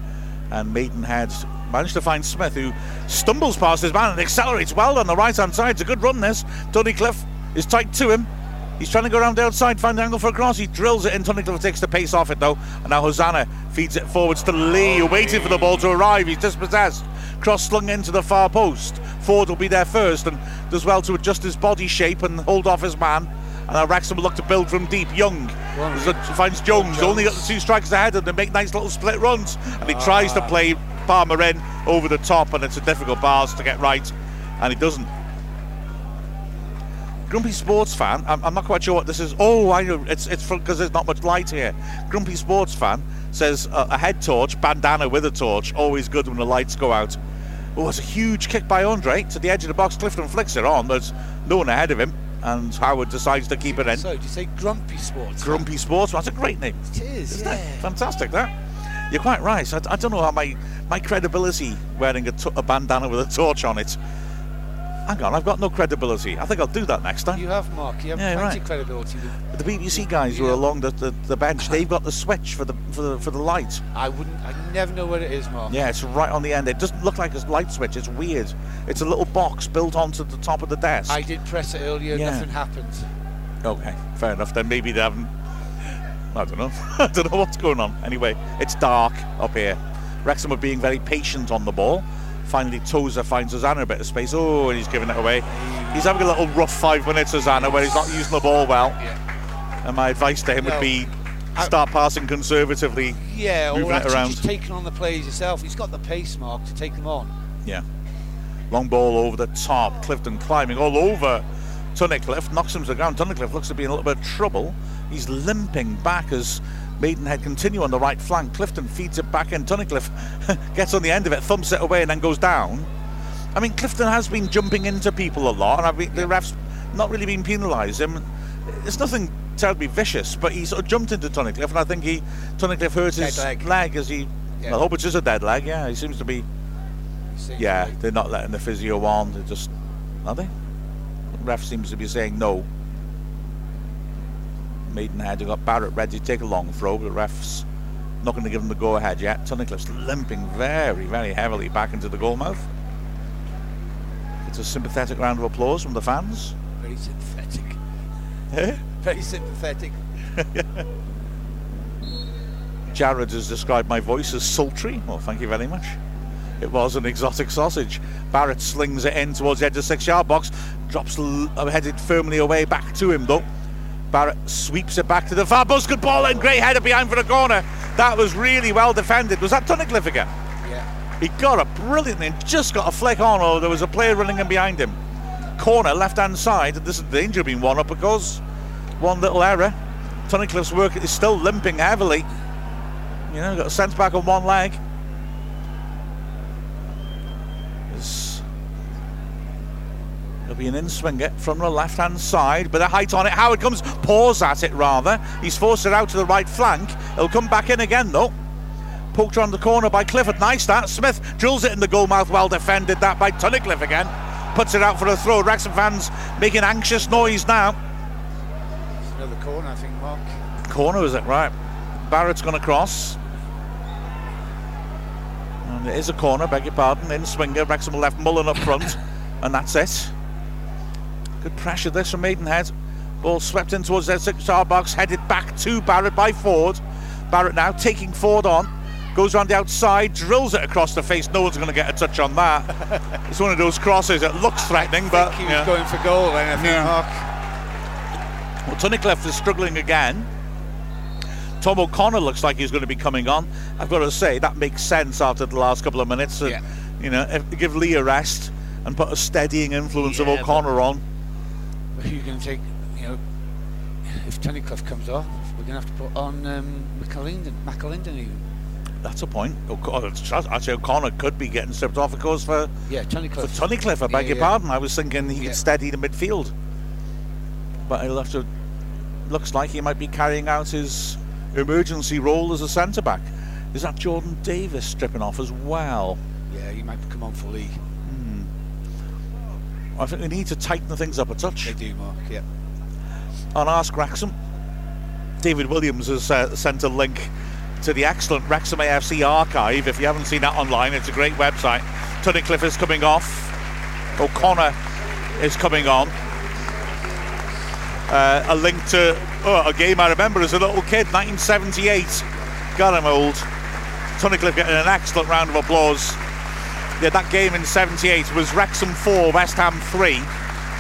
And Maidenhead managed to find Smith, who stumbles past his man and accelerates well on the right hand side. It's a good run, this. Tunnicliffe is tight to him. He's trying to go around the outside, find the angle for a cross. He drills it in. Tunnicliffe takes the pace off it, though. And now Hosannah feeds it forwards to Lee, oh, waiting for the ball to arrive. He's dispossessed. Cross slung into the far post. Forde will be there first and does well to adjust his body shape and hold off his man. And now Wrexham will look to build from deep. Young Well, finds Jones, Jones. only got the two strikers ahead and they make nice little split runs. And he tries to play Palmer in over the top, and it's a difficult bars to get right, and he doesn't. Grumpy Sports fan, I'm, I'm not quite sure what this is. Oh, I know, it's it's because there's not much light here. Grumpy Sports fan says uh, a head torch, bandana with a torch, always good when the lights go out. Oh, it's a huge kick by Andre to the edge of the box. Clifton flicks it on. There's no one ahead of him, and Howard decides to keep it in. So, do you say Grumpy Sports? Grumpy Sports, that's a great name. It is, Isn't yeah. it? Fantastic, that. You're quite right. I, I don't know how my, my credibility wearing a, t- a bandana with a torch on it. Hang on, I've got no credibility. I think I'll do that next time. You have, Mark. You have Yeah, plenty right. of credibility. the BBC guys who are along the, the, the bench, [LAUGHS] they've got the switch for the for the, for the light. I wouldn't. I never know what it is, Mark. Yeah, it's right on the end. It doesn't look like a light switch. It's weird. It's a little box built onto the top of the desk. I did press it earlier. Yeah. Nothing happened. Okay, fair enough. Then maybe they haven't. I don't know. [LAUGHS] I don't know what's going on. Anyway, it's dark up here. Wrexham are being very patient on the ball. Finally, Tozer finds Hosannah a bit of space. Oh, and he's giving it away. He's having a little rough five minutes, Hosannah, where he's not using the ball well. Yeah. And my advice to him would be start passing conservatively. Yeah, Moving or it around. just taking on the players yourself. He's got the pace, Mark, to take them on. Yeah. Long ball over the top. Clifton climbing all over Tunnicliffe. Knocks him to the ground. Tunnicliffe looks to be in a little bit of trouble. He's limping back as Maidenhead continue on the right flank. Clifton feeds it back in. Tunnicliffe [LAUGHS] gets on the end of it, thumps it away, and then goes down. I mean, Clifton has been jumping into people a lot, and been, the refs not really been penalised. him. It's nothing terribly vicious, but he sort of jumped into Tunnicliffe, and I think he Tunnicliffe hurt Dead his leg. as he. Yeah. I hope it's just a dead leg. Yeah, he seems to be. Seems Yeah, like- they're not letting the physio on. They're just, are they? The ref seems to be saying no. Maidenhead, you've got Barratt ready to take a long throw, but the ref's not going to give him the go ahead yet. Tunnicliffe's limping very, very heavily back into the goalmouth. It's a sympathetic round of applause from the fans. Very sympathetic. Eh? [LAUGHS] Very sympathetic. [LAUGHS] Jared has described my voice as sultry. Well, thank you very much. It was an exotic sausage. Barratt slings it in towards the edge of the six-yard box, drops l- uh, headed firmly away back to him though. Barratt sweeps it back to the far post. Good ball and great header behind for the corner. That was really well defended. Was that Tunnicliffe again? Yeah. He got it brilliantly and just got a flick on, or there was a player running in behind him. Corner, left hand side, this is the danger being won up because one little error. Tunnicliffe's work is still limping heavily. You know, got a sense back on one leg. There's- Be an in swinger from the left hand side, but a height on it. Howard comes, paws at it rather. He's forced it out to the right flank. It'll come back in again though. Poked around the corner by Clifford. Nice that. Smith drills it in the goal mouth. Well defended that by Tunnicliffe again. Puts it out for a throw. Wrexham fans making anxious noise now. It's another corner, I think, Mark. Corner is it right? Barratt's going to cross. And it is a corner, beg your pardon. In swinger, Wrexham left Mullin up front, and that's it. Good pressure this from Maidenhead. Ball swept in towards their six-yard box, headed back to Barratt by Forde. Barratt now taking Forde on, goes around the outside, drills it across the face. No one's going to get a touch on that. [LAUGHS] it's one of those crosses that looks threatening, but he was yeah. going for goal then, I think, Yeah. Mark. Well, Tunnicliffe is struggling again. Tom O'Connor looks like he's going to be coming on. I've got to say that makes sense after the last couple of minutes. Yeah. You know, if, give Lee a rest and put a steadying influence of Yeah, but- O'Connor on. Who you going to take, you know, if Tunnicliffe comes off, we're going to have to put on um, McAlinden, McAlinden even. That's a point. O'Connor, actually, O'Connor could be getting stripped off, of course, for, Yeah, for Tunnicliffe. Tunnicliffe. I beg Yeah, your yeah. pardon. I was thinking he Yeah. could steady the midfield. But he'll have to. Looks like he might be carrying out his emergency role as a centre back. Is that Jordan Davis stripping off as well? Yeah, he might come on for Lee. I think we need to tighten the things up a touch. They do, Mark, yeah. On Ask Wrexham, David Williams has uh, sent a link to the excellent Wrexham AFC archive. If you haven't seen that online, it's a great website. Tunnicliffe is coming off. O'Connor is coming on. Uh, a link to oh, a game I remember as a little kid, 1978. God, I'm old. Tunnicliffe getting an excellent round of applause. Yeah, that game in 78 was Wrexham 4, West Ham 3.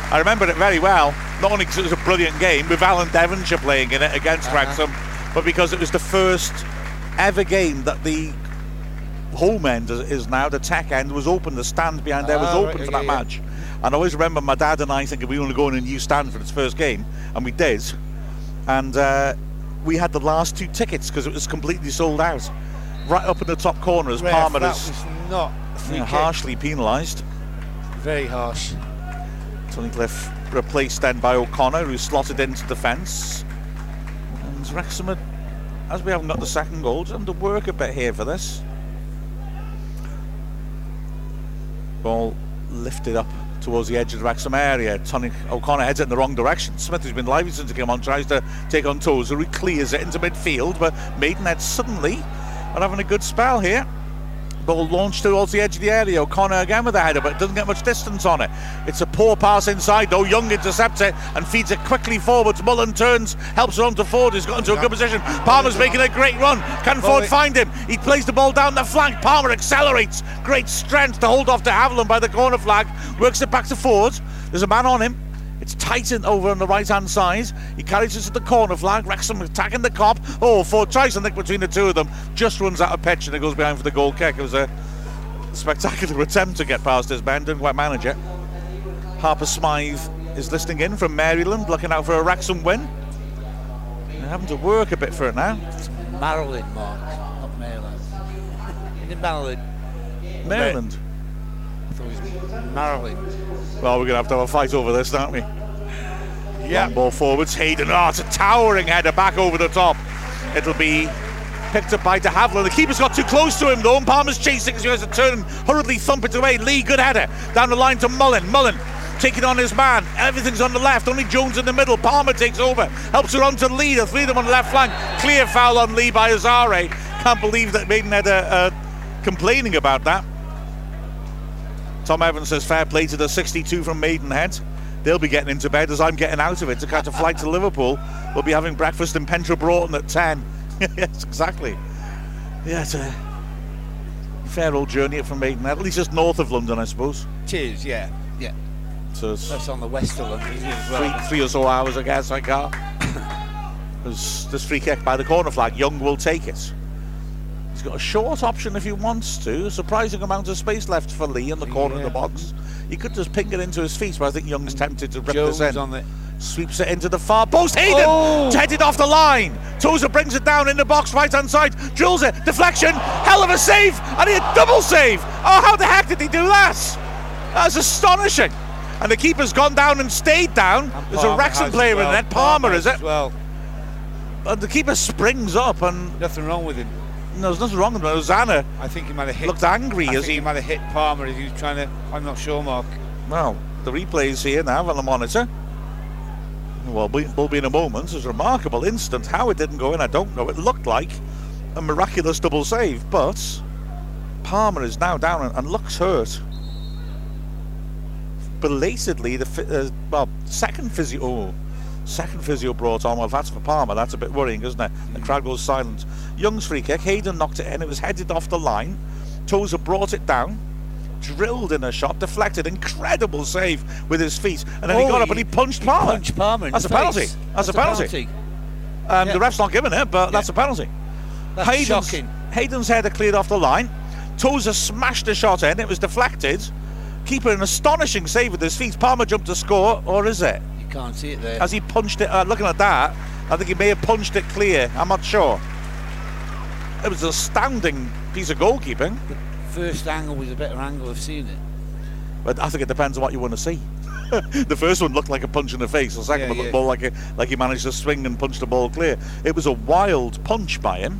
I remember it very well, not only because it was a brilliant game with Alan Devonshire playing in it against uh-huh. Wrexham, but because it was the first ever game that the home end is now, the tech end was open, the stand behind there was ah, open right, for that yeah, match. And I always remember my dad and I thinking we want to go in a new stand for its first game, and we did. And uh, we had the last two tickets because it was completely sold out. Right up in the top corner as Palmer is not you know, harshly penalised. Very harsh. Tony Tunnicliffe replaced then by O'Connor, who slotted into the defence. And Wrexham, as we haven't got the second goal, just to work a bit here for this. Ball lifted up towards the edge of the Wrexham area. Tony O'Connor heads it in the wrong direction. Smith, who's been lively since he came on, tries to take on Tozer, who clears it into midfield, but Maidenhead suddenly are having a good spell here. Ball launched towards the edge of the area. O'Connor again with a header, but it doesn't get much distance on it. It's a poor pass inside, though. Young intercepts it and feeds it quickly forwards. Mullin turns, helps it on to Forde. He's got into a good position. Palmer's making a great run. Can Forde find him? He plays the ball down the flank. Palmer accelerates. Great strength to hold off to Havilland by the corner flag. Works it back to Forde. There's a man on him. It's Titan over on the right hand side. He carries it to the corner flag. Wrexham attacking the Kop. Oh, Forde tries to nick between the two of them. Just runs out of pitch and it goes behind for the goal kick. It was a spectacular [LAUGHS] attempt to get past his man. Didn't quite manage it. Harper Smythe is listening in from Maryland, looking out for a Wrexham win. They're having to work a bit for it now. It's Maryland, Mark, not Maryland. [LAUGHS] In Maryland. Maryland. Maryland. Well, we're going to have to have a fight over this, aren't we? Yeah. Long ball forwards. Hayden. Oh, it's a towering header back over the top. It'll be picked up by De Havilland. The keeper's got too close to him though, and Palmer's chasing as he has to turn and hurriedly thump it away. Lee, good header. Down the line to Mullin. Mullin taking on his man. Everything's on the left, only Jones in the middle. Palmer takes over, helps her on to Lee. The three of them on the left flank. Clear foul on Lee by Asare. Can't believe that Maidenhead are uh, complaining about that. Tom Evans says fair play to the 62 from Maidenhead. They'll be getting into bed as I'm getting out of it to catch a flight to Liverpool. We'll be having breakfast in Pentre Broughton at 10. [LAUGHS] yes, exactly. Yeah, it's a fair old journey from Maidenhead. At least just north of London, I suppose. Cheers, yeah. Yeah. So That's on the west of London, well? three, three or so hours, I guess, I got. There's [COUGHS] this free kick by the corner flag. Young will take it. He's got a short option if he wants to. Surprising amount of space left for Lee in the corner yeah. of the box. He could just ping it into his feet, but I think Young's mm. tempted to rip Jones this in. On the... Sweeps it into the far post. Hayden oh. headed off the line. Tozer brings it down in the box, right hand side, drills it, deflection, hell of a save, and he a double save. Oh, how the heck did he do that? That's astonishing. And the keeper's gone down and stayed down. And There's a Wrexham player well. in there. Palmer, Palmer is it? Well, and the keeper springs up and nothing wrong with him. No, there's nothing wrong with him. Hosannah. I think he might have hit. Looked angry I as he, he might have hit Palmer as he was trying to. I'm not sure, Mark. Well, the replay's here now on the monitor. Well, will be in a moment. It's a remarkable instant. How it didn't go in, I don't know. It looked like a miraculous double save, but Palmer is now down and, looks hurt. Belatedly, the uh, well, second physio. Oh, Second physio brought on. Well, that's for Palmer. That's a bit worrying, isn't it? The crowd goes silent. Young's free kick. Hayden knocked it in. It was headed off the line. Tozer brought it down. Drilled in a shot, deflected, incredible save with his feet, and then oh, he got up and he punched he Palmer. Punched Palmer that's a penalty. That's, that's, a penalty. penalty. Um, yeah. The ref's not giving it, but yeah. that's a penalty. That's Hayden's, shocking. Hayden's header cleared off the line. Tozer smashed a shot in. It was deflected. Keeper an astonishing save with his feet. Palmer jumped to score, or is it? Can't see it there. Has he punched it? Uh, looking at that, I think he may have punched it clear. I'm not sure. It was an astounding piece of goalkeeping. The first angle was a better angle of seeing it. But I think it depends on what you want to see. [LAUGHS] the first one looked like a punch in the face. The second yeah, one looked yeah. more like a, like he managed to swing and punch the ball clear. It was a wild punch by him.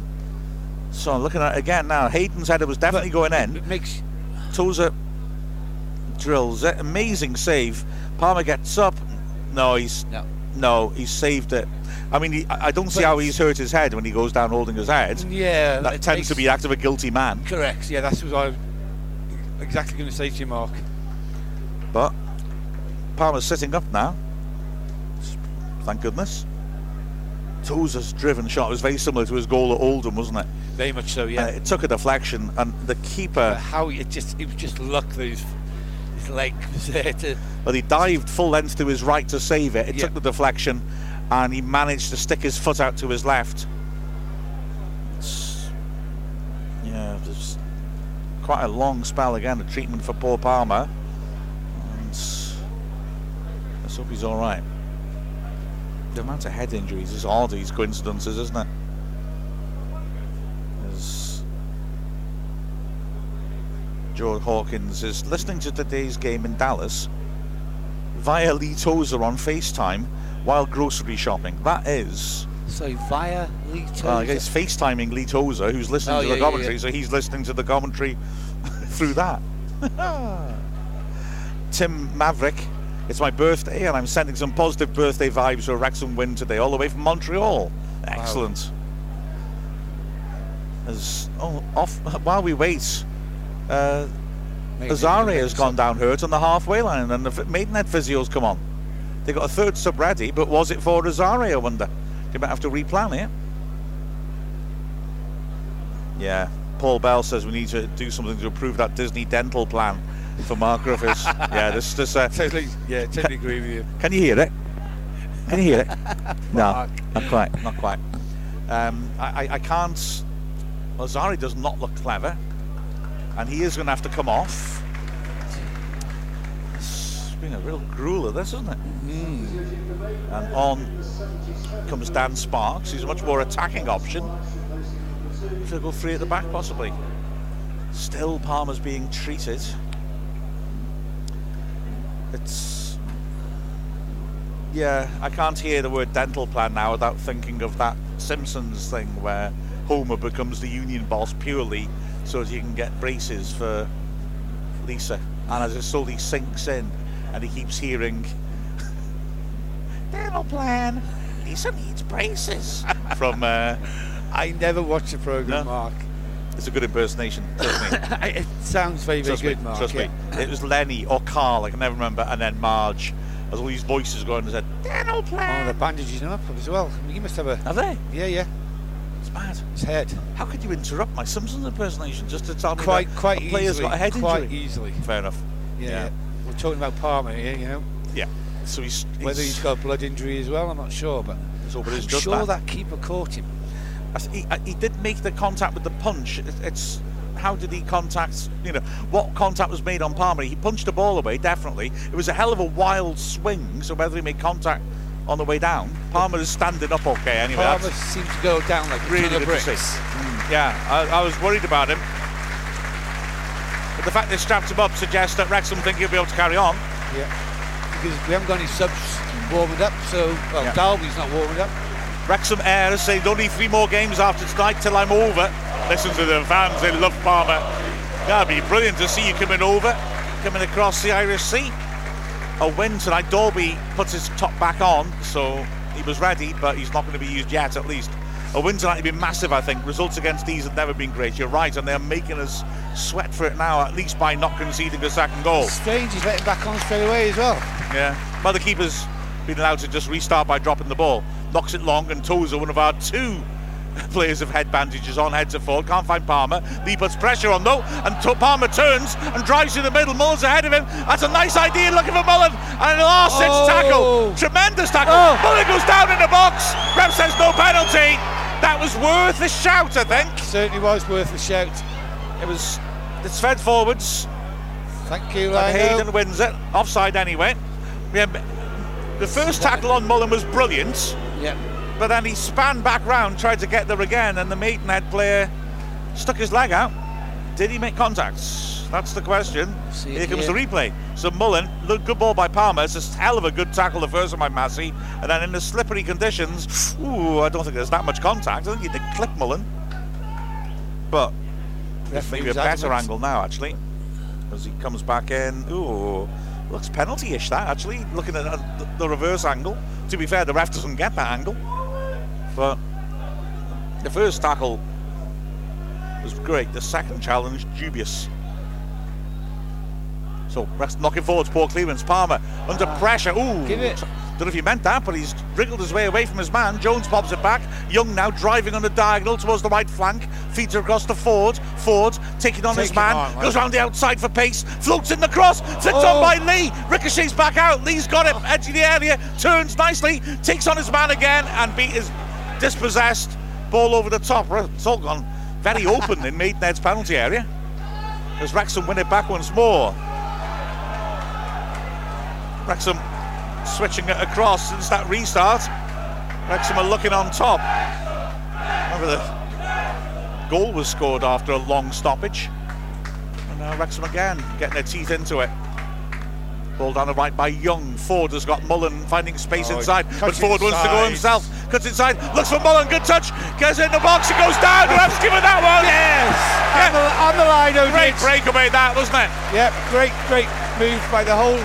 So looking at it again now, Hayden's header was definitely but going in. It makes Tozer drills it. Amazing save. Palmer gets up, no, he's no, no he's saved it. I mean, he, I don't see but how he's hurt his head when he goes down holding his head. Yeah, that tends makes, to be the act of a guilty man. Correct. Yeah, that's what I was exactly going to say to you, Mark. But Palmer's sitting up now. Thank goodness. Tozer's driven shot was very similar to his goal at Oldham, wasn't it? Very much so, yeah. Uh, it took a deflection, and the keeper. But how it just it was just luck that his, his leg was [LAUGHS] there to. Well, he dived full length to his right to save it. It Yeah. took the deflection, and he managed to stick his foot out to his left. It's- yeah, there's quite a long spell again of treatment for Paul Palmer. And let's hope he's all right. The amount of head injuries is all these coincidences, isn't it? There's Joe Hawkins is listening to today's game in Dallas via Lee Tozer on FaceTime while grocery shopping. That is, So via Lee Tozer. I uh, guess FaceTiming Lee Tozer, who's listening Oh, to yeah, the commentary, yeah. so he's listening to the commentary [LAUGHS] through that. [LAUGHS] Tim Maverick, it's my birthday and I'm sending some positive birthday vibes for a Wrexham win today, all the way from Montreal. Excellent. As, oh, off while we wait, uh, Asare has gone down hurt on the halfway line, and the Maidenhead physio's come on. They got a third sub ready, but was it for Asare? I wonder. They might have to replan it. Yeah, Paul Bell says we need to do something to approve that Disney dental plan for Mark Griffiths. [LAUGHS] yeah, this this. Uh, Totally, yeah, totally agree with you. can you hear it? Can you hear it? [LAUGHS] no, not quite. Not quite. Um, I, I, I can't. Well, Zari does not look clever, and he is going to have to come off. It's been a real grueler, this, isn't it? Mm. And on comes Dan Sparks. He's a much more attacking option. Should go free at the back, possibly. Still, Palmer's being treated. It's yeah, I can't hear the word dental plan now without thinking of that Simpsons thing where Homer becomes the union boss purely so that he can get braces for Lisa. And as it slowly sinks in, and he keeps hearing [LAUGHS] dental plan, Lisa needs braces [LAUGHS] from. Uh, I never watched the program, No? Mark. it's a good impersonation. Trust me. [LAUGHS] it sounds very, very Trust good, me, Mark. trust yeah. me. It was Lenny or Carl, I can never remember, and then Marge. As all these voices going and said, dental plan. Oh, they're bandaging him up as well. You must have a. Have they? Yeah, yeah. Bad. His head. How could you interrupt my Simpsons impersonation just to tell me Quite, that quite a player's easily. got a head quite injury? easily. Fair enough. Yeah. Yeah. We're talking about Palmer here, you know. Yeah. So he's, Whether he's got a blood injury as well, I'm not sure, but it is I'm sure that. that. keeper caught him. He, uh, he did make the contact with the punch. It's how did he contact? You know what contact was made on Palmer? He punched the ball away. Definitely, it was a hell of a wild swing. So whether he made contact on the way down, Palmer is standing up okay. Anyway, Palmer seemed to go down like a really good bricks. Mm, yeah, I, I was worried about him. But the fact they strapped him up suggests that Wrexham think he'll be able to carry on. Yeah. Because we haven't got any subs warming up, so well, Yeah. Dalby's not warming up. Wrexham Air has said only three more games after tonight till I'm over. Listen to the fans, they love Palmer. That'd be brilliant to see you coming over, coming across the Irish Sea. A win tonight. Dalby puts his top back on, so he was ready, but he's not going to be used yet, at least. A win tonight would be massive, I think. Results against these have never been great. You're right, and they're making us sweat for it now, at least by not conceding a second goal. Strange, he's letting back on straight away as well. Yeah. Well, the keeper's been allowed to just restart by dropping the ball. Knocks it long, and Tozer, one of our two players have head bandages on, heads a fall. Can't find Palmer. Lee puts pressure on though, and to- Palmer turns and drives through the middle. Mullin's ahead of him. That's a nice idea looking for Mullin. And an last Oh. tackle. Tremendous tackle. Oh. Mullin goes down in the box. Ref says no penalty. That was worth a shout, I think. Certainly was worth a shout. It was. It's fed forwards. Thank you, And Hayden wins it. Offside anyway. Yeah, the first tackle on Mullin was brilliant, Yeah. But then he span back round, tried to get there again, and the Maidenhead player stuck his leg out. Did he make contacts? That's the question. See Here comes here. the replay. So Mullin, look, good ball by Palmer. It's a hell of a good tackle the first one by Massey, and then in the slippery conditions, ooh, I don't think there's that much contact. I think he did clip Mullin, but maybe a better angle now actually as he comes back in ooh looks penalty-ish that actually looking at the, the reverse angle to be fair the ref doesn't get that angle but the first tackle was great the second challenge dubious So knocking forwards, poor clearance. Palmer under ah. pressure. Ooh, Give it. Don't know if he meant that, but he's wriggled his way away from his man. Jones pops it back. Young now driving on the diagonal towards the right flank. Feeds it across to Forde. Forde taking on his man. on, goes round the outside for pace. Floats in the cross. Flicked Oh. on by Lee. Ricochets back out. Lee's got it. Edge of the area. Turns nicely. Takes on his man again and beat is dispossessed. Ball over the top. It's all gone very open in Maidenhead's penalty area. As Wrexham win it back once more. Wrexham switching it across since that restart. Wrexham are looking on top. Remember the goal was scored after a long stoppage. And now Wrexham again getting their teeth into it. Ball down the right by Young. Forde has got Mullin finding space Oh, inside, but Forde wants to go inside. himself. Cuts inside, looks for Mullin, good touch, gets in the box, it goes down. Ref's given that one. Yes! Yeah. On, the, on the line, Great O'Neill. breakaway that, wasn't it? Yep, great, great move by the whole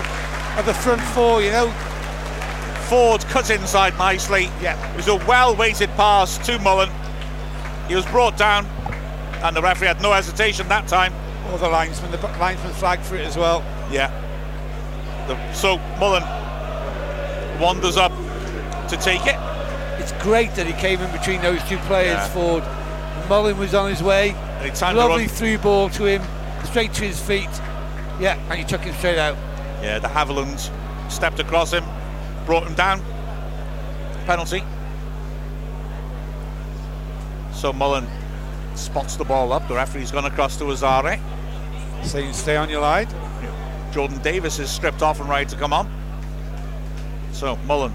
of the front four, you know. Forde cuts inside nicely. Yeah. It was a well weighted pass to Mullin. He was brought down, and the referee had no hesitation that time. All the linesmen, the linesman flagged for it as well. Yeah. The, so Mullin wanders up to take it. It's great that he came in between those two players, Yeah. Forde. Mullin was on his way. And he timed the Lovely through ball to him, straight to his feet. Yeah, and he took him straight out. Yeah, the Havilland stepped across him, brought him down. Penalty. So Mullin spots the ball up. The referee's gone across to Asare. Saying stay on your line. Jordan Davis is stripped off and ready to come on. So Mullin.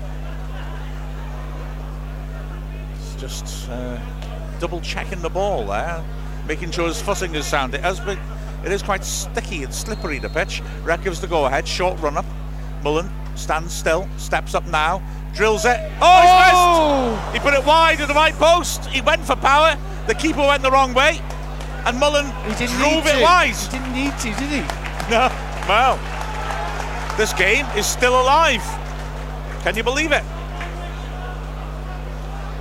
It's just uh, double checking the ball there, making sure his fussing is sound. It has been, it is quite sticky and slippery the pitch. Rec gives the go ahead, short run up. Mullin stands still, steps up now, drills it. Oh, he's missed! He put it wide at the right post. He went for power. The keeper went the wrong way, and Mullin He didn't drove need it to. wide. He didn't need to, did he? No. Well, this game is still alive. Can you believe it?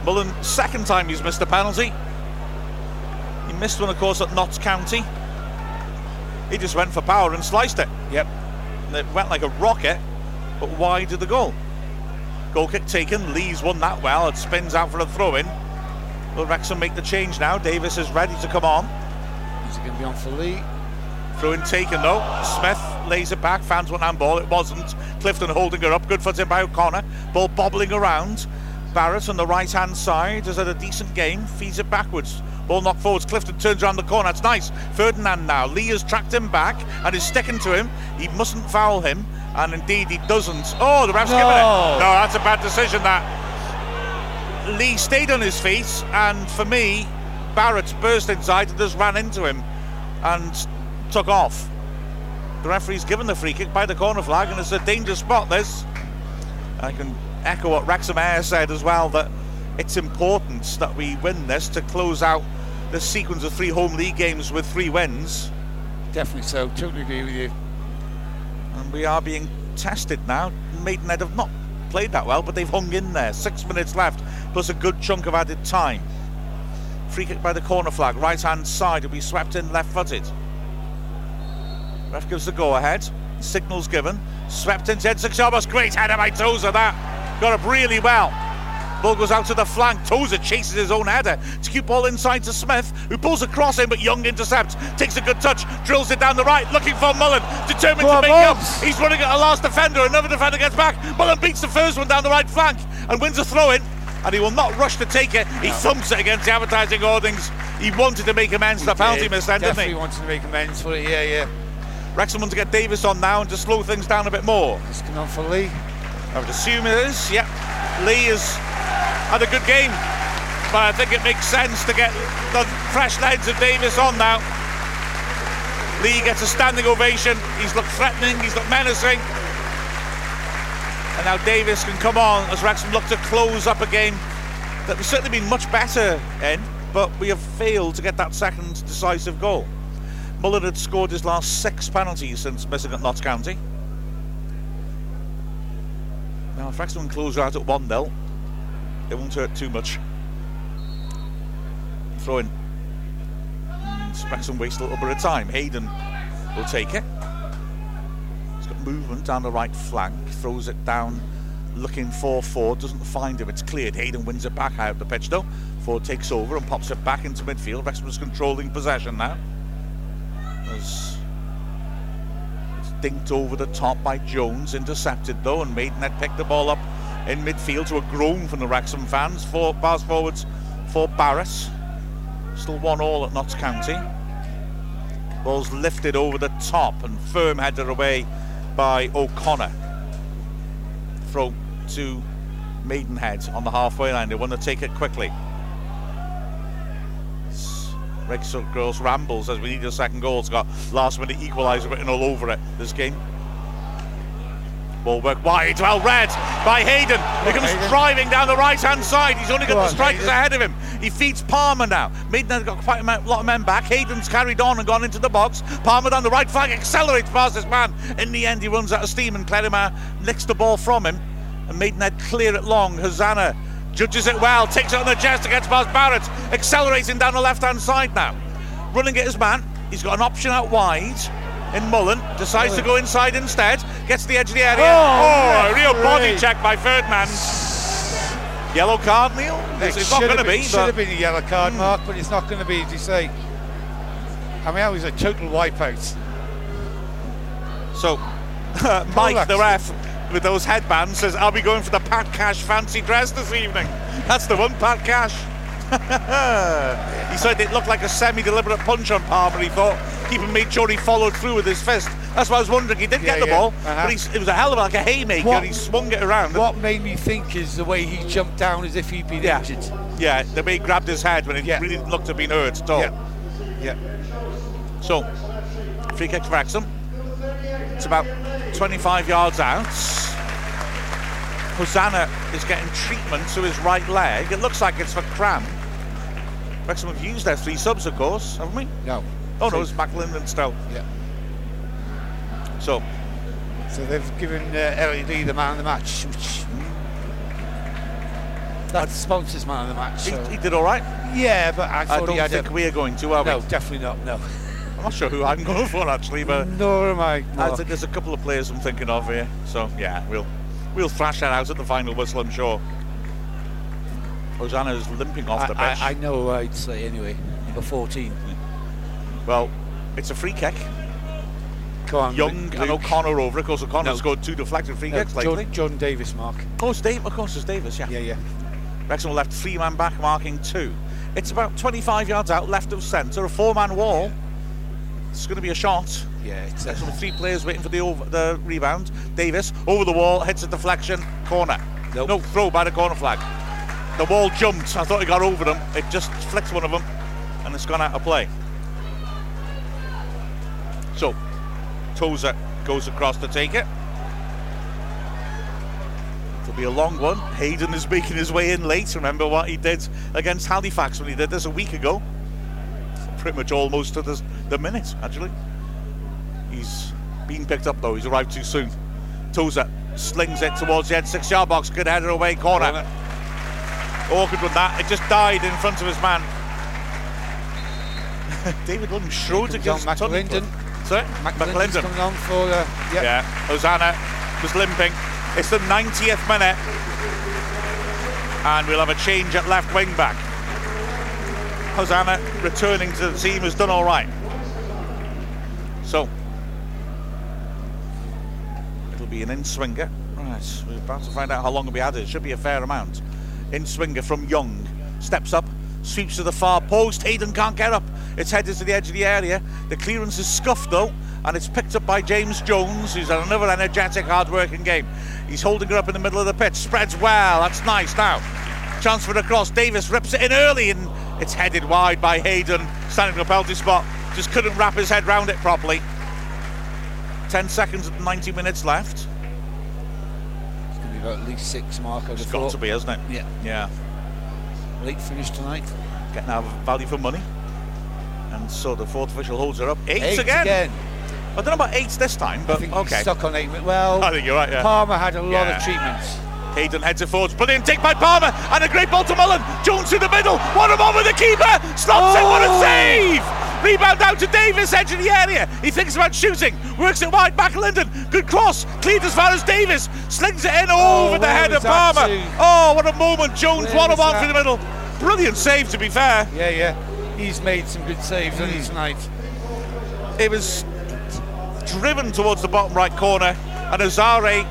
Mullin, second time he's missed a penalty. He missed one, of course, at Notts County. He just went for power and sliced it. Yep. And it went like a rocket, but wide of the goal. Goal kick taken. Lee's won that well. It spins out for a throw in. Will Wrexham make the change now? Davis is ready to come on. Is it going to be on for Lee? Throw in taken though. Smith lays it back, fans one handball. It wasn't. Clifton holding her up. Good foot in by O'Connor. Ball bobbling around. Barratt on the right hand side has had a decent game. Feeds it backwards. Ball knocked forwards. Clifton turns around the corner. It's nice. Ferdinand now. Lee has tracked him back and is sticking to him. He mustn't foul him. And indeed he doesn't. Oh, the ref's No. given it. No, that's a bad decision that. Lee stayed on his feet and for me, Barratt burst inside and just ran into him and took off. The referee's given the free kick by the corner flag, and it's a dangerous spot. This, I can echo what Wrexham Air said as well that it's important that we win this to close out this sequence of three home league games with three wins, Definitely so. Totally agree with you. and we are being tested now. Maidenhead have not played that well, but they've hung in there. Six minutes left, plus a good chunk of added time. Free kick by the corner flag, right hand side, will be swept in left footed. Ref gives the go ahead. Signals given. Swept into Ed Sixabas. Great header by Tozer. That got up really well. Ball goes out to the flank. Tozer chases his own header to keep ball inside to Smith, who pulls across him, but Young intercepts. Takes a good touch, drills it down the right, looking for Mullin, determined to make up. He's running at a last defender. Another defender gets back. Mullin beats the first one down the right flank and wins a throw in. And he will not rush to take it. He thumps it against the advertising hoardings. He wanted to make amends for the penalty miss then, didn't Definitely he? wanted to make amends for it. Yeah, yeah. Wrexham want to get Davis on now and to slow things down a bit more. It's coming on for Lee. I would assume it is. Yep. Lee has had a good game, but I think it makes sense to get the fresh legs of Davis on now. Lee gets a standing ovation. He's looked threatening. He's looked menacing. And now Davis can come on as Wrexham look to close up a game that we've certainly been much better in, but we have failed to get that second decisive goal. Mullin had scored his last six penalties since missing at Notts County. Now, if Wrexham close out at 1 0, it won't hurt too much. Throw in. Wrexham waste a little bit of time. Hayden will take it. He's got movement down the right flank, throws it down, looking for Forde, doesn't find him. It's cleared. Hayden wins it back out the pitch though. Forde takes over and pops it back into midfield. Wrexham's controlling possession now. As it's dinked over the top by Jones, intercepted though, and Maidenhead picked the ball up in midfield to a groan from the Wrexham fans. Four pass forwards for Barris. Still one all at Notts County. Ball's lifted over the top and firm headed away by O'Connor. Throw to Maidenhead on the halfway line. They want to take it quickly. Wrexham Girls rambles as we need a second goal. It's got last minute equaliser written all over it this game. Ball work wide, well read by Hayden. He comes Hayden. driving down the right hand side. He's only got Go the strikers Hayden. ahead of him. He feeds Palmer now. Maidenhead got quite a lot of men back. Hayden's carried on and gone into the box. Palmer down the right flank accelerates past this man. In the end, he runs out of steam and Clerima nicks the ball from him. And Maidenhead clear it long. Hosannah judges it well, takes it on the chest against past Barratt, accelerating down the left hand side now. Running at his man. He's got an option out wide. In Mullin, decides to go inside instead, gets to the edge of the area. Oh, Oh, a real body check by Ferdman. Yellow card, Neil? It's, it's not should going to have been- be, Should have been a yellow card, hmm. Mark, but it's not going to be, as you say. I mean, that was a total wipeout. So, [LAUGHS] Mike, the ref, with those headbands, says, I'll be going for the Pat Cash fancy dress this evening. That's the one, Pat Cash. [LAUGHS] he said it looked like a semi deliberate punch on Palmer, he thought. Keeping made sure he followed through with his fist. That's why I was wondering. He did Yeah, get the yeah. ball, Uh-huh. but he's, it was a hell of a, like a haymaker. What- he swung it around. What made me think is the way he jumped down as if he'd been Yeah. injured. Yeah, the way he grabbed his head when it Yeah. really didn't look to have been hurt at all. Yeah. Yeah. So, free kick for Wrexham. It's about 25 yards out. Hosannah is getting treatment to his right leg. It looks like it's for cramp. Wrexham have used their three subs, of course, haven't we? No. Oh So- no, it's Macklin and Stowe. Yeah. So, So they've given uh, Lee the man of the match, which that's sponsors man of the match. he, So. he did all right. yeah, but I I don't he think a, we are going to, are no, we? definitely not. No, [LAUGHS] I'm not sure who I'm going for actually, but nor am I. I think there's a couple of players I'm thinking of here. So yeah, we'll we'll thrash that out at the final whistle, I'm sure. Hosannah is limping off I, the pitch. I, I know I'd say anyway. Number 14. Well, it's a free kick. Come on, Young Luke. and O'Connor over. Of course, O'Connor No. scored two deflected free No, kicks lately. Jordan, Jordan Davis, Mark. Oh, it's Dave, of course, it's Davis, yeah. Yeah, yeah. Wrexham left three man back, marking two. It's about 25 yards out, left of centre, a four man wall. It's going to be a shot. Yeah, it's Wrexham three players waiting for the over, the rebound. Davis over the wall, hits a deflection, corner. Nope. No throw by the corner flag. The wall jumped. I thought he got over them. It just flicked one of them, and it's gone out of play. So, Tozer goes across to take it. It'll be a long one. Hayden is making his way in late. Remember what he did against Halifax when he did this a week ago? Pretty much almost to the, the minute, actually. He's been picked up though. He's arrived too soon. Tozer slings it towards the end six yard box. Good header away corner. Corner. Awkward with that. It just died in front of his man. [LAUGHS] David Lund Schroeder comes gives on McAlinden. Sorry? McAlinden. coming on for uh, yeah. Yeah, Hosannah was limping. It's the 90th minute. And we'll have a change at left wing back. Hosannah returning to the team has done all right. So, it'll be an in swinger. Right, we're about to find out how long it'll be added. It should be a fair amount. In swinger from Young. Steps up, sweeps to the far post. Hayden can't get up. It's headed to the edge of the area. The clearance is scuffed though, and it's picked up by James Jones, who's had another energetic, hard working game. He's holding it up in the middle of the pitch. Spreads well. That's nice now. Transferred cross. Davis rips it in early, and it's headed wide by Hayden. Standing in a penalty spot. Just couldn't wrap his head round it properly. 10 seconds and 90 minutes left. It's going to be about at least six, Mark. It's got to be, hasn't it? Yeah. Yeah. Late finish tonight. Getting our value for money. And so the fourth official holds her up. Eight, Eight again. again. I don't know about eight this time, I but okay. stuck on eight. Well, [LAUGHS] I think you're right, yeah. Palmer had a lot Yeah. of treatments. Hayden heads it forwards. Brilliant take by Palmer. And a great ball to Mullin. Jones in the middle. What a with the keeper. Stops it. What a Oh! save. Rebound down to Davis, edge of the area. He thinks about shooting. Works it wide. back. Linden, Good cross. Cleared as far as Davis. Slings it in Oh, over the head of Palmer. Oh, what a moment. Jones Where one on was one through the middle. Brilliant save, to be fair. Yeah, yeah. He's made some good saves Hmm. tonight. It was driven towards the bottom right corner, and Asare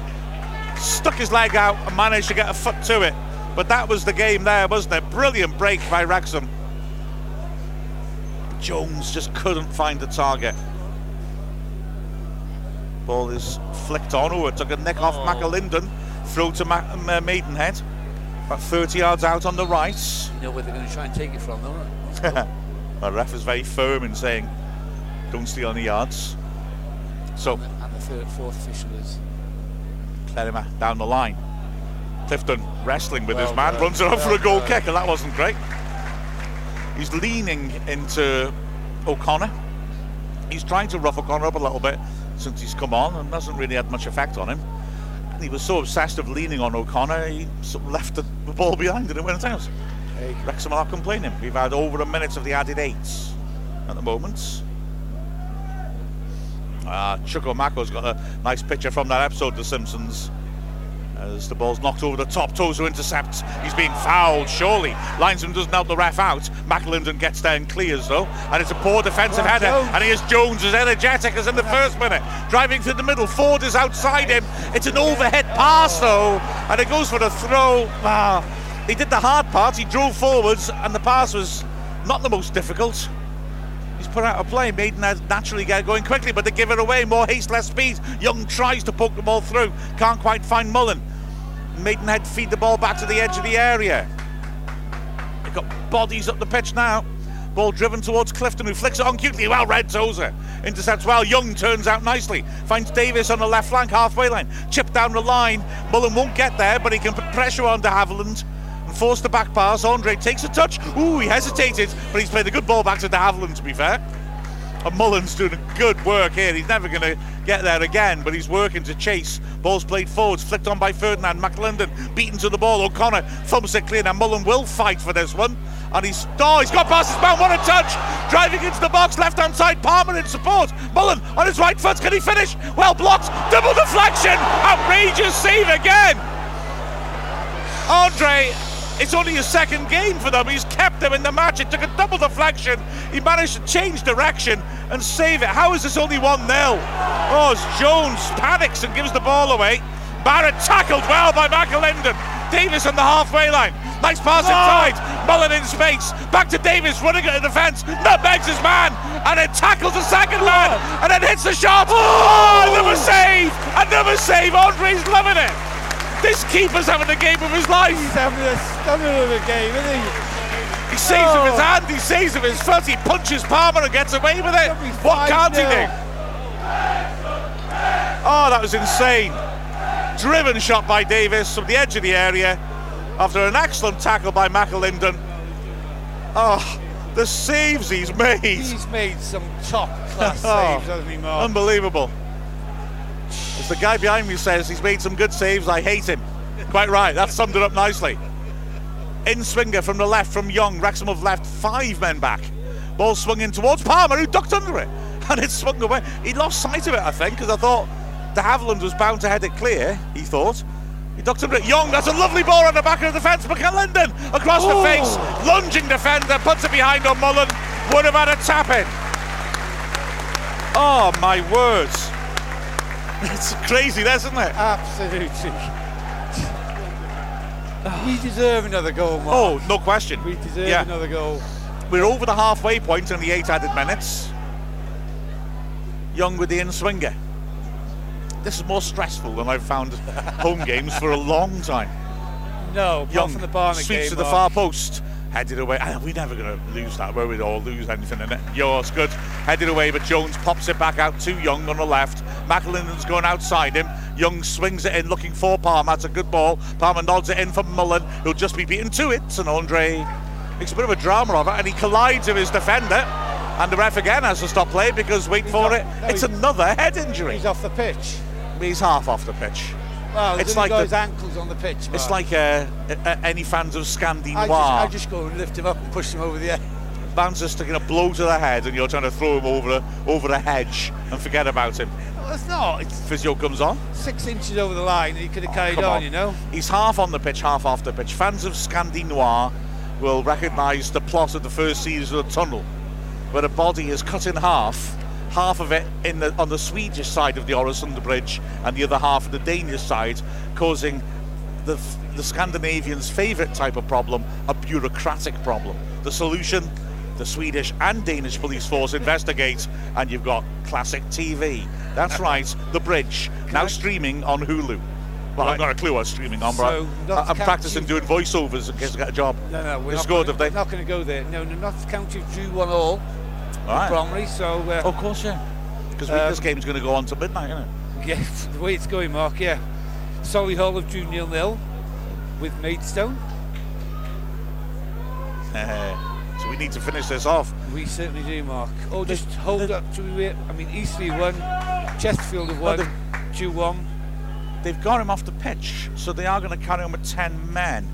stuck his leg out and managed to get a foot to it. But that was the game there, wasn't it? Brilliant break by Wrexham. Jones just couldn't find the target. Ball is flicked on. Oh, it took a nick off McAlinden. Throw to Ma- uh, Maidenhead. About 30 yards out on the right. You know where they're going to try and take it from, though. The [LAUGHS] ref is very firm in saying, don't steal any yards. So, And the third, fourth official is. Down the line. Clifton wrestling with his man, runs it up for a goal kick, and that wasn't great. He's leaning into O'Connor. He's trying to rough O'Connor up a little bit since he's come on and hasn't really had much effect on him. And he was so obsessed of leaning on O'Connor, he sort of left the, the ball behind and it went out. Hey, Wrexham are not complaining. We've had over a minute of the added eights at the moment. Uh, Chuko Mako's got a nice picture from that episode of The Simpsons. As the ball's knocked over the top, Tozer intercepts. He's being fouled, surely. Linesman doesn't help the ref out. McAlinden gets there and clears, though. And it's a poor defensive header. Jones. And here's Jones as energetic as in the first minute. Driving through the middle. Forde is outside him. It's an overhead pass, though. And it goes for the throw. Ah, he did the hard part. He drove forwards, and the pass was not the most difficult. He's put out a play. Maiden has naturally get going quickly, but they give it away. More haste, less speed. Young tries to poke the ball through. Can't quite find Mullin. Maidenhead feed the ball back to the edge of the area. They've got bodies up the pitch now. Ball driven towards Clifton, who flicks it on cutely. Well read Tozer. Intercepts well. Young turns out nicely. Finds Davis on the left flank, halfway line. Chip down the line. Mullin won't get there, but he can put pressure on de Havilland and force the back pass. Andre takes a touch. Ooh, he hesitated, but he's played a good ball back to de Havilland, to be fair. And Mullin's doing good work here. He's never going to get there again, but he's working to chase. Ball's played forwards, flicked on by Ferdinand. McAlinden beaten to the ball. O'Connor thumps it clear. Now Mullin will fight for this one. And he's, oh, he's got past his man. What a touch. Driving into the box, left hand side. Palmer in support. Mullin on his right foot. Can he finish? Well blocked. Double deflection. Outrageous save again. Andre, it's only his second game for them. He's kept them in the match. It took a double deflection. He managed to change direction and save it. How is this only 1 0? Oh, as Jones panics and gives the ball away. Barratt tackled well by Michael McAlinden. Davis on the halfway line. Nice pass oh. inside. Mullin in space. Back to Davis running at the defence. Nutmegs his man. And then tackles the second oh. man. And then hits the shot. Oh. oh, another save. Another save. Andre's loving it. This keeper's having the game of his life. He's having a stunner of a game, isn't he? He saves with his Oh. hand, he saves with his foot, he punches Palmer and gets away with it. What can't he do? Oh, that was insane. Driven shot by Davis from the edge of the area after an excellent tackle by McAlinden. Oh, the saves he's made. He's made some top class [LAUGHS] Oh, saves, hasn't he, Mark? Unbelievable. As the guy behind me says, he's made some good saves. I hate him. Quite right. That summed it up nicely. In swinger from the left from Young. Wrexham have left five men back. Ball swung in towards Palmer, who ducked under it. [LAUGHS] And it swung away. He lost sight of it, I think, because I thought de Havilland was bound to head it clear, he thought. He ducked under it. Young, that's a lovely ball on the back of the defence. McAlinden across Oh. the face. Lunging defender, puts it behind on Mullin. Would have had a tap in. Oh, my words. [LAUGHS] It's crazy, isn't it? Absolutely. we deserve another goal, Mark. Oh, no question. we deserve yeah. another goal. We're over the halfway point in the eight added minutes. Young with the in swinger. This is more stressful than I've found [LAUGHS] home games for a long time. No, Young from the Barnet sweeps game, to the Mark. far post. Headed away. Ah, We're never going to lose that, were we? Or lose anything in it. Yo, it's good. Headed away, but Jones pops it back out to Young on the left. McAlinden's going outside him. Young swings it in, looking for Palmer. That's a good ball. Palmer nods it in for Mullin, who'll just be beaten to it. And Andre makes a bit of a drama of it, and he collides with his defender. And the ref again has to stop play because wait for off- it. no, it's another head injury. He's off the pitch. He's half off the pitch. Well, It's like like got the- his ankles on the pitch. It's like uh, uh, any fans of Scandi I Noir. just, I just go and lift him up and push him over the edge. bouncer's taking a blow to the head and you're trying to throw him over a, over a hedge and forget about him. Well, it's not. It's Physio comes on. six inches over the line, and he could have carried on, on. you know. He's half on the pitch, half off the pitch. Fans of Scandi Noir will recognise the plot of the first season of the Tunnel, where a body is cut in half, half of it in the, on the Swedish side of the Oresund Bridge and the other half of the Danish side, causing the, the Scandinavians' favourite type of problem, a bureaucratic problem. The solution, the Swedish and Danish police force investigate, and you've got classic TV. That's uh-huh. right, The Bridge, now I- streaming on Hulu. Well, I've got a clue what's streaming on, but So, I'm practicing doing voiceovers in case I get a job. No, no, we're They not gonna, have they? Not going to go there. No, no, County drew one All right. Bromley. So, uh, of course, yeah. Because Um, this game's going to go on to midnight, isn't it? yeah, [LAUGHS] the way it's going, Mark. Yeah, Solihull have drew nil nil with Maidstone. [LAUGHS] so we need to finish this off. We certainly do, Mark. Oh, The- just hold the- up to it. I mean, Eastleigh won, Chesterfield have won, one. They've got him off the pitch, so they are going to carry on with 10 men.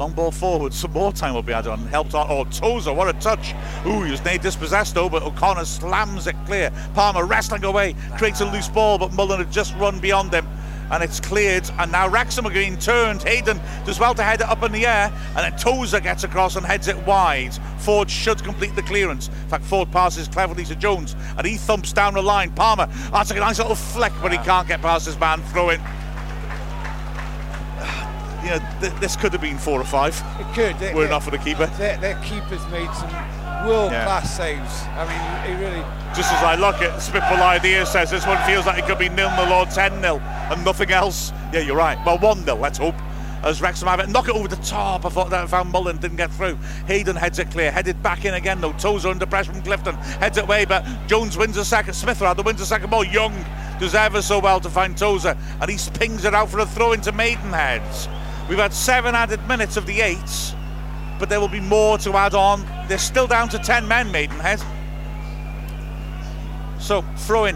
Long ball forward, some more time will be added on. Helped on. Oh, Tozer, what a touch. Ooh, he was near dispossessed though, but O'Connor slams it clear. Palmer wrestling away, creates a loose ball, but Mullin had just run beyond him. And it's cleared, and now Wrexham are getting turned. Hayden does well to head it up in the air, and then Tozer gets across and heads it wide. Forde should complete the clearance. In fact, Forde passes cleverly to Jones, and he thumps down the line. Palmer, that's a nice little flick, but he can't get past his man. Throw in you know, th- this could have been four or five. It could. They, Were enough for the keeper. Their, their keeper's made some world class saves. I mean, he really. Just as I look at Spitball Idea says this one feels like it could be nil nil or 10 nil and nothing else. Yeah, you're right. Well, 1 nil, let's hope. As Wrexham have it, knock it over the top. I thought that found Mullin didn't get through. Hayden heads it clear, headed back in again though. Toes under pressure from Clifton, heads it away, but Jones wins a second. Smith rather wins a second ball. Young does ever so well to find Tozer, and he pings it out for a throw into Maidenheads. We've had seven added minutes of the eight, but there will be more to add on. They're still down to 10 men, Maidenhead. So, throw in,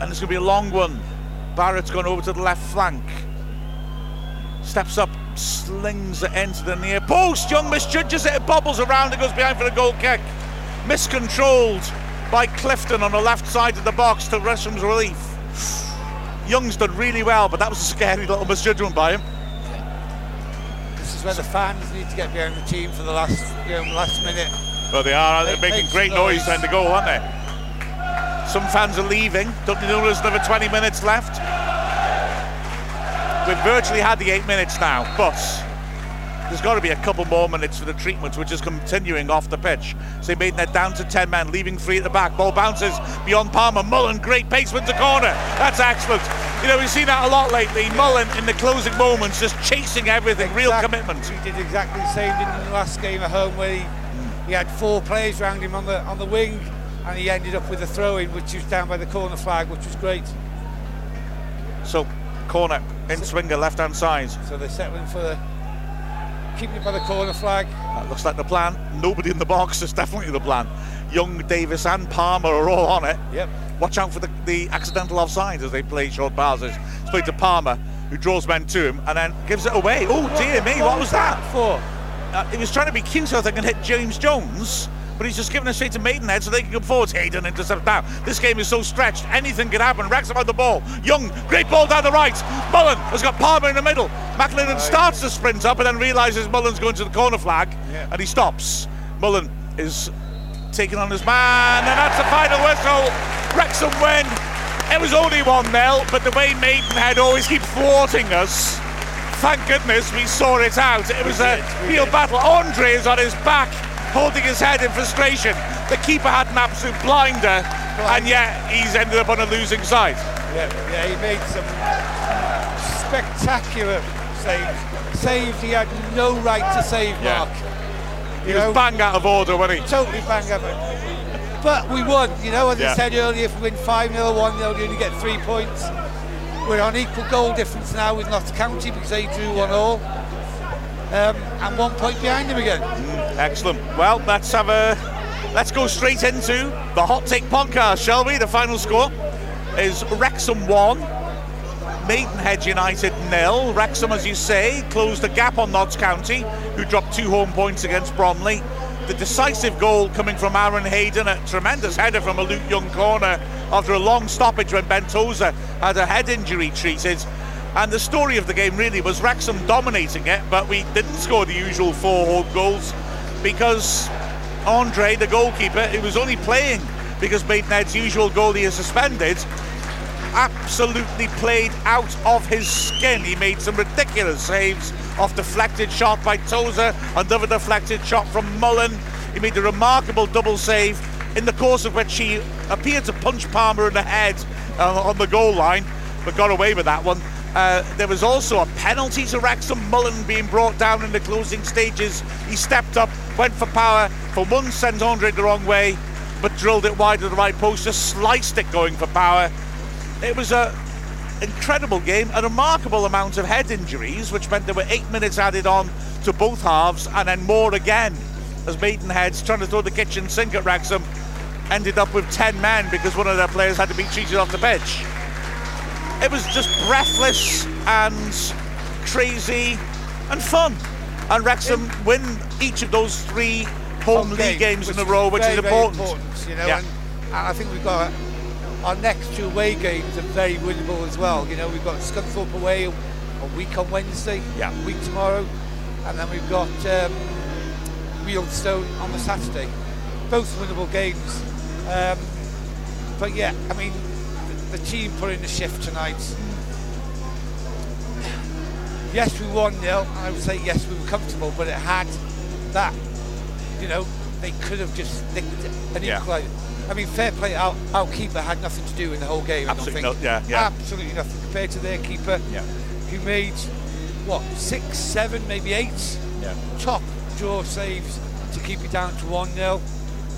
and it's going to be a long one. Barratt's gone over to the left flank. Steps up, slings it into the near post. Young misjudges it, it bobbles around, it goes behind for the goal kick. Miscontrolled by Clifton on the left side of the box to Wrexham's relief. Young's done really well, but that was a scary little misjudgment by him. This is where the fans need to get behind the team for the last, you know, last minute. Well, they are. They're Make- making make great noise noise. trying to go, aren't they? Some fans are leaving. Don't you another 20 minutes left? We've virtually had the eight minutes now, but there's got to be a couple more minutes for the treatment, which is continuing off the pitch. So they made that down to 10 men, leaving three at the back. Ball bounces beyond Palmer. Mullin, great pace wins the corner. That's excellent. You know, we've seen that a lot lately. Mullin in the closing moments, just chasing everything, real commitment. He did exactly the same in the last game at home where he, he had four players around him on the on the wing and he ended up with a throw in which was down by the corner flag which was great. So, corner in swinger, left hand side. So they're settling for the keeping it by the corner flag. That looks like the plan. Nobody in the box is definitely the plan. Young, Davis, and Palmer are all on it. Yep. Watch out for the, the accidental offside as they play short passes. It's played to Palmer, who draws men to him and then gives it away. Oh dear me, what was that? for? Uh, he was trying to be cute so I they can hit James Jones, but he's just giving it straight to Maidenhead so they can come forward. Hayden intercept now. This game is so stretched, anything can happen. Wrexham on the ball. Young, great ball down the right. Mullin has got Palmer in the middle. McLennan starts to sprint up and then realises Mullin's going to the corner flag Yeah. and he stops. Mullin is taking on his man, and that's the final whistle. Wrexham win. It was only 1 0, but the way Maidenhead always keep thwarting us. Thank goodness we saw it out. It was a real battle. Andre is on his back, holding his head in frustration. The keeper had an absolute blinder, and yet he's ended up on a losing side. Yeah, yeah, he made some spectacular saves. Saves he had no right to save, Yeah. Mark. He You was know, bang out of order, wasn't he? totally bang up. But we won, you know, as Yeah. I said earlier, if we win 5 0, 1 0, you only get three points. We're on equal goal difference now with Notts County because they drew one all. Um, and one point behind them again. Excellent. Well, let's have a. Let's go straight into the hot take podcast, shall we? The final score is Wrexham one, Maidenhead United nil. Wrexham, as you say, closed the gap on Notts County, who dropped two home points against Bromley. the decisive goal coming from Aaron Hayden, a tremendous header from a Luke Young corner after a long stoppage when Ben Tozer had a head injury treated. And the story of the game really was Wrexham dominating it, but we didn't score the usual four goals because Andre, the goalkeeper, who was only playing because Maidenhead's usual goalie is suspended, absolutely played out of his skin. He made some ridiculous saves off deflected shot by Tozer, another deflected shot from Mullin. He made a remarkable double save in the course of which he appeared to punch Palmer in the head uh, on the goal line, but got away with that one. Uh, there was also a penalty to Wrexham. Mullin being brought down in the closing stages. He stepped up, went for power. For one, sent Andre the wrong way, but drilled it wide of the right post, just sliced it going for power. It was a incredible game, a remarkable amount of head injuries, which meant there were eight minutes added on to both halves, and then more again as Maidenheads trying to throw the kitchen sink at Wrexham ended up with 10 men because one of their players had to be cheated off the pitch. It was just breathless and crazy and fun. And Wrexham win each of those three home league games in a row, which very, is important. important you know, Yeah. and, and I think we've got our next two away games are very winnable as well. You know, we've got Scunthorpe away a week on Wednesday, Yeah. a week tomorrow, and then we've got um, Wealdstone on the Saturday. Both winnable games. Um, but yeah, I mean, the, team put in the shift tonight. Yes, we won nil. I would say yes, we were comfortable, but it had that. You know, they could have just nicked an Yeah. equaliser. I mean, fair play. Our, our keeper had nothing to do in the whole game. Absolutely no- yeah, yeah. Absolutely nothing compared to their keeper, Yeah. who made what six, seven, maybe eight Yeah. top draw saves to keep it down to 1 0.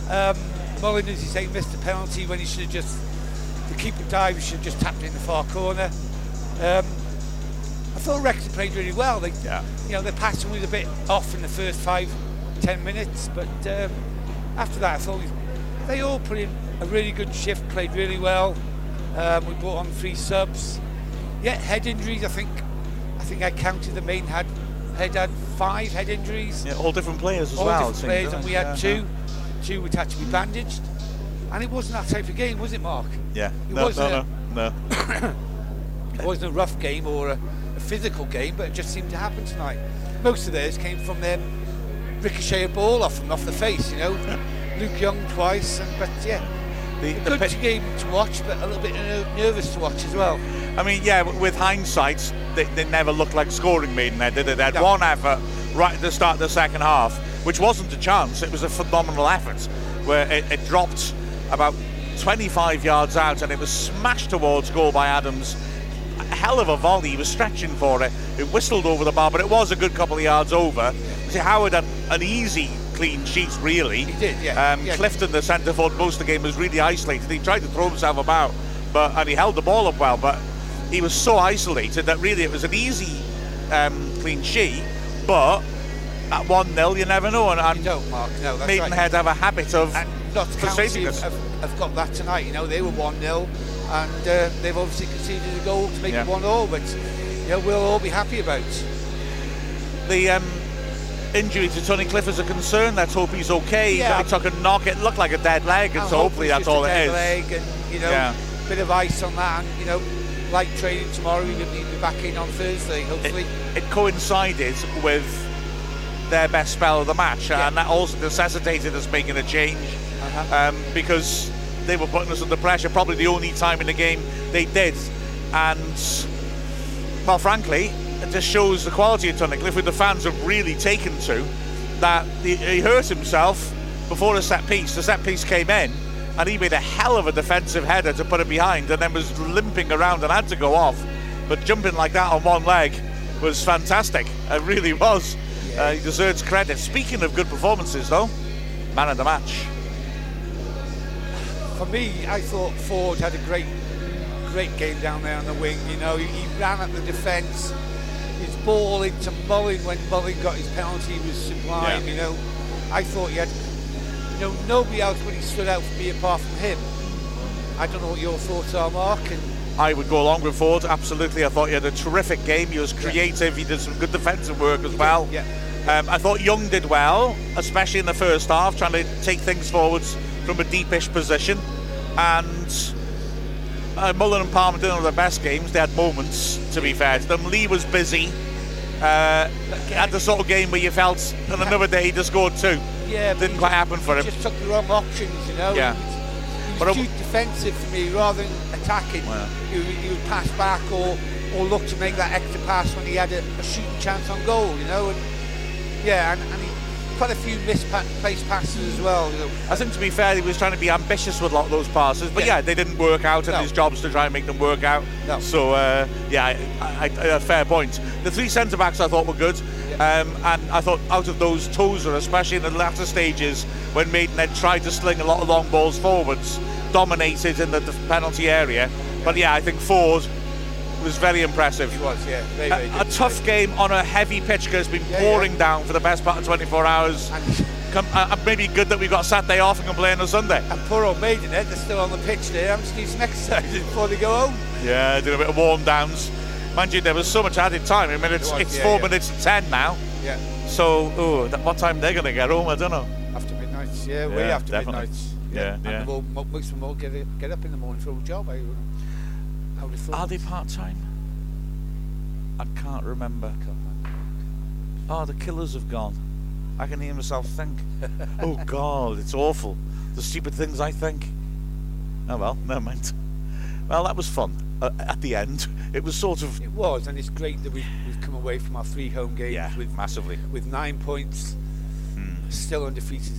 Um, Mullin, as you say, missed a penalty when he should have just, the keeper dive, should just tapped it in the far corner. Um, I thought Wrexham played really well. They, Yeah. you know, their passing was a bit off in the first five, ten minutes, but um, after that, I thought they all put in a really good shift, played really well. Um, we brought on three subs. Yeah, head injuries. I think, I think I counted the main had head had five head injuries Yeah, all different players as all well. different players, and we had Yeah, two, two which had to be bandaged, and it wasn't that type of game, was it, Mark? Yeah. It No, wasn't no, no, no. [COUGHS] It wasn't a rough game or a, a physical game, but it just seemed to happen tonight. Most of theirs came from them ricochet a ball off them, off the face, you know. [LAUGHS] Luke Young twice, and, but yeah, The, a good game to watch, but a little bit nervous to watch as well. I mean, yeah, with hindsight, they, they never looked like scoring Maidenhead, did they? They had No. one effort right at the start of the second half, which wasn't a chance, it was a phenomenal effort, where it, it dropped about 25 yards out and it was smashed towards goal by Adams. A hell of a volley, he was stretching for it. It whistled over the bar, but it was a good couple of yards over. See, Howard had an easy clean sheet, really. He did, yeah. Um, Yeah. Clifton, the centre forward, most of the game was really isolated. He tried to throw himself about, but and he held the ball up well, but he was so isolated that really it was an easy um, clean sheet. But at one 0 you never know, and, You don't, Mark. No, that's right. Maidenhead have a habit of And Notts County have, have got that tonight. You know, they were 1 0 and uh, they've obviously conceded a goal to make Yeah. it 1 0, but you know, we'll all be happy about. the um, injury to Tony Cliff is a concern. Let's hope he's okay. Yeah. He took a knock. It looked like a dead leg, and And so hopefully that's all it is. Leg and you know, Yeah. bit of ice on that, and you know, light training tomorrow. He'll be back in on Thursday, hopefully. it coincided with their best spell of the match, Yeah. and that also necessitated us making a change Uh-huh. um, because they were putting us under pressure. Probably the only time in the game they did, and well, frankly, it just shows the quality of Tunnicliffe, who the fans have really taken to. That he, he hurt himself before the set piece. The set piece came in. And he made a hell of a defensive header to put it behind, and then was limping around and had to go off. But jumping like that on one leg was fantastic. It really was. Uh, he deserves credit. Speaking of good performances, though, man of the match. For me, I thought Forde had a great, great game down there on the wing. You know, he, he ran at the defence. His ball into Mullin when Mullin got his penalty was sublime. Yeah. You know, I thought he had, you know, nobody else really stood out for me apart from him. I don't know what your thoughts are, Mark. And I would go along with Forde, absolutely. I thought he had a terrific game. He was creative. He did some good defensive work as well. Yeah. Um, I thought Young did well, especially in the first half, trying to take things forwards from a deepish position. And uh, Mullin and Palmer didn't have their best games. They had moments, to be fair to them. Lee was busy. Uh, had the sort of game where you felt on another day he just scored two. Yeah, didn't quite happen for him. Just took the wrong options, you know. Yeah. He was, he was too defensive for me rather than attacking. Well. He, would- he would pass back or or look to make that extra pass when he had a, a shooting chance on goal, you know. And yeah, and, and he quite a few misplaced passes as well. You know. I think to be fair, he was trying to be ambitious with a lot of those passes, but yeah, Yeah. they didn't work out, and No. his job's to try and make them work out. No. So uh, yeah, I, I, I, a fair point. The three centre backs I thought were good, um, and I thought out of those, Tozer, especially in the latter stages when Maidenhead tried to sling a lot of long balls forwards, dominated in the, the penalty area. But yeah, I think Forde was very impressive. He was, yeah, very, very A, good. a tough game on a heavy pitch because it's been Yeah, pouring yeah. down for the best part of 24 hours. And, Come, uh, maybe good that we've got Saturday off and can play on a Sunday. and poor old Maidenhead, they're still on the pitch there. I'm just need some exercise [LAUGHS] before they go home. Yeah, did a bit of warm downs. Mind you, there was so much added time. I mean, it's, was, it's yeah, four yeah. minutes to ten now. Yeah, So, oh, that, what time they're going to get home? I don't know. after midnight. Yeah, way Yeah, after definitely. midnight. Yeah, and yeah. all- most of them all get, get up in the morning for a job. I, Are they part time? I can't remember. Oh, the killers have gone. I can hear myself think. [LAUGHS] oh God, it's awful. The stupid things I think. Oh well, never mind. Well, that was fun. Uh, at the end, it was sort of It was, and it's great that we've, we've come away from our three home games yeah, with massively. with nine points, Mm. still undefeated.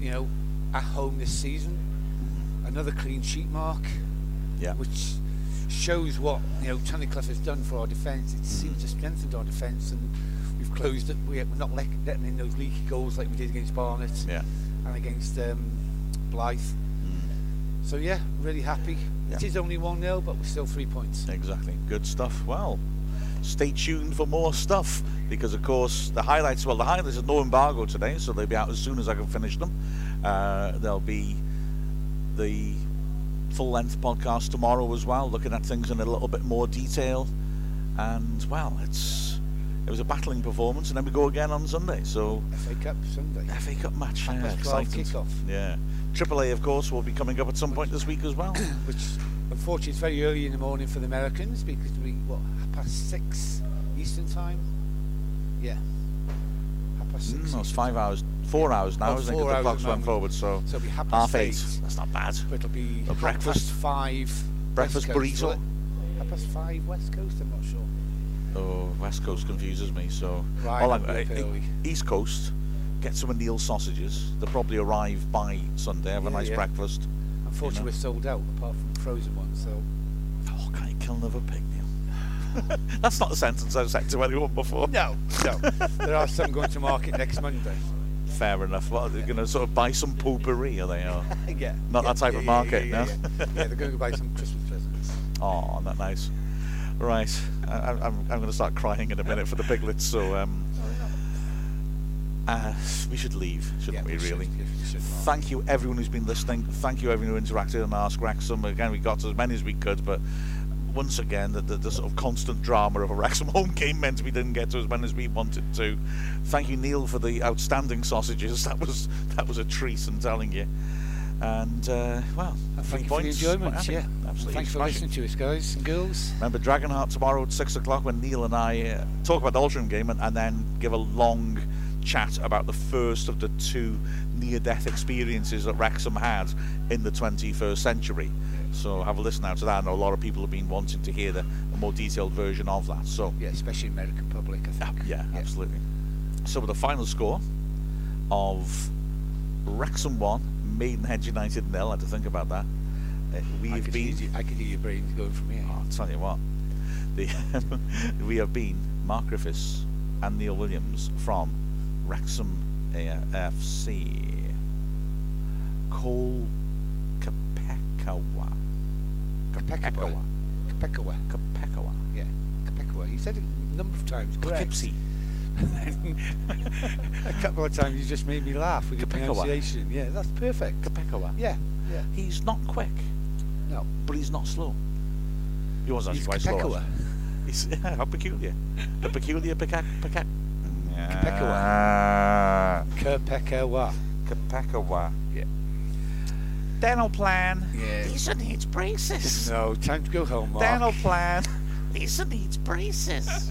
You know, at home this season, another clean sheet mark, Yeah. which shows what you know Tunnicliffe has done for our defence. It seems to strengthened our defence, and we've closed it. We're not let, letting in those leaky goals like we did against Barnet Yeah. and against um, Blythe. So yeah, really happy. It Yeah. is only one 0 but we're still three points. Exactly. Good stuff. Well, stay tuned for more stuff because, of course, the highlights. Well, the highlights is no embargo today, so they'll be out as soon as I can finish them. Uh, there'll be the full-length podcast tomorrow as well, looking at things in a little bit more detail. And well, it's it was a battling performance, and then we go again on Sunday. So FA Cup Sunday. FA Cup match, yeah, past 12 exciting. kick-off. Yeah. Triple A, of course, will be coming up at some point this week as well. [COUGHS] which unfortunately is very early in the morning for the Americans because we what half past six Eastern time. Yeah, half past six. Mm, it's Eastern five hours, four hours now, Oh, isn't it? four 'cause the clocks went forward, so So half eight. eight. That's not bad. But it'll be A breakfast? five. Breakfast West burrito? Half past five West Coast. I'm not sure. Oh, West Coast confuses me. So, Right, all I'll I'm- be up uh. East Coast, get some of Neil's sausages. They'll probably arrive by Sunday. Have a nice yeah. breakfast. Unfortunately, know. we're sold out apart from frozen ones. So Oh, can't you kill another pig? [LAUGHS] That's not a sentence I've said to anyone before. no, no. there are some going to market next Monday. Fair enough. What, are they're going to sort of buy some potpourri, are they? Or, [LAUGHS] yeah. Not yeah, that type yeah, of market, yeah, no? Yeah, yeah. yeah, they're going to buy some Christmas presents. oh, that nice? Right. I, I'm, I'm going to start crying in a minute for the piglets, so um, uh, we should leave, shouldn't Yeah, we, we really? yeah, should, Thank you, everyone who's been listening. Thank you, everyone who interacted and asked Wrexham. Again, we got as many as we could, but once again, the, the, the sort of constant drama of a Wrexham [LAUGHS] home game meant we didn't get to as many as we wanted to. Thank you, Neil, for the outstanding sausages. [LAUGHS] That was that was a treat, I'm telling you. And uh, well, And three thank you for the enjoyment. Yeah, absolutely. Thanks for listening to us, guys and girls. Remember Dragonheart tomorrow at six o'clock when Neil and I uh, talk about the Altrincham game and, and then give a long chat about the first of the two near-death experiences that Wrexham had in the 21st century. So have a listen out to that. I know a lot of people have been wanting to hear the, a more detailed version of that. So Yeah, especially American public, I think. yeah, absolutely. So with the final score of Wrexham one, Maidenhead United nil. I had to think about that. Uh, we've been. you- I could hear your brains going from here. Oh, I'll tell you what. The, [LAUGHS] we have been Mark Griffiths and Neil Williams from Wrexham AFC. Cole Kapekawa. Kapekawa. Kapekawa. Kapekawa. Yeah, Kapekawa. You said it a number of times. correct. Poughkeepsie. [LAUGHS] a couple of times you just made me laugh with your Kapekawa. pronunciation. Yeah, that's perfect. Kapekawa. Yeah, yeah. He's not quick, No, but he's not slow. He was actually he's quite slow. Kapekawa. actually. [LAUGHS] He's, how peculiar. The peculiar pecac. pecac. Yeah. Kerpekawa. Kapekawa. Yeah. Dental plan. Yeah. Lisa needs braces. No, time to go home, Mark. Dental plan. Lisa needs braces.